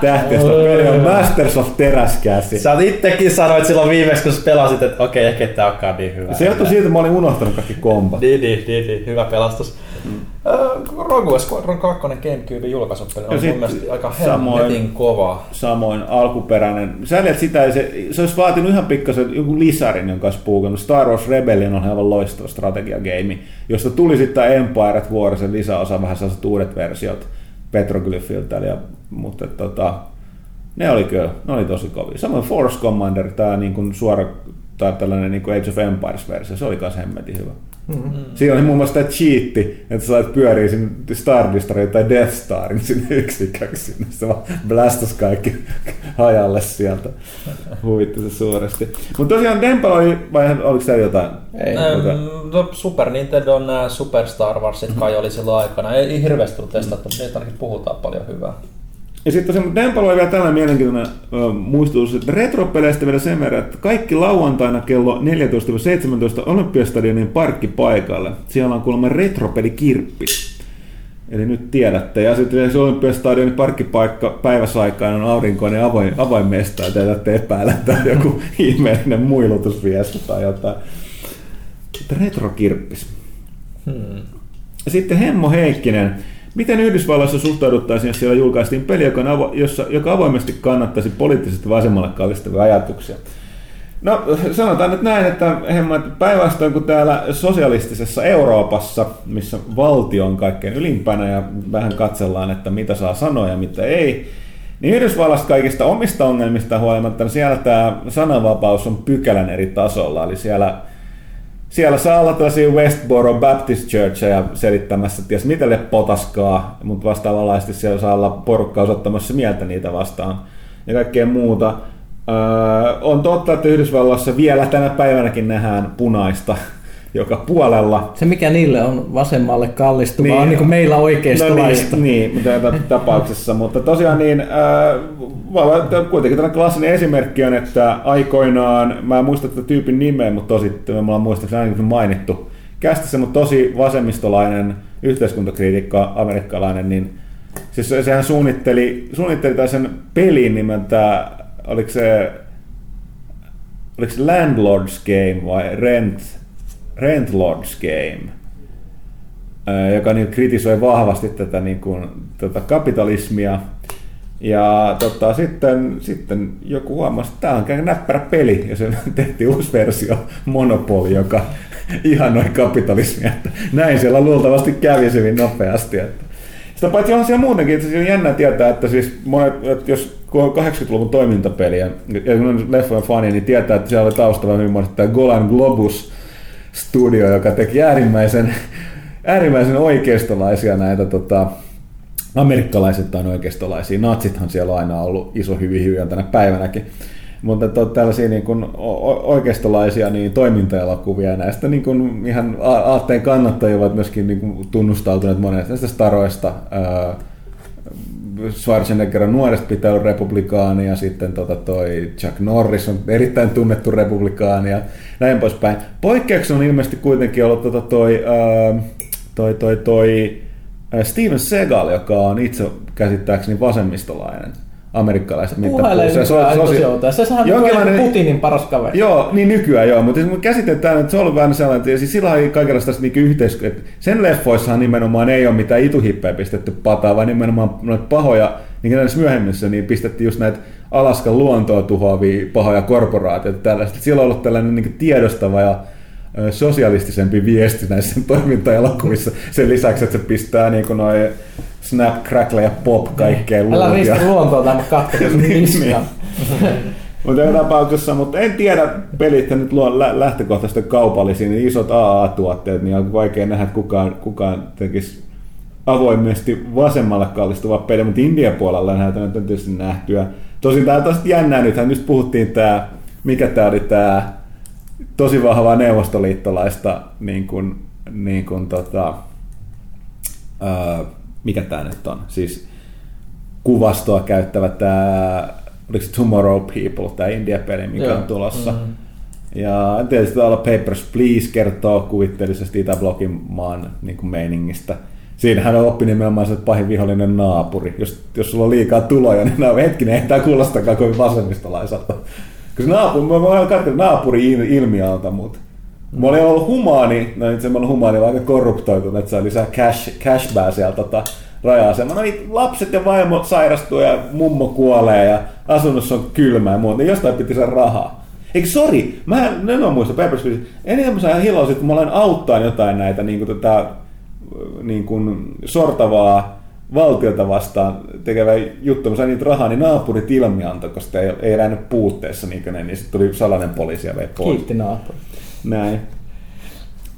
tähtiöstä peli on Masters of Teräskäsi. Sä itsekin sanoit silloin viimeksi, kun sä pelasit, että okei, okay, ehkä tää onkaan niin hyvä. Se johtui siitä, että mä olin unohtanut kaikki kombat. Niin, niin, niin, niin, hyvä pelastus. Mm. Uh, Rogue Squadron 2 Gamecube julkaisupeli on mun mielestä aika samoin, kova. Samoin alkuperäinen. Sä sitä, se, se olisi vaatinut ihan pikkasen joku lisarin, jonka olisi puukannut. Star Wars Rebellion on aivan loistava strategiageimi, josta tuli sitten Empire at War, sen lisäosa, vähän sellaiset uudet versiot Petroglyphiltä, ja, mutta tota, ne oli kyllä, ne oli tosi kovia. Samoin Force Commander, tämä niin kuin suora tai tällainen niin kuin Age of Empires-versio, se oli myös hemmetin hyvä. Mm-hmm. Siinä oli muun muassa tämä cheatti, että sä sait pyöriä sinne Star Destroyerin tai Death Starin sinne yksiköksi. Sinne se vaan blastas kaikki hajalle sieltä. Huvitti se suuresti. Mutta tosiaan Dempel oli, vai oliko siellä jotain? Ei. Ähm, no, Super Nintendo nämä Super Star Warsit kai oli silloin aikana. Ei, ei hirveästi tullut testattu, mutta niitä ainakin puhutaan paljon hyvää. Ja sitten tosiaan Dempalo oli vielä tällainen mielenkiintoinen ö, muistutus, että retropeleistä vielä sen verran, että kaikki lauantaina kello 14-17 Olympiastadionin parkkipaikalle. Siellä on kuulemma retropelikirppi. Eli nyt tiedätte. Ja sitten se Olympiastadionin parkkipaikka päiväsaikaan on aurinkoinen avain, avainmesta, ja teitä epäillä, että on joku ihmeellinen muilutusviesti tai jotain. Retrokirppis. Hmm. Ja sitten Hemmo Heikkinen. Miten Yhdysvalloissa suhtauduttaisiin, jos siellä julkaistiin peli, joka, avo, jossa, joka avoimesti kannattaisi poliittisesti vasemmalle kallistavia ajatuksia? No sanotaan nyt näin, että päinvastoin kuin täällä sosialistisessa Euroopassa, missä valtio on kaikkein ylimpänä ja vähän katsellaan, että mitä saa sanoa ja mitä ei, niin Yhdysvallasta kaikista omista ongelmista huolimatta, niin siellä tämä sananvapaus on pykälän eri tasolla. Eli siellä siellä saa olla tällaisia Westboro Baptist Churcheja selittämässä, ties mitä potaskaa, mutta vastaavallisesti siellä saa olla porukka osoittamassa mieltä niitä vastaan ja kaikkea muuta. Öö, on totta, että Yhdysvalloissa vielä tänä päivänäkin nähdään punaista joka puolella. Se mikä niille on vasemmalle kallistuva niin, on niin kuin meillä oikeistolaista. No niin, niin mutta tapauksessa, mutta tosiaan niin, äh, kuitenkin tällainen klassinen esimerkki on, että aikoinaan, mä en muista tätä tyypin nimeä, mutta tosi, mä olen muistaakseni ainakin mainittu, kästissä, mutta tosi vasemmistolainen yhteiskuntakriitikko, amerikkalainen, niin siis sehän suunnitteli, suunnitteli sen pelin nimeltä, oliko se, oliko se Landlord's Game vai Rent, Rent Lords Game, joka niin kritisoi vahvasti tätä, niin kuin, tätä kapitalismia. Ja tota, sitten, sitten joku huomasi, että tämä on näppärä peli, ja se tehtiin uusi versio, Monopoly, joka ihanoi kapitalismia. Että näin siellä luultavasti kävisi hyvin nopeasti. Että. Sitä paitsi on siellä muutenkin, että se on jännä tietää, että siis monet, että jos 80-luvun toimintapeliä, ja kun on leffojen fani, niin tietää, että siellä oli taustalla hyvin monet tämä Golan Globus, studio, joka teki äärimmäisen, äärimmäisen oikeistolaisia näitä tota, amerikkalaiset on oikeistolaisia. Natsithan siellä on aina ollut iso hyvin hyvin tänä päivänäkin. Mutta to, tällaisia niin kuin, oikeistolaisia niin toimintaelokuvia näistä niin kuin, ihan aatteen kannattajia ovat myöskin niin kuin, tunnustautuneet monet näistä staroista. Ää, Schwarzenegger on nuoresta pitää olla republikaani ja sitten tota toi Chuck Norris on erittäin tunnettu republikaani ja näin poispäin. Poikkeuksena on ilmeisesti kuitenkin ollut tota toi, ää, toi, toi, toi Steven Seagal, joka on itse käsittääkseni vasemmistolainen amerikkalaiset mittapuussa. Se, on se, Sehän on Putinin paras kaveri. Joo, niin nykyään joo, mutta käsitetään, että se on vähän sellainen, että siis sillä on kaikenlaista niinku yhteistyötä. Sen leffoissahan nimenomaan ei ole mitään ituhippejä pistetty pataa, vaan nimenomaan noita pahoja, niin näissä myöhemmissä, niin pistettiin just näitä Alaskan luontoa tuhoavia pahoja korporaatioita tällaista. Sillä on ollut tällainen niin tiedostava ja sosialistisempi viesti näissä toimintaelokuvissa. Sen lisäksi, että se pistää niin noin Snap, Crackle ja Pop kaikkeen luot. Älä riistä luontoa tämä katsotaan niin, niin. Mutta joka tapauksessa, mutta en tiedä, pelit nyt luo lähtökohtaisesti kaupallisia, niin isot AA-tuotteet, niin on vaikea nähdä, että kukaan, kukaan tekisi avoimesti vasemmalle kallistuva peli, mutta Indian puolella näitä on tietysti nähtyä. Tosin tämä on taas jännää, nythän just puhuttiin tämä, mikä tämä oli tämä tosi vahvaa neuvostoliittolaista niin kuin, niin kuin tota, ää, mikä tämä nyt on, siis kuvastoa käyttävä tämä, oliko se Tomorrow People, tämä India-peli, mikä Joo. on tulossa. Mm-hmm. Ja tietysti täällä Papers, Please kertoo kuvitteellisesti Itäblogin maan niin kuin meiningistä. Siinähän on oppi nimenomaan se pahin vihollinen naapuri. Jos, jos sulla on liikaa tuloja, niin no, hetkinen, ei tämä kuulostakaan kovin vasemmistolaiselta. Koska naapuri, mä voin katsoa naapuri ilmialta, mutta Mä olin ollut humaani, no itse mä humaani, aika korruptoitunut, että sai lisää cash, cashbää sieltä tota, raja-asemalla. No, lapset ja vaimo sairastuu ja mummo kuolee ja asunnossa on kylmä ja muuta, niin jostain piti saada rahaa. Eikö sori, mä en, en ole muista Papers, enemmän sä hiloisit, kun mä olen auttaa jotain näitä niin kuin, tätä, niin kuin, sortavaa valtiota vastaan tekevä juttu, mä sain niitä rahaa, niin naapurit ilmiantoi, koska ei, ei elänyt puutteessa, niin, ne, niin sitten tuli salainen poliisi ja vei pois. Kiitti naapuri. Näin.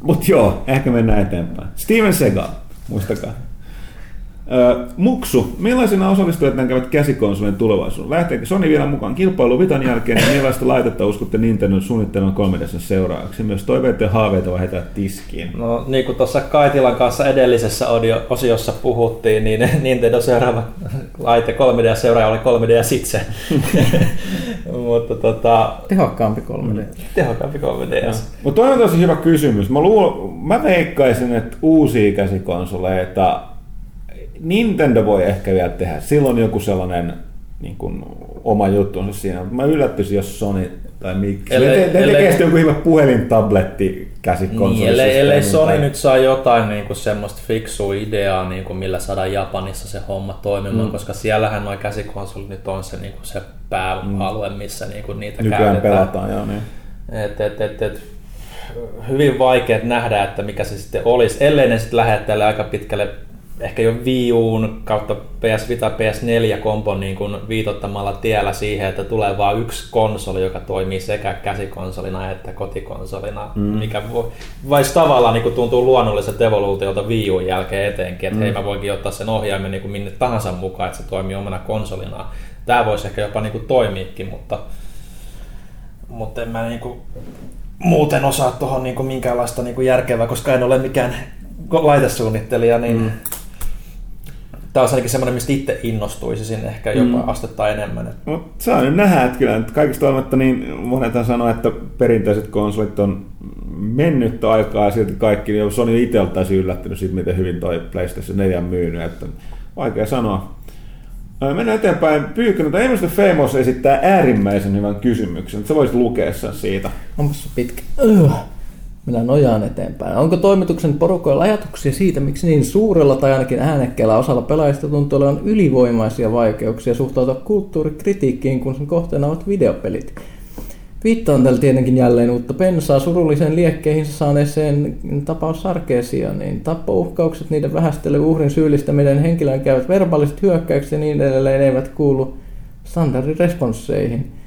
Mutta joo, ehkä mennään eteenpäin. Steven Seagal, muistakaa. Muksu, millaisina osallistujat näkevät käsikonsolin tulevaisuuden? Lähteekö Sony vielä mukaan kilpailu Vitan jälkeen ja millaista laitetta uskotte Nintendo suunnittelevan 3 seuraavaksi? Myös toiveet ja haaveita vaihdetaan tiskiin. No niin kuin tuossa Kaitilan kanssa edellisessä audio- osiossa puhuttiin, niin Nintendo seuraava laite 3D seuraaja oli 3D itse. Mutta tota, Tehokkaampi 3D. tehokkaampi 3DS. Mutta toi on tosi hyvä kysymys. Mä, luul, mä veikkaisin, että uusia käsikonsoleita Nintendo voi ehkä vielä tehdä. Silloin joku sellainen niin kuin, oma juttunsa siinä. Mä yllättyisin, jos Sony tai miksi. Ellei- Ne, te, ne ellei- tekee sitten joku hyvä puhelintabletti käsikonsoli. Niin, ellei, ellei Sony nyt saa jotain niin kuin semmoista fiksua ideaa, niin kuin millä saadaan Japanissa se homma toimimaan, mm. koska siellähän nuo käsikonsolit nyt on se, niin kuin se pääalue, missä niin kuin niitä Nykyään käytetään. pelataan, joo niin. Et, et, et, et, hyvin vaikea nähdä, että mikä se sitten olisi, ellei ne sitten lähde aika pitkälle ehkä jo Wii Uun kautta PS Vita PS4 kompon niin kuin viitottamalla tiellä siihen, että tulee vain yksi konsoli, joka toimii sekä käsikonsolina että kotikonsolina, mm. mikä voi, voisi tavallaan niin kuin tuntuu luonnolliselta evoluutiolta Wii Uun jälkeen etenkin, että mm. hei mä voinkin ottaa sen ohjaimen niin kuin minne tahansa mukaan, että se toimii omana konsolina. Tämä voisi ehkä jopa niin kuin toimiikin, mutta mutta en mä niinku muuten osaa tuohon niinku minkäänlaista niinku järkevää, koska en ole mikään laitesuunnittelija, niin mm. Tämä on ainakin semmoinen, mistä itse innostuisin ehkä jopa mm. astetta enemmän. Mut saa nyt nähdä, että kyllä nyt kaikista olematta niin monethan sanoo, että perinteiset konsolit on mennyt aikaa ja silti kaikki, ja Sony itse taisi yllättynyt siitä, miten hyvin toi PlayStation 4 on myynyt, että vaikea sanoa. Ää, Mennään eteenpäin. Pyykkönen, tai Emerson Famous esittää äärimmäisen hyvän kysymyksen. Sä voisit lukea sen siitä. Onpas se pitkä. Minä nojaan eteenpäin. Onko toimituksen porukoilla ajatuksia siitä, miksi niin suurella tai ainakin äänekkeellä osalla pelaajista tuntuu olevan ylivoimaisia vaikeuksia suhtautua kulttuurikritiikkiin, kun sen kohteena ovat videopelit? Viittaan tällä tietenkin jälleen uutta pensaa surulliseen liekkeihinsä saaneeseen tapaus Sarkeesia, niin tappouhkaukset, niiden vähästely, uhrin syyllistäminen, henkilöön käyvät verbaaliset hyökkäykset ja niin edelleen eivät kuulu standardiresponsseihin.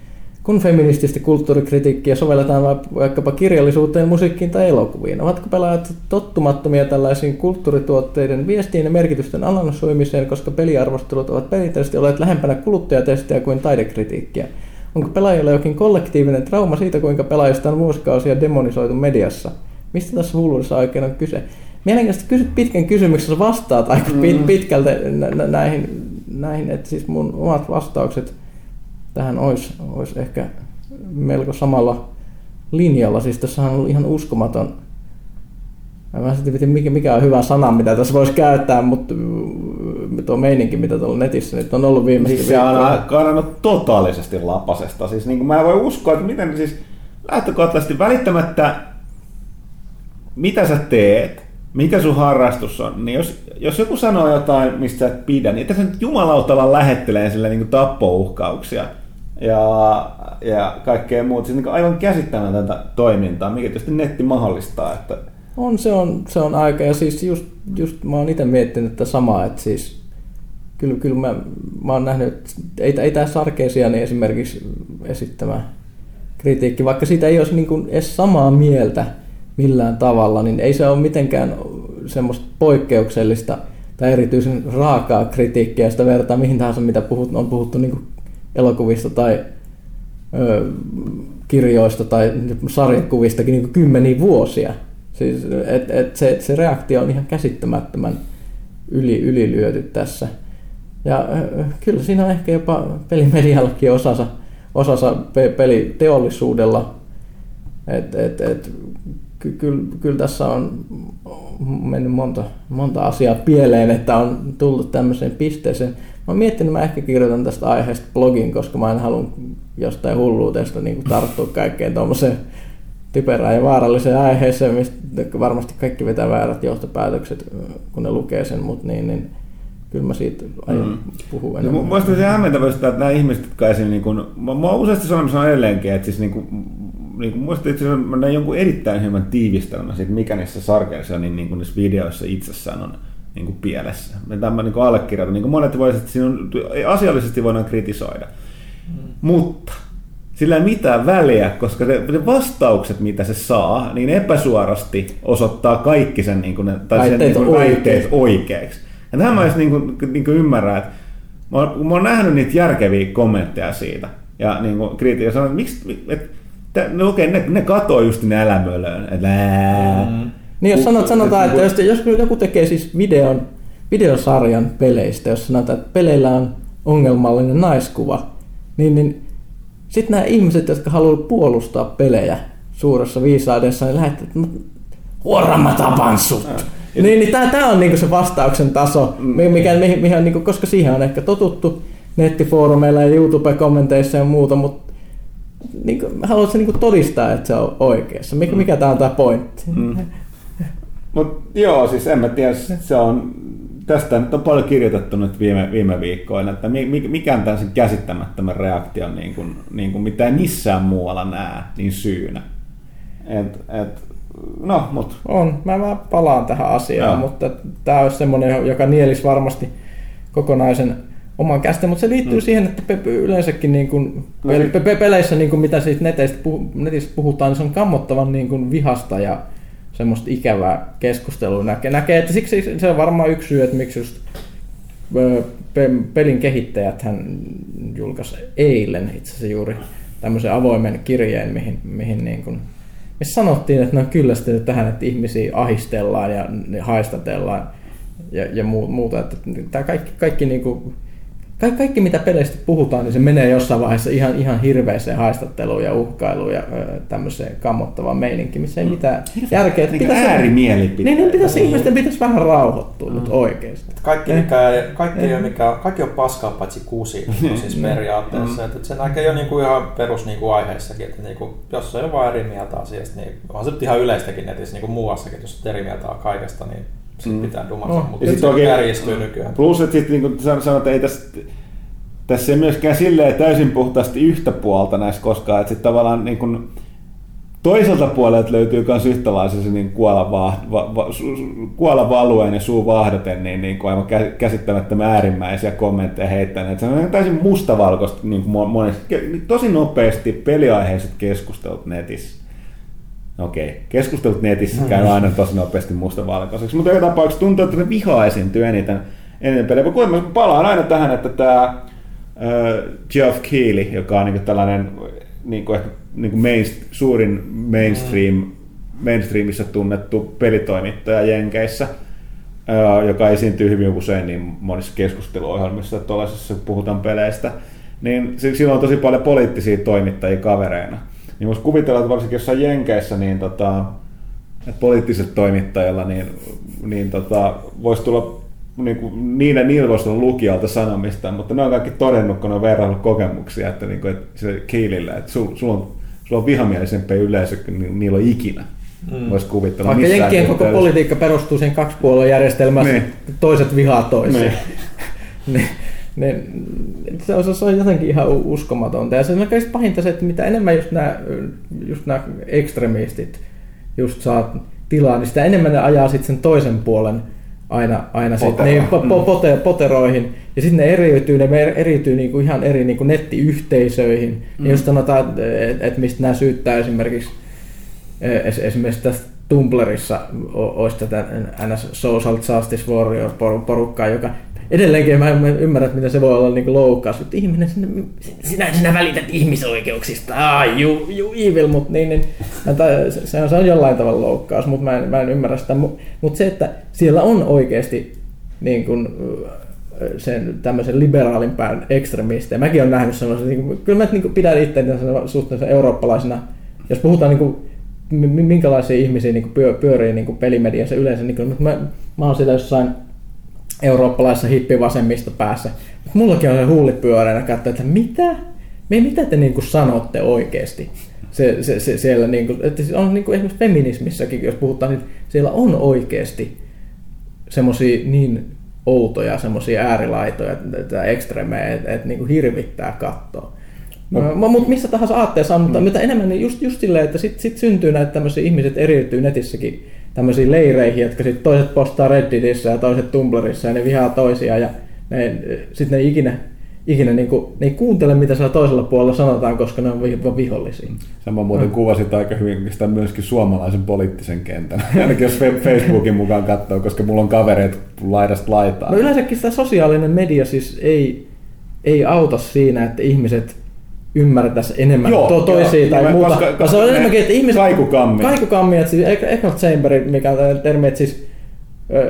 Kun feminististä kulttuurikritiikkiä sovelletaan vaikkapa kirjallisuuteen, musiikkiin tai elokuviin, ovatko pelaajat tottumattomia tällaisiin kulttuurituotteiden viestiin ja merkitysten analysoimiseen, koska peliarvostelut ovat perinteisesti olleet lähempänä kuluttajatestiä kuin taidekritiikkiä? Onko pelaajilla jokin kollektiivinen trauma siitä, kuinka pelaajista on vuosikausia demonisoitu mediassa? Mistä tässä hulluudessa oikein on kyse? Mielenkiintoista kysyt pitkän kysymyksen, vastaat aika pit- pitkälti nä- nä- näihin, näihin, että siis mun omat vastaukset tähän olisi, olisi ehkä melko samalla linjalla. Siis tässä on ollut ihan uskomaton Mä en sitten tiedä, mikä, mikä on hyvä sana, mitä tässä voisi käyttää, mutta mm, tuo meininki, mitä tuolla netissä nyt on ollut viimeistä Siis se on karannut totaalisesti lapasesta. Siis niin kuin mä en voi uskoa, että miten siis lähtökohtaisesti välittämättä, mitä sä teet, mikä sun harrastus on, niin jos, jos joku sanoo jotain, mistä sä et pidä, niin tässä nyt jumalautalla lähettelee sille niin tappouhkauksia ja, ja kaikkea muuta. Siis niin aivan käsittämätöntä toimintaa, mikä tietysti netti mahdollistaa. Että On, se on, se on aika. Ja siis just, just mä oon itse miettinyt tätä samaa, että siis kyllä, kyllä mä, mä oon nähnyt, että ei, ei tämä Sarkeesiani esimerkiksi esittämä kritiikki, vaikka siitä ei olisi niin kuin edes samaa mieltä millään tavalla, niin ei se ole mitenkään semmoista poikkeuksellista tai erityisen raakaa kritiikkiä, sitä vertaa mihin tahansa, mitä puhut, on puhuttu niin kuin elokuvista tai ö, kirjoista tai sarjakuvistakin niin kuin kymmeniä vuosia. Siis, et, et se, se reaktio on ihan käsittämättömän yli, ylilyöty tässä. Ja kyllä siinä on ehkä jopa pelimediallakin osansa, osansa pe, peliteollisuudella. Et, et, et, ky, kyllä, kyllä tässä on mennyt monta, monta asiaa pieleen, että on tullut tämmöiseen pisteeseen. Mä oon miettinyt, mä ehkä kirjoitan tästä aiheesta blogin, koska mä en halua jostain hulluudesta niin tarttua kaikkeen tuommoiseen typerään ja vaaralliseen aiheeseen, mistä varmasti kaikki vetää väärät johtopäätökset, kun ne lukee sen, mutta niin, niin kyllä mä siitä aion mm. puhua Ja enemmän. mun mielestä se hämmentävä sitä, että nämä ihmiset, jotka esim. Niin kun, mä, mä oon useasti sanomassa edelleenkin, että siis niin kuin, niin kuin, itse asiassa mä näin jonkun erittäin hyvän tiivistelmän siitä, mikä niissä sarkeissa niin, niin kuin niissä videoissa itsessään on niin kuin pielessä. Tämä niin kuin allekirjoitan. Niin kuin monet voisivat, että siinä on, asiallisesti voidaan kritisoida. Mm. Mutta sillä ei mitään väliä, koska ne, ne vastaukset, mitä se saa, niin epäsuorasti osoittaa kaikki sen, niin kuin ne, tai sen niin kuin väitteet oikeaksi. Ja tähän mä edes niin kuin, niin kuin ymmärrän, että mä oon, mä oon nähnyt niitä järkeviä kommentteja siitä. Ja niin kuin kriitiä sanoo, että miksi, että, no okei, ne, ne katoo just ne älämölöön. Että, mm. Niin jos sanot, sanotaan, että jos, jos joku tekee siis videon, videosarjan peleistä, jos sanotaan, että peleillä on ongelmallinen naiskuva, niin, niin sitten nämä ihmiset, jotka haluavat puolustaa pelejä suuressa viisaudessa, niin lähettävät, että huora mä tapan sut. Niin, niin tämä on niinku se vastauksen taso, mikä, mihin, mihin, niinku, koska siihen on ehkä totuttu nettifoorumeilla ja YouTube-kommenteissa ja muuta, mutta niinku, haluatko niinku todistaa, että se on oikeassa? Mikä, mikä tämä on tämä pointti? Mm. Mut joo, siis en mä tiedä, se on, tästä nyt on paljon kirjoitettu nyt viime, viime viikkoina, että mikä on tämmöisen käsittämättömän reaktion, niin kuin, niin kuin mitä ei missään muualla näe, niin syynä. Et, et, no, mut. On, mä, mä palaan tähän asiaan, joo. mutta tämä olisi semmoinen, joka nielis varmasti kokonaisen oman käsitteen, mutta se liittyy mm. siihen, että pe- yleensäkin niin kuin no, pe- pe- peleissä, niin kuin mitä siitä puh- netistä puhutaan, niin se on kammottavan niin kuin vihasta ja semmoista ikävää keskustelua näkee. näkee että siksi se on varmaan yksi syy, että miksi just pelin kehittäjät hän julkaisi eilen itse asiassa juuri tämmöisen avoimen kirjeen, mihin, mihin niin kuin, missä sanottiin, että ne on kyllästynyt tähän, että ihmisiä ahistellaan ja haistatellaan ja, ja muuta. Että tämä kaikki, kaikki niin kuin, kaikki, kaikki mitä peleistä puhutaan, niin se menee jossain vaiheessa ihan, ihan hirveäseen haistatteluun ja uhkailuun ja tämmöiseen kammottavaan meininkiin, missä ei mm. mitään järkeä. Niin pitäisi, äärimielipiteitä. Niin, niin pitäisi, niin. ihmisten pitäisi vähän rauhoittua mm. nyt oikeasti. Kaikki, mikä, kaikki, ei mikä, kaikki on paskaa paitsi kuusi mm. siis periaatteessa. Mm. Että se näkee jo niinku ihan perus niinku aiheessakin, että niinku, jos on vaan eri mieltä asiasta, niin on se ihan yleistäkin netissä niinku muuassakin, jos on eri mieltä kaikesta, niin sitten mm. pitää dumata, oh. mutta sitten se kärjistyy nykyään. Plus, että sitten niin kuin sanoit, että ei tässä, tässä ei myöskään silleen täysin puhtaasti yhtä puolta näissä koskaan, että sitten tavallaan niin kuin, toiselta puolelta löytyy myös yhtälaisia se niin kuola, va, va, va, kuola valueen ja suu vahdaten niin, niin kuin aivan käsittämättömän äärimmäisiä kommentteja heittäneet. Se on täysin mustavalkoista niin kuin monesti, tosi nopeasti peliaiheiset keskustelut netissä Okei, keskustelut netissä käy aina tosi nopeasti mustavalkoiseksi, mutta joka tapauksessa tuntuu, että ne vihaa esiintyy eniten, eniten pelejä. Mä palaan aina tähän, että tämä äh, Geoff Keighley, joka on niin tällainen niin kuin ehkä niin kuin main, suurin mainstream, mm. mainstreamissa tunnettu pelitoimittaja Jenkeissä, äh, joka esiintyy hyvin usein niin monissa keskusteluohjelmissa, että puhutaan peleistä, niin sillä on tosi paljon poliittisia toimittajia kavereina. Niin voisi kuvitella, että varsinkin jossain Jenkeissä, niin tota, että poliittiset toimittajilla, niin, niin tota, voisi tulla niin kuin, niillä, niillä voisi olla lukijalta sanomista, mutta ne on kaikki todennut, kun ne on verrannut kokemuksia, että, niin kuin, että se Kiilille, että sulla sul on, sul on vihamielisempi yleisö kuin niillä on ikinä. Mm. Voisi kuvitella. Vaikka Jenkkien koko politiikka perustuu siihen kaksipuoluejärjestelmään, niin. toiset vihaa toisia. Niin. niin ne, se, on, se on jotenkin ihan uskomatonta. Ja se on kaikista pahinta se, että mitä enemmän just nämä, just nämä ekstremistit just saa tilaa, niin sitä enemmän ne ajaa sitten sen toisen puolen aina, aina sit, niin, po, po, pote, poteroihin. Ja sitten ne eriytyy, ne eriytyy niinku ihan eri niinku nettiyhteisöihin. Mm. Ja jos sanotaan, että et mistä nämä syyttää esimerkiksi, esimerkiksi tästä Tumblrissa olisi tätä NS Social Justice Warrior porukkaa, joka edelleenkin mä en ymmärrä, että miten se voi olla niin loukkaus. Että ihminen, sinä, sinä, sinä välität ihmisoikeuksista, ah, you, you evil, mutta niin, niin, se, on, se on jollain tavalla loukkaus, mutta mä en, mä en ymmärrä sitä. Mutta se, että siellä on oikeasti niin kuin, sen tämmöisen liberaalin pään ekstremistejä. Mäkin olen nähnyt sellaisen, niin kuin, kyllä mä niin kuin, pidän itseäni suhteessa eurooppalaisena, jos puhutaan niin kuin, minkälaisia ihmisiä niin kuin pyörii niin kuin pelimediassa yleensä, niin kuin, mä, mä oon siellä jossain eurooppalaisessa hippivasemmista päässä. Mutta mullakin on se huulit pyöreänä katsoa, että mitä? Me, mitä te niinku sanotte oikeasti? Se, se, se, siellä niinku, että on niinku esimerkiksi feminismissäkin, jos puhutaan, niin siellä on oikeasti semmoisia niin outoja, semmoisia äärilaitoja, että ekstremejä, että et, niinku hirvittää katsoa. No. Mutta missä tahansa aatteessa on, mutta mm. mitä enemmän, niin just, just silleen, että sitten sit syntyy näitä tämmöisiä ihmiset eriytyy netissäkin tämmöisiin leireihin, jotka sitten toiset postaa Redditissä ja toiset Tumblrissa ja ne vihaa toisia ja sitten ne ikinä, ikinä niin kuin, ne ei kuuntele, mitä siellä toisella puolella sanotaan, koska ne on vi- vaan vihollisia. Sama muuten Mm. kuvasit aika hyvin sitä myöskin suomalaisen poliittisen kentän. Ainakin jos Facebookin mukaan katsoo, koska mulla on kavereita laidasta laitaan. No yleensäkin sitä sosiaalinen media siis ei, ei auta siinä, että ihmiset ymmärtäisi enemmän Joo, to- toisia joo. tai muuta. koska- Koska, se on ne enemmänkin, että ihmiset... kaikukammit. Kaikukammit, että siis echo chamber, mikä on termi, että siis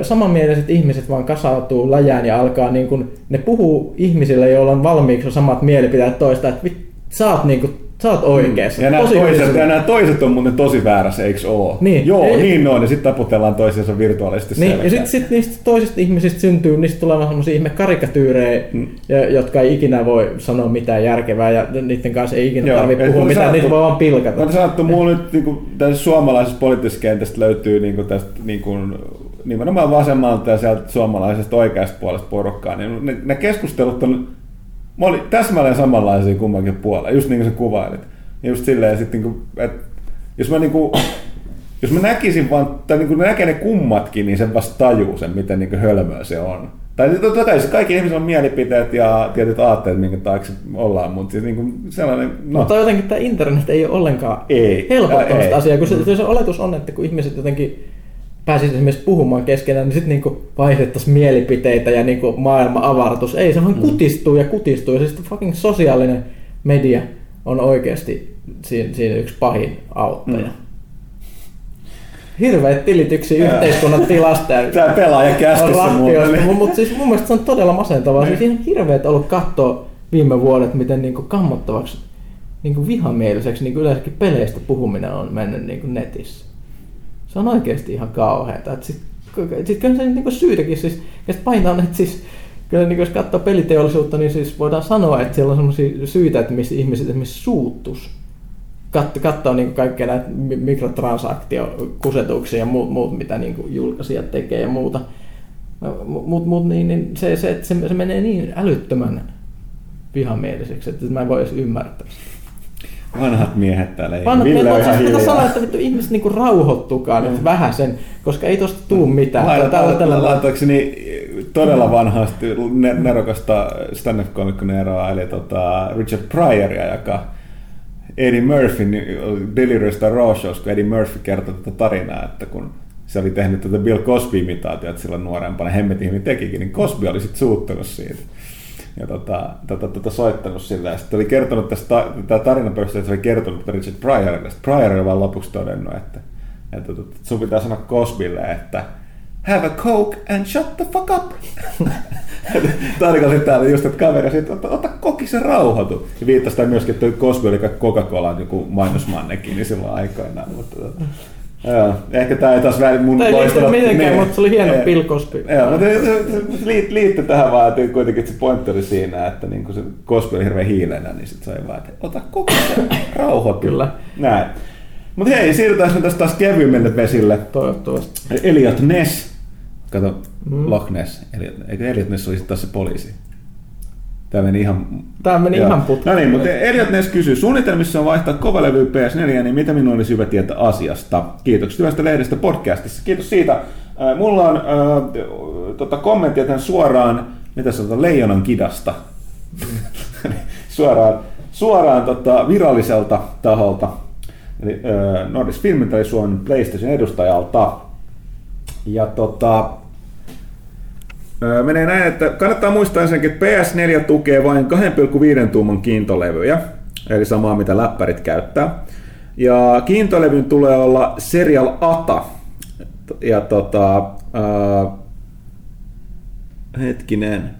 samanmieliset ihmiset vaan kasautuu läjään ja alkaa niin kuin, ne puhuu ihmisille, joilla on valmiiksi samat mielipiteet toista, että sä oot, niin kuin, sä oot oikeassa. Ja nämä, toiset, ja nämä toiset on muuten tosi väärässä, eikö oo? Niin. Joo, Ei- niin on, ja sitten taputellaan toisiinsa virtuaalisesti Niin, ja selkään. sitten sit niistä toisista ihmisistä syntyy, niistä tulee vaan semmoisia ihme karikatyyrejä, Mm. ja, jotka ei ikinä voi sanoa mitään järkevää, ja niiden kanssa ei ikinä Joo, tarvitse puhua mitään, sanottu- niitä voi vaan pilkata. Mä sanottu, mulla nyt niin kuin, tästä suomalaisesta poliittisesta kentästä löytyy niin kuin, tästä niin kuin, nimenomaan vasemmalta ja sieltä suomalaisesta oikeasta puolesta porukkaa, niin ne, ne keskustelut on mä olin täsmälleen samanlaisia kummankin puolella, just niin kuin sä kuvailit. Ja just silleen, sit, niin kuin, että jos mä, niin kuin, jos mä näkisin vaan, tai niin kuin ne näkee ne kummatkin, niin sen vasta tajuu sen, miten niin hölmöä se on. Tai totta kai siis kaikki ihmisillä on mielipiteet ja tietyt aatteet, minkä taakse ollaan, mutta siis niin kuin sellainen, no, Mutta jotenkin tämä internet ei ole ollenkaan Ei. helpottanut sitä asiaa, kun se, se oletus on, että kun ihmiset jotenkin pääsisivät esimerkiksi puhumaan keskenään, niin sitten niinku vaihdettaisiin mielipiteitä ja niinku maailma avartus. Ei, se Mm. vaan kutistuu ja kutistuu. Ja siis fucking sosiaalinen media on oikeasti siinä, siinä yksi pahin auttaja. Mm. Hirveät tilityksiä yhteiskunnan tilasta. Tää pelaaja kästissä muuten. mutta mut siis mun mielestä se on todella masentavaa. Siis ihan hirveet ollut katsoa viime vuodet, miten niinku kammottavaksi niinku vihamieliseksi niinku yleensäkin peleistä puhuminen on mennyt niinku netissä. Se on oikeasti ihan kauheata. Et sit, kyllä se niinku syytäkin siis, ja on, että siis kyllä niinku jos katsoo peliteollisuutta, niin siis voidaan sanoa, että siellä on sellaisia syitä, että missä ihmiset esimerkiksi suuttus kat, katsoa niin kaikkea näitä mi- mikrotransaktiokusetuksia ja muut, muut mitä niin julkaisijat tekee ja muuta. Mutta mut, niin, niin se, se, se, se menee niin älyttömän vihamieliseksi, että mä en voi edes ymmärtää sitä. Vanhat miehet täällä. ei. Vanhat, ihan siis pitää sanoa, että vittu ihmiset niinku rauhoittukaa nyt vähän sen, koska ei tosta tuu mitään. Laitan- Tällä- tällä- Laitaakseni todella vanhasta ne- nerokasta stand-up-komikko Neroa, eli tota Richard Pryoria, joka Eddie Murphy Delirious Raw Shows, kun Eddie Murphy kertoi tätä tarinaa, että kun se oli tehnyt tätä Bill Cosby-imitaatiota silloin nuorempana, hemmetin hyvin tekikin, niin Cosby oli sitten suuttunut siitä. Ja tota, tota, tota soittanut sillä. Ja sitten oli kertonut tästä, tämä tarina perusteella, että se oli kertonut Richard Pryorille. Pryor oli vaan lopuksi todennut, että, että, että sun pitää sanoa Cosbylle, että have a coke and shut the fuck up. Tarkoitin täällä just, että kaveri sitten, ota, ota koki se rauhoitu. Ja viittasi tämä myöskin, että Cosby oli Coca-Colan joku mainosmannekin niin silloin aikoinaan. Mutta, tota, Joo, ehkä tämä ei taas väli mun Tämä ei loistavat- mitenkään, niin. mutta se oli hieno Cosby. Joo, mutta se, se, se liit- liittyi tähän vaan, että kuitenkin että se pointti oli siinä, että niin kun se Cosby oli hirveän hiilenä, niin sitten oli vaan, että ota koko se rauhoitu. Kyllä. Näin. Mutta hei, siirrytään nyt tästä taas kevyemmille vesille. Toivottavasti. Elliot Ness. Kato, Mm. Loch Ness. Elliot, eikö Elliot Ness olisi taas se poliisi? Tämä meni ihan... Tää meni ihan putkeen. No niin, mutta Elliot Ness kysyy, suunnitelmissa on vaihtaa kovalevy PS4, niin mitä minun olisi hyvä tietää asiasta? Kiitoksia hyvästä lehdestä podcastissa. Kiitos siitä. Äh, Mulla on äh, tota, kommenttia tähän suoraan, mitä sanotaan, Leijonan kidasta. suoraan suoraan tota, viralliselta taholta. Eli äh, Nordisk Film tai Suomen PlayStation edustajalta. Ja tota, Menee näin, että kannattaa muistaa ensinnäkin, että PS4 tukee vain 2,5 tuuman kiintolevyjä, eli samaa mitä läppärit käyttää. Ja kiintolevyn tulee olla Serial ATA. Ja tota, ää, hetkinen.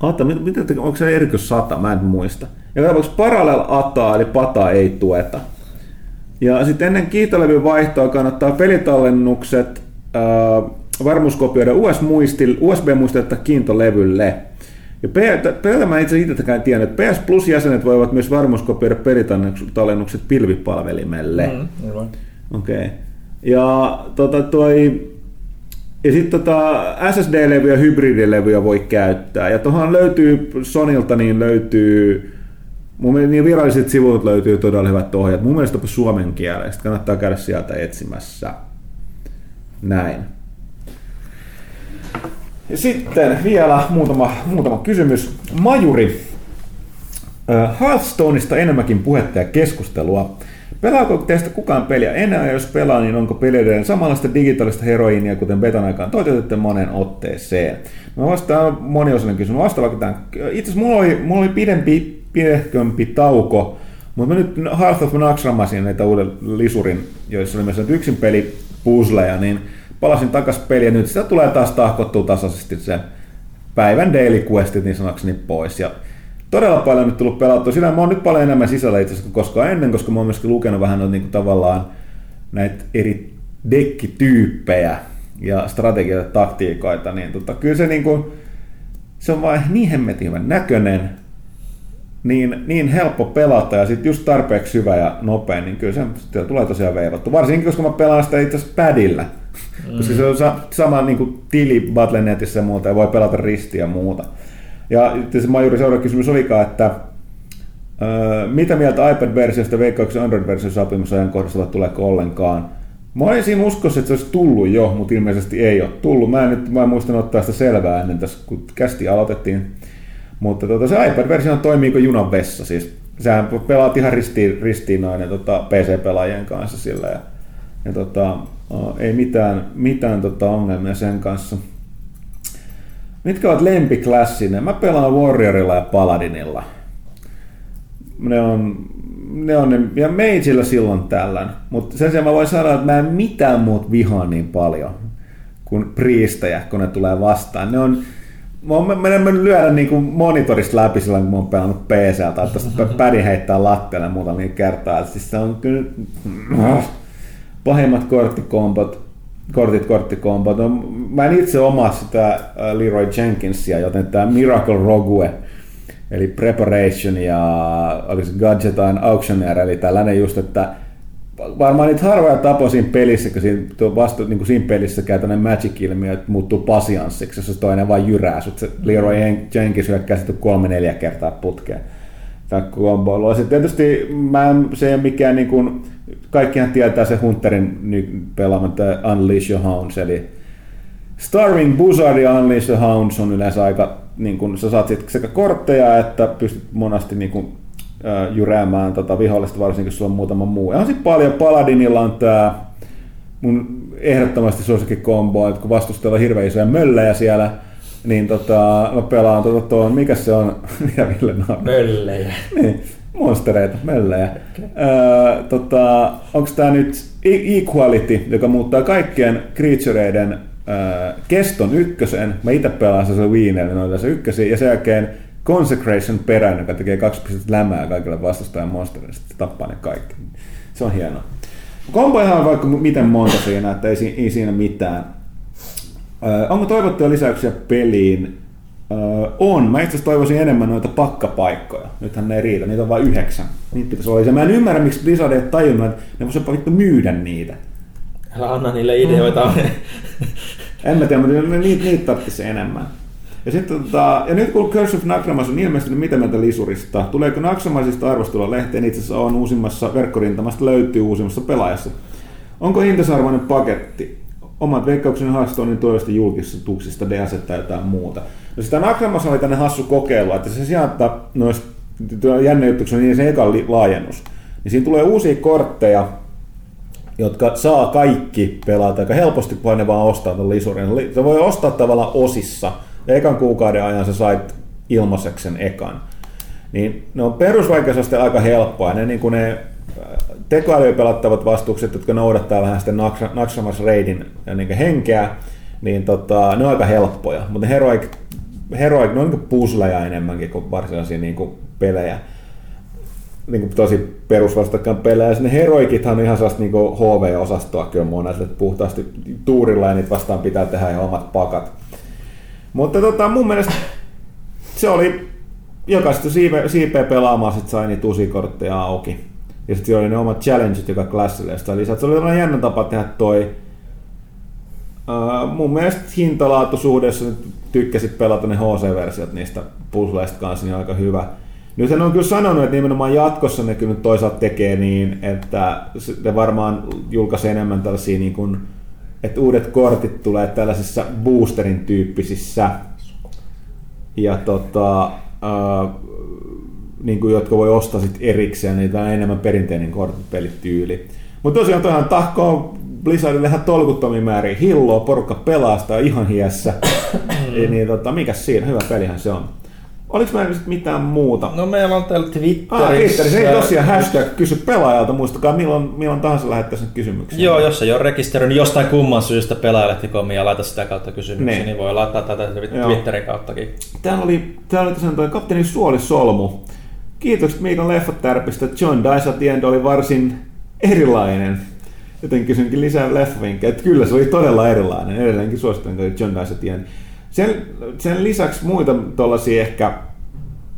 ATA, mit- mitä, onko se Erikö 100? Mä en muista. Ja tapauksessa Parallel ATA, eli PATA ei tueta. Ja sitten ennen kiitolevyn vaihtoa kannattaa pelitallennukset äh, varmuuskopioida USB-muistilta kiintolevylle. Ja P- tätä mä itse itsekään tiedän, että PS Plus-jäsenet voivat myös varmuuskopioida pelitallennukset pilvipalvelimelle. Mm, aivan. Okei. Okay. Ja tota toi... Ja sitten tota SSD-levyjä ja hybridilevyjä voi käyttää. Ja tuohon löytyy Sonilta, niin löytyy... Mun mielestä niin viralliset sivut löytyy todella hyvät ohjeet. Mun mielestä suomen kielestä. Kannattaa käydä sieltä etsimässä. Näin. Ja sitten vielä muutama, muutama kysymys. Majuri, Hearthstoneista enemmänkin puhetta ja keskustelua. Pelaako teistä kukaan peliä enää, jos pelaa, niin onko peli edelleen samanlaista digitaalista heroiinia, kuten betan aikaan toteutettu monen otteeseen? Mä vastaan moniosainen kysymys. Vastaan vaikka tämän. Itse asiassa mulla oli, mulla oli pidempi, pidehkömpi tauko, mutta mä nyt Hearth of Naxxramasin näitä uuden lisurin, joissa oli myös yksin peli puzzleja, niin palasin takas peliä nyt sitä tulee taas tahkottua tasaisesti se päivän daily questit niin sanakseni pois. Ja todella paljon nyt tullut pelattua. Siinä mä oon nyt paljon enemmän sisällä itse asiassa kuin koskaan ennen, koska mä oon myöskin lukenut vähän noita, niin kuin tavallaan näitä eri dekkityyppejä ja strategioita, taktiikoita, niin tota, kyllä se, niin kuin, se on vain niin hemmetin hyvän näköinen, niin, niin helppo pelata ja sitten just tarpeeksi hyvä ja nopea, niin kyllä se tulee tosiaan veivattu. Varsinkin, koska mä pelaan sitä itse asiassa padilla. Mm. Koska se on sama niin kuin tili Battle.netissä ja muuta ja voi pelata ristiä ja muuta. Ja se majuri seuraava kysymys olikaan, että mitä mieltä iPad-versiosta veikkauksen Android-version sopimusajankohdasta tuleeko ollenkaan? Mä olisin uskossa, että se olisi tullut jo, mutta ilmeisesti ei ole tullut. Mä en nyt mä en muistanut ottaa sitä selvää ennen tässä, kun kästi aloitettiin. Mutta tota, se iPad-versio toimii kuin junan vessa. Siis, sehän pelaat ihan ristiin, ristiin noin tota, PC-pelaajien kanssa sillä. Ja, ja tota, ei mitään, mitään tota ongelmia sen kanssa. Mitkä ovat lempiklassinen? Mä pelaan Warriorilla ja Paladinilla. Ne on, ne on ne, ja Mageillä silloin tällään. Mutta sen sijaan mä voin sanoa, että mä en mitään muut vihaa niin paljon kuin priistejä, kun ne tulee vastaan. Ne on, Mä oon mennyt lyödä niin monitorista läpi silloin, kun mä oon pelannut PC, tai tuosta pädin heittää lattialle muutamia kertaa. Siis se on kyllä pahimmat korttikombot, kortit korttikombot. No, mä en itse omaa sitä äh, Leroy Jenkinsia, joten tämä Miracle Rogue, eli Preparation ja oliko se Gadget and Auctioneer, eli tällainen just, että varmaan niitä harvoja tapoja siinä pelissä, kun siinä, vasta, niin kuin siinä pelissä käy tämmöinen magic-ilmiö, että muuttuu pasianssiksi, jos toinen vain jyrää sut. Se Leroy Jenkins hyökkää sitten kolme-neljä kertaa putkeen. Komboilla. Sitten tietysti mä en, se ei ole mikään niin kuin, kaikkihan tietää se Hunterin pelaama Unleash Your Hounds, eli Starving Buzzard ja Unleash Your Hounds on yleensä aika, niin kuin, sä saat sekä kortteja että pystyt monasti niin kuin, jyräämään tota vihollista, varsinkin jos sulla on muutama muu. Ja on sitten paljon, Paladinilla on tämä mun ehdottomasti suosikin kombo, että kun vastustajalla on hirveän isoja möllejä siellä, niin tota, mä pelaan tota tuon, mikä se on, mikä Ville? Möllejä. niin, monstereita, möllejä. Öö, tota, onko tämä nyt e- Equality, joka muuttaa kaikkien creatureiden öö, keston ykkösen. Mä itse pelaan se Wiinelle noita se ykkösi, ja sen jälkeen Consecration perään, joka tekee kaksi pistettä lämää kaikille vastustajan monstereille, sitten tappaa ne kaikki. Se on hienoa. Komboja on vaikka miten monta siinä, että ei, ei siinä mitään. Öö, onko toivottuja lisäyksiä peliin? Öö, on. Mä itse toivoisin enemmän noita pakkapaikkoja. Nythän ne ei riitä, niitä on vain yhdeksän. Niitä pitäisi olla. Ja mä en ymmärrä, miksi Blizzard ei tajunnut, että ne voisi jopa vittu myydä niitä. Älä anna niille ideoita. Mm. en mä tiedä, mutta niitä, niitä tarvitsisi enemmän. Ja, sitten, tota, ja nyt kun Curse of Naxxramas on ilmestynyt mitä mieltä lisurista, tuleeko Naxxramasista arvostelua lehteen itse asiassa on uusimmassa verkkorintamasta löytyy uusimmassa pelaajassa. Onko hintasarvoinen paketti? Omat veikkauksen haastoinnin toivesta julkistuksista, DS tai jotain muuta. No sitä Naxxramas oli tänne hassu kokeilu, että se sijaan, noista jännä juttu, on niin se eka laajennus. Niin siinä tulee uusia kortteja, jotka saa kaikki pelata aika helposti, kun ne vaan ostaa tuon lisurin. Se voi ostaa tavallaan osissa – ja ekan kuukauden ajan sä sait ilmaiseksi sen ekan. Niin ne on perusvaikeusaste aika helppoa. Ne, niin kuin ne tekoälyä pelattavat vastukset, jotka noudattaa vähän sitten Naxxramas Raidin äh, niin henkeä, niin tota, ne on aika helppoja. Mutta ne heroic, heroic ne on niin puzzleja enemmänkin kuin varsinaisia niin kuin pelejä. Niin kuin tosi perusvastakkain pelejä. Ja heroikithan on ihan sellaista niin HV-osastoa kyllä monelle, että puhtaasti tuurilla ja niitä vastaan pitää tehdä ihan omat pakat. Mutta tota, mun mielestä se oli jokaista siipe, siipeä pelaamaan, sit sai niitä usikortteja auki. Ja sitten oli ne omat challengeit joka klassille. Ja lisät. Se oli sellainen jännä tapa tehdä toi. Uh, mun mielestä hintalaatuisuudessa tykkäsit pelata ne HC-versiot niistä puzzleista kanssa, niin aika hyvä. Nyt on kyllä sanonut, että nimenomaan jatkossa ne kyllä toisaalta tekee niin, että ne varmaan julkaisee enemmän tällaisia niin kuin että uudet kortit tulee tällaisissa boosterin tyyppisissä, ja tota, äh, niin kuin, jotka voi ostaa sit erikseen, niin tämä on enemmän perinteinen korttipelityyli. Mutta tosiaan toihan tahkoo Blizzardille ihan tolkuttomia määriä hilloa, porukka pelastaa ihan hiessä. niin, niin tota, mikä siinä, hyvä pelihän se on. Oliko meillä mitään muuta? No meillä on täällä Ah, Twitterissä. Twitterissä ei tosiaan hashtag kysy pelaajalta, muistakaa milloin, milloin tahansa lähettäisiin kysymyksiä. Joo, jos ei ole rekisteröinyt jostain kumman syystä pelaajalehti.com ja laita sitä kautta kysymyksiä, Niin. niin, niin voi laittaa tätä. Twitterin kauttakin. Täällä oli, täällä oli tosiaan toi kapteeni Suoli Solmu. Kiitokset Miikan leffatärpistä. John End oli varsin erilainen. Joten kysynkin lisää leffavinkkejä. Että Kyllä se oli todella erilainen. Edelleenkin suosittelen John End. Sen, sen lisäksi muita tollasia ehkä...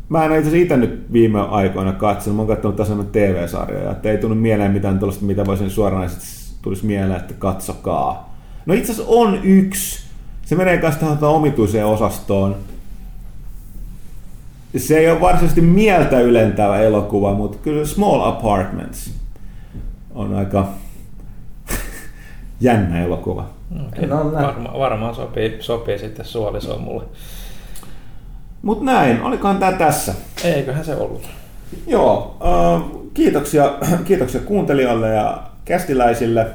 Mä en itse asiassa nyt viime aikoina katsonut. Mä oon katsonut enemmän TV-sarjoja. Että ei tunnu mieleen mitään tuollaista, mitä voisin suoranaisesti tulisi mieleen, että katsokaa. No itse asiassa on yksi. Se menee kanssa tähän tuohon omituiseen osastoon se ei ole varsinaisesti mieltä ylentävä elokuva, mutta kyllä Small Apartments on aika jännä elokuva. Okay. No. Varma, varmaan sopii, sopii sitten suolisoon mulle. Mutta näin, olikohan tämä tässä? Eiköhän se ollut. Joo, äh, kiitoksia, kiitoksia kuuntelijoille ja kästiläisille.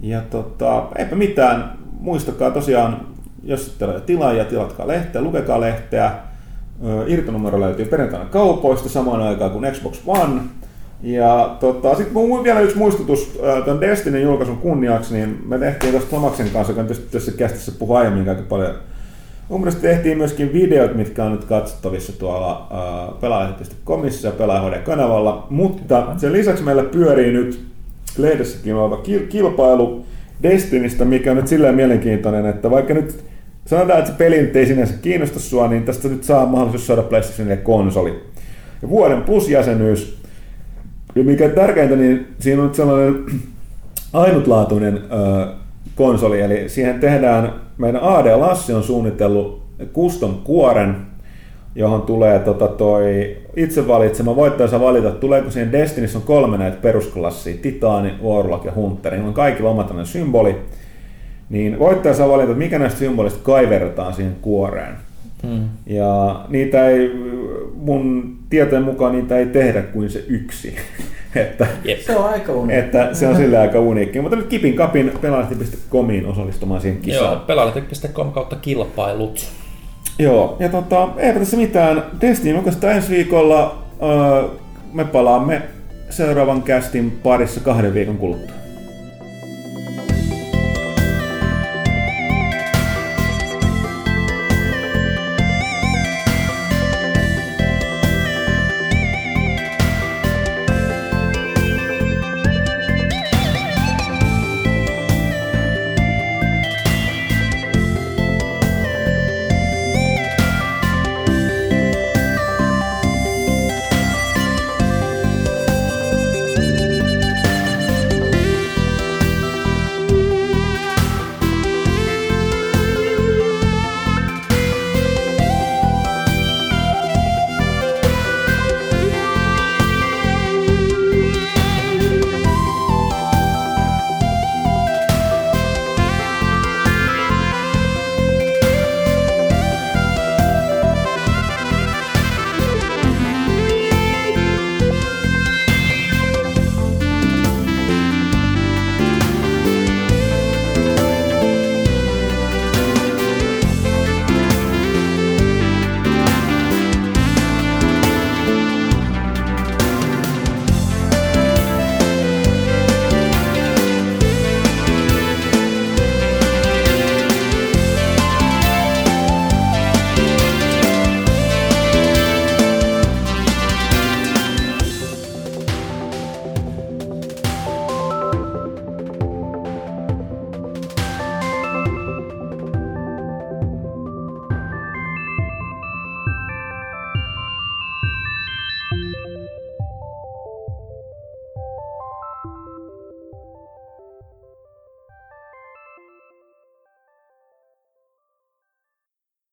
Ja tota, eipä mitään, muistakaa tosiaan, jos ette ole tilaajia, tilatkaa lehteä, lukekaa lehteä. Irtonumero löytyy perjantaina kaupoista samaan aikaan kuin Xbox One. Ja tota, sitten mun vielä yksi muistutus tämän Destinin julkaisun kunniaksi, niin me tehtiin tuosta Tomaksen kanssa, joka tietysti tässä kästissä puhui aiemmin aika paljon Mun mielestä tehtiin myöskin videot, mitkä on nyt katsottavissa tuolla äh, pelaajalehti.comissa ja pelaajahoiden-kanavalla, mutta sen lisäksi meillä pyörii nyt lehdessäkin oleva kil- kilpailu Destinistä, mikä on nyt silleen mielenkiintoinen, että vaikka nyt sanotaan, että se peli nyt ei sinänsä kiinnosta sua, niin tästä nyt saa mahdollisuus saada PlayStation 4 konsoli. Ja vuoden plus-jäsenyys. Ja mikä tärkeintä, niin siinä on nyt sellainen ainutlaatuinen ö, konsoli, eli siihen tehdään, meidän AD Lassi on suunnitellut custom kuoren, johon tulee tota toi itse valitsema, voittaja saa valita, tuleeko siihen Destinissä on kolme näitä perusklassia, Titaani, Warlock ja Hunter, niillä on kaikilla oma tämmöinen symboli, niin voittaja saa valita, että mikä näistä symbolista kaiverretaan siihen kuoreen. Hmm. Ja niitä ei, mun tietojen mukaan niitä ei tehdä kuin se yksi. että, Jep. Se on aika uniikki. että se on sillä aika uniikki. Mutta nyt kipin kapin pelaajalehti.comiin osallistumaan siihen kisaan. Joo, pelaajalehti.com kautta kilpailut. Joo, ja tota, eipä tässä mitään. Destiny oikeastaan ensi viikolla öö, me palaamme seuraavan kästin parissa kahden viikon kuluttua.